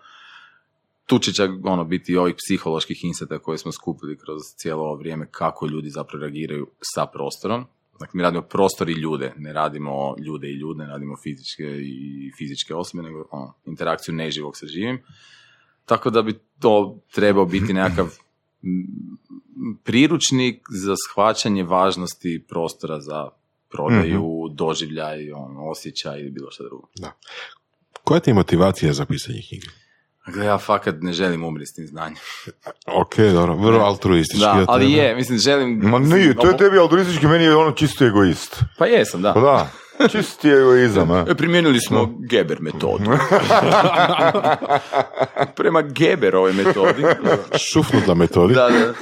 tu će čak ono, biti i ovih psiholoških inseta koje smo skupili kroz cijelo ovo vrijeme kako ljudi zapravo reagiraju sa prostorom. Dakle, mi radimo prostor i ljude, ne radimo ljude i ljude, ne radimo fizičke i fizičke osobe, nego ono, interakciju neživog sa živim. Tako da bi to trebao biti nekakav (clears throat) priručnik za shvaćanje važnosti prostora za prodaju, doživljaj, on, osjećaj ili bilo što drugo. Koja ti je motivacija za pisanje knjige? Dakle, ja fakat ne želim umriti s tim znanjem. (laughs) Ok, dobro, vrlo altruistički. Da, ali je, mislim, želim... Ma nije, to je tebi altruistički, meni je ono čisto egoist. Pa jesam, da. Pa da, čisti egoizam, a? E, (laughs) Primijenili smo Geber metodu. (laughs) Prema Geberovoj metodi. Šufnut na metodi. da, da.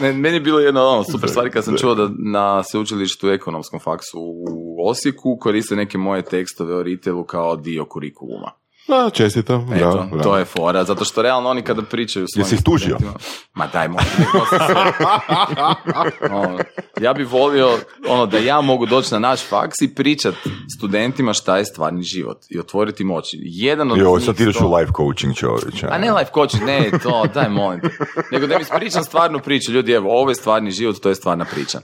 Ne, meni je bilo jedno ono, super stvari kad sam čuo da na sveučilištu ekonomskom faksu u Osijeku koriste neke moje tekstove o retailu kao dio kurikuluma. Da, čestitam. Eto, bravo, bravo. to je fora, zato što realno oni kada pričaju svojim Jesi ih tužio? Ma daj, sve- (laughs) Ono, ja bi volio ono, da ja mogu doći na naš faks i pričat studentima šta je stvarni život i otvoriti im oči. Jedan od Jo, sad ideš sto- u life coaching čovječe. A ne life coaching, ne to, daj molim te. Nego da mi ispričam stvarnu priču. Ljudi, evo, ovo je stvarni život, to je stvarna priča.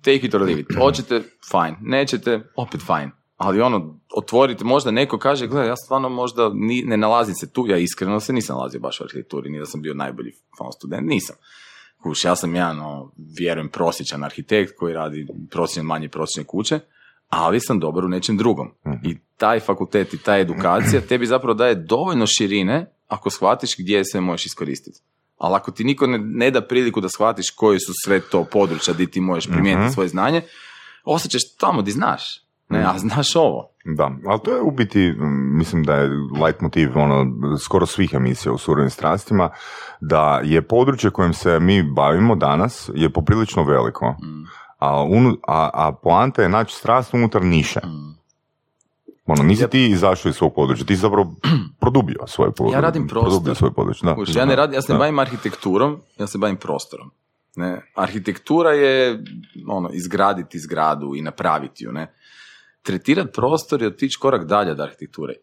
Take it or leave it. Hoćete, fine. Nećete, opet fine. Ali ono, otvorite, možda neko kaže, gledaj, ja stvarno možda ni, ne nalazim se tu, ja iskreno se nisam nalazio baš u arhitekturi, ni da sam bio najbolji fan student, nisam. Kuš, ja sam jedan, ono, vjerujem, prosječan arhitekt koji radi prosječne manje prosječne kuće, ali sam dobar u nečem drugom. I taj fakultet i ta edukacija (clears throat) tebi zapravo daje dovoljno širine ako shvatiš gdje se možeš iskoristiti. Ali ako ti niko ne, ne da priliku da shvatiš koji su sve to područja gdje ti možeš primijeniti svoje znanje, osjećaš tamo di znaš. Ne, a znaš ovo. Da, ali to je u biti, mislim da je light motiv ono, skoro svih emisija u surovim strastima, da je područje kojim se mi bavimo danas je poprilično veliko. A, unu- a, a poanta je naći strast unutar niše. Ono, nisi ti izašao iz svog područja, ti si zapravo (clears throat) produbio svoje područje. Ja radim prostor. Svoje područje, da. Kužiš, ja ne radim, ja se ne bavim arhitekturom, ja se bavim prostorom. Ne? Arhitektura je ono, izgraditi zgradu i napraviti ju. Ne? Tretirati prostor je otići korak dalje od arhitekture.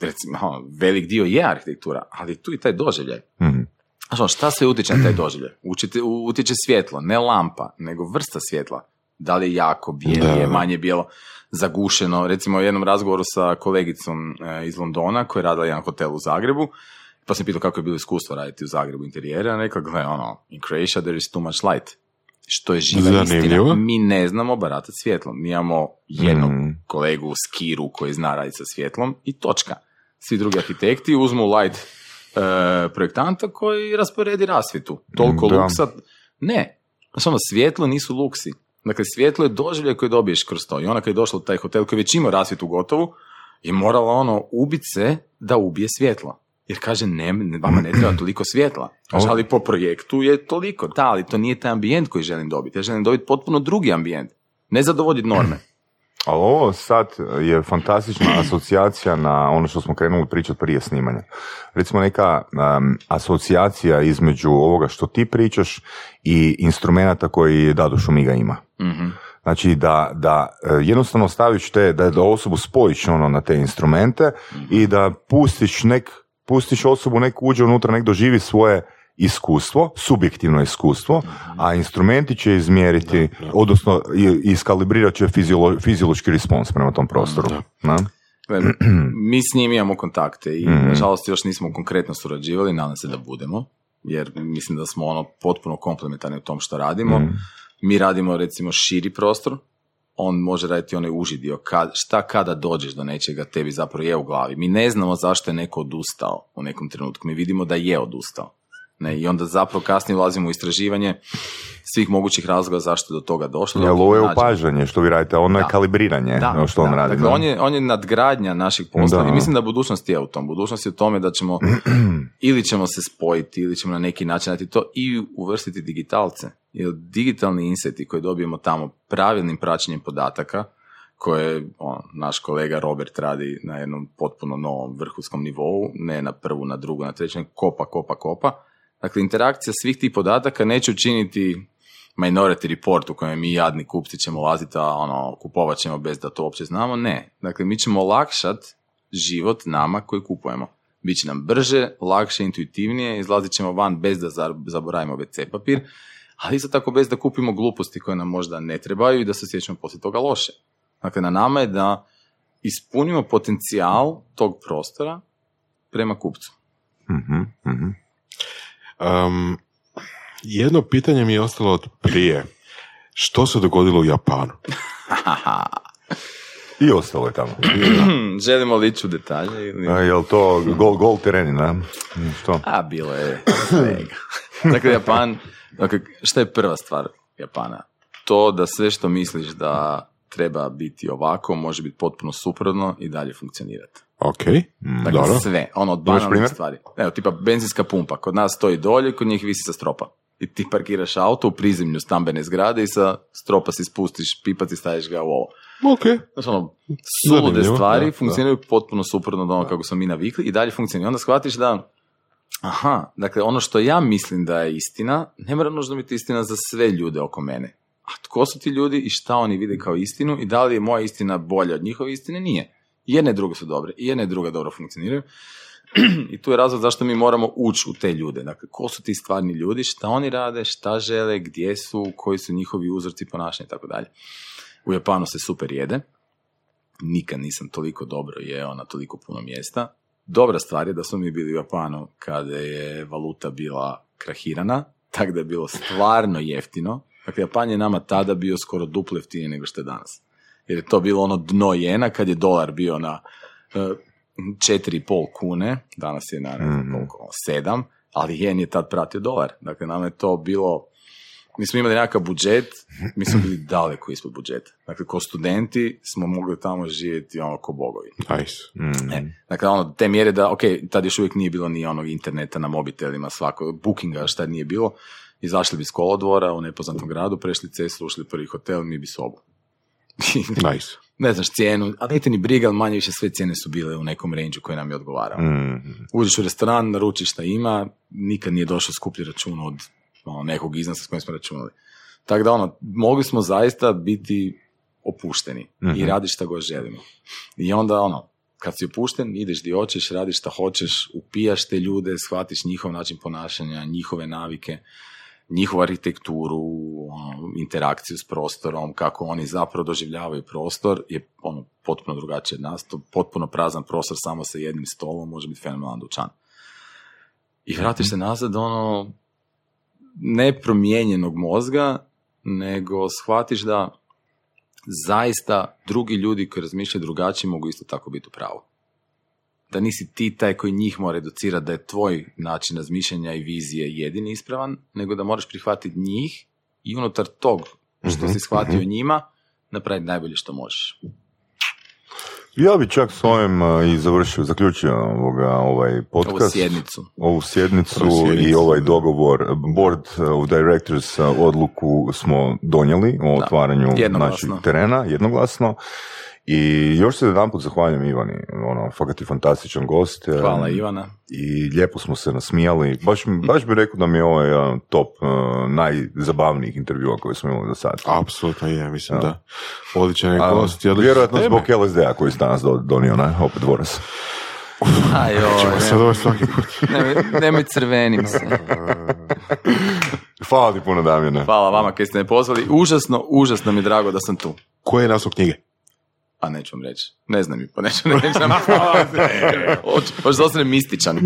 Recimo, ono, velik dio je arhitektura, ali tu i taj doživljaj. Mhm. Znaš, ono, šta sve utječe na taj doživljaj? Učite, utječe svjetlo, ne lampa, nego vrsta svjetla. Da li je jako bijelije, Da. manje bijelo, zagušeno. Recimo u jednom razgovoru sa kolegicom e, iz Londona koja je radila jedan hotel u Zagrebu, pa sam pitao kako je bilo iskustvo raditi u Zagrebu interijere, a rekla, gle, ono, in Croatia there is too much light. Što je živa Zanimljivo. istina. Mi ne znamo baratati svjetlom. Mi imamo jednog Mhm. kolegu Skiru koji zna raditi sa svjetlom i točka. Svi drugi arhitekti uzmu light e, projektanta koji rasporedi rasvjetu. Toliko Da. luksa. Ne. Ono, svjetlo nisu luksi. Dakle, svjetlo je doživljaj koji dobiješ kroz to. I ona kad je došla u taj hotel koji već ima rasvjetu gotovu, je morala ono ubit se da ubije svjetlo. Jer kaže, ne, vama ne treba toliko svjetla. Kaže, ali po projektu je toliko. Da, ali to nije taj ambijent koji želim dobiti. Ja želim dobiti potpuno drugi ambijent. Ne zadovoljiti norme. (clears throat) Ali ovo sad je fantastična (clears throat) asocijacija na ono što smo krenuli pričati prije snimanja. Recimo neka um, asocijacija između ovoga što ti pričaš i instrumenta koji Dado Šumiga ima. Mhm. Znači da, da e, jednostavno staviš te, da, da osobu spojiš ono na te instrumente i da pustiš nek, pustiš osobu nek uđe unutra, nek doživi svoje iskustvo, subjektivno iskustvo, a instrumenti će izmjeriti, odnosno i- iskalibrirat će fiziolo, fiziološki respons prema tom prostoru. Gle, (clears throat) Mi s njim imamo kontakte i Mhm. nažalost još nismo konkretno surađivali, nadam se da budemo, jer mislim da smo ono potpuno komplementarni u tom što radimo. Mhm. Mi radimo recimo širi prostor, on može raditi onaj uži dio. Kad, šta kada dođeš do nečega tebi zapravo je u glavi. Mi ne znamo zašto je neko odustao u nekom trenutku. Mi vidimo da je odustao. Ne, I onda zapravo kasnije ulazimo u istraživanje svih mogućih razloga zašto je do toga došlo. Jel ovo je Nađemo. opažanje što vi radite, ono je Da. kalibriranje Da, što on da. radi. Dakle, da. on je, on je nadgradnja našeg posla i mislim da budućnost je u tom. Budućnost je u tome da ćemo (clears throat) ili ćemo se spojiti ili ćemo na neki način to i uvrstiti digitalce. Jer digitalni inseti koje dobijemo tamo pravilnim praćenjem podataka koje on, naš kolega Robert radi na jednom potpuno novom vrhunskom nivou, ne na prvu, na drugu, na treću, kopa, kopa, kopa. Dakle, interakcija svih tih podataka neće učiniti minority report u kojem mi jadni kupci ćemo ulaziti, a ono, kupovat ćemo bez da to uopće znamo. Ne. Dakle, mi ćemo olakšat život nama koji kupujemo. Biće nam brže, lakše, intuitivnije, izlazit ćemo van bez da za- zaboravimo WC papir, ali isto tako bez da kupimo gluposti koje nam možda ne trebaju i da se sjećamo poslije toga loše. Dakle, na nama je da ispunimo potencijal tog prostora prema kupcu. Mhm, mhm. Um, jedno pitanje mi je ostalo od prije. Što se dogodilo u Japanu? (laughs) I ostalo je tamo. (clears throat) Želimo li ići u detalje? Ili... A, jel to gol, gol tereni, da? Što? A, bilo je svega. (laughs) dakle, Japan, dakle, šta je prva stvar Japana? To da sve što misliš da treba biti ovako, može biti potpuno suprotno i dalje funkcionirati. Ok, Dakle, dobro. sve, ono od banalnih stvari. Evo, tipa benzinska pumpa, kod nas stoji dolje, kod njih visi sa stropa. I ti parkiraš auto u prizemlju stambene zgrade i sa stropa si spustiš pipac i staviš ga u ovo. Ok, Znači ono, sulude stvari da, funkcioniraju potpuno suprotno od onoga kako smo mi navikli i dalje funkcioniraju. Onda shvatiš da, aha, dakle ono što ja mislim da je istina, ne mora nužno biti istina za sve ljude oko mene. A tko su ti ljudi i šta oni vide kao istinu i da li je moja istina bolja od njihove istine? Nije. Jedne i druge su dobre, i jedne i druge dobro funkcioniraju. (clears throat) I tu je razlog zašto mi moramo ući u te ljude. Dakle, ko su ti stvarni ljudi, šta oni rade, šta žele, gdje su, koji su njihovi uzorci ponašanja i tako dalje. U Japanu se super jede. Nikad nisam toliko dobro jeo na toliko puno mjesta. Dobra stvar je da smo mi bili u Japanu kada je valuta bila krahirana, tako da je bilo stvarno jeftino. Dakle, Japan je nama tada bio skoro duplo jeftiniji nego što je danas. jer je to bilo ono dno jena kad je dolar bio na uh, 4,5 kune, danas je na ne znam koliko, 7, ali jen je tad pratio dolar. Dakle, nam je to bilo, mi smo imali nekakav budžet, mi smo bili daleko ispod budžeta. Dakle, ko studenti smo mogli tamo živjeti ono ko bogovi. Nice. E, dakle, ono, te mjere da, ok, tad još uvijek nije bilo ni onog interneta na mobitelima, svako, bookinga još tad nije bilo. Izašli bi iz kolodvora u nepoznatom gradu, prešli cestu, ušli prvi hotel, mi bi sobu. (laughs) Nice. ne znaš cijenu, a niti ni briga, ali manje više sve cijene su bile u nekom range koji nam je odgovarao. Uđeš u restoran, naručiš šta ima, nikad nije došao skuplji račun od ono, nekog iznosa s kojim smo računali. Tako da ono, mogli smo zaista biti opušteni i radiš šta god želimo. I onda ono, kad si opušten, ideš di hoćeš, radiš šta hoćeš, upijaš te ljude, shvatiš njihov način ponašanja, njihove navike, njihovu arhitekturu, ono, interakciju s prostorom, kako oni zapravo doživljavaju prostor, je ono, potpuno drugačije od nas. To potpuno prazan prostor samo sa jednim stolom može biti fenomenalan dućan. I vratiš se nazad, ono, nepromijenjenog mozga, nego shvatiš da zaista drugi ljudi koji razmišljaju drugačije mogu isto tako biti u pravu. Da nisi ti taj koji njih mora educirati da je tvoj način razmišljanja i vizije jedini ispravan, nego da moraš prihvatiti njih i unutar tog što si shvatio njima, napraviti najbolje što možeš. Ja bi čak s ovim uh, i završio, zaključio ovoga, ovaj podcast. Ovu sjednicu. Ovu sjednicu i ovaj da. dogovor, board of directors uh, odluku smo donijeli o otvaranju našeg terena, jednoglasno. I još se jedan put zahvaljujem Ivani, ono, fakat je fantastičan gost. Hvala Ivana. I lijepo smo se nasmijali. Baš, baš bi rekao da mi je ovo jedan top uh, najzabavnijih intervjua koje smo imali do sada. Apsolutno je, mislim da. Odličan je gost. odlične Vjerojatno teme. zbog LSD-a koji ste danas do- donio, ne? Opet dvorac. (laughs) Aj, Sad ovo svaki put. (laughs) nemoj, nemoj crvenim se. (laughs) Hvala ti puno, Damjane. Hvala vama koji ste me pozvali. Užasno, užasno mi je drago da sam tu. Koje je naslov knjige? A neću vam reći. Ne znam mi, pa neću reći. Hoću da ostanem mističan.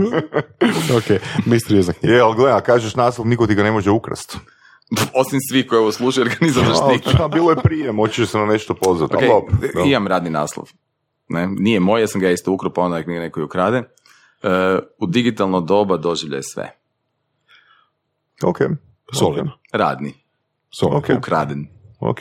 (laughs) ok, misteriozna knjiga. Je, ali gledaj, a kažeš naslov, niko ti ga ne može ukrast. Osim svi koji ovo slušaju, jer ga nisam zaštitio. A, bilo je prije, moći se na nešto pozvati. Ok, ali dobro, dobro. imam radni naslov. Ne, nije moj, ja sam ga isto ukro, pa onda mi neko i ukrade. E, u digitalno doba doživljaj sve. Ok. Solidno. Radni. Solidno. Ok. Ukraden. Ok.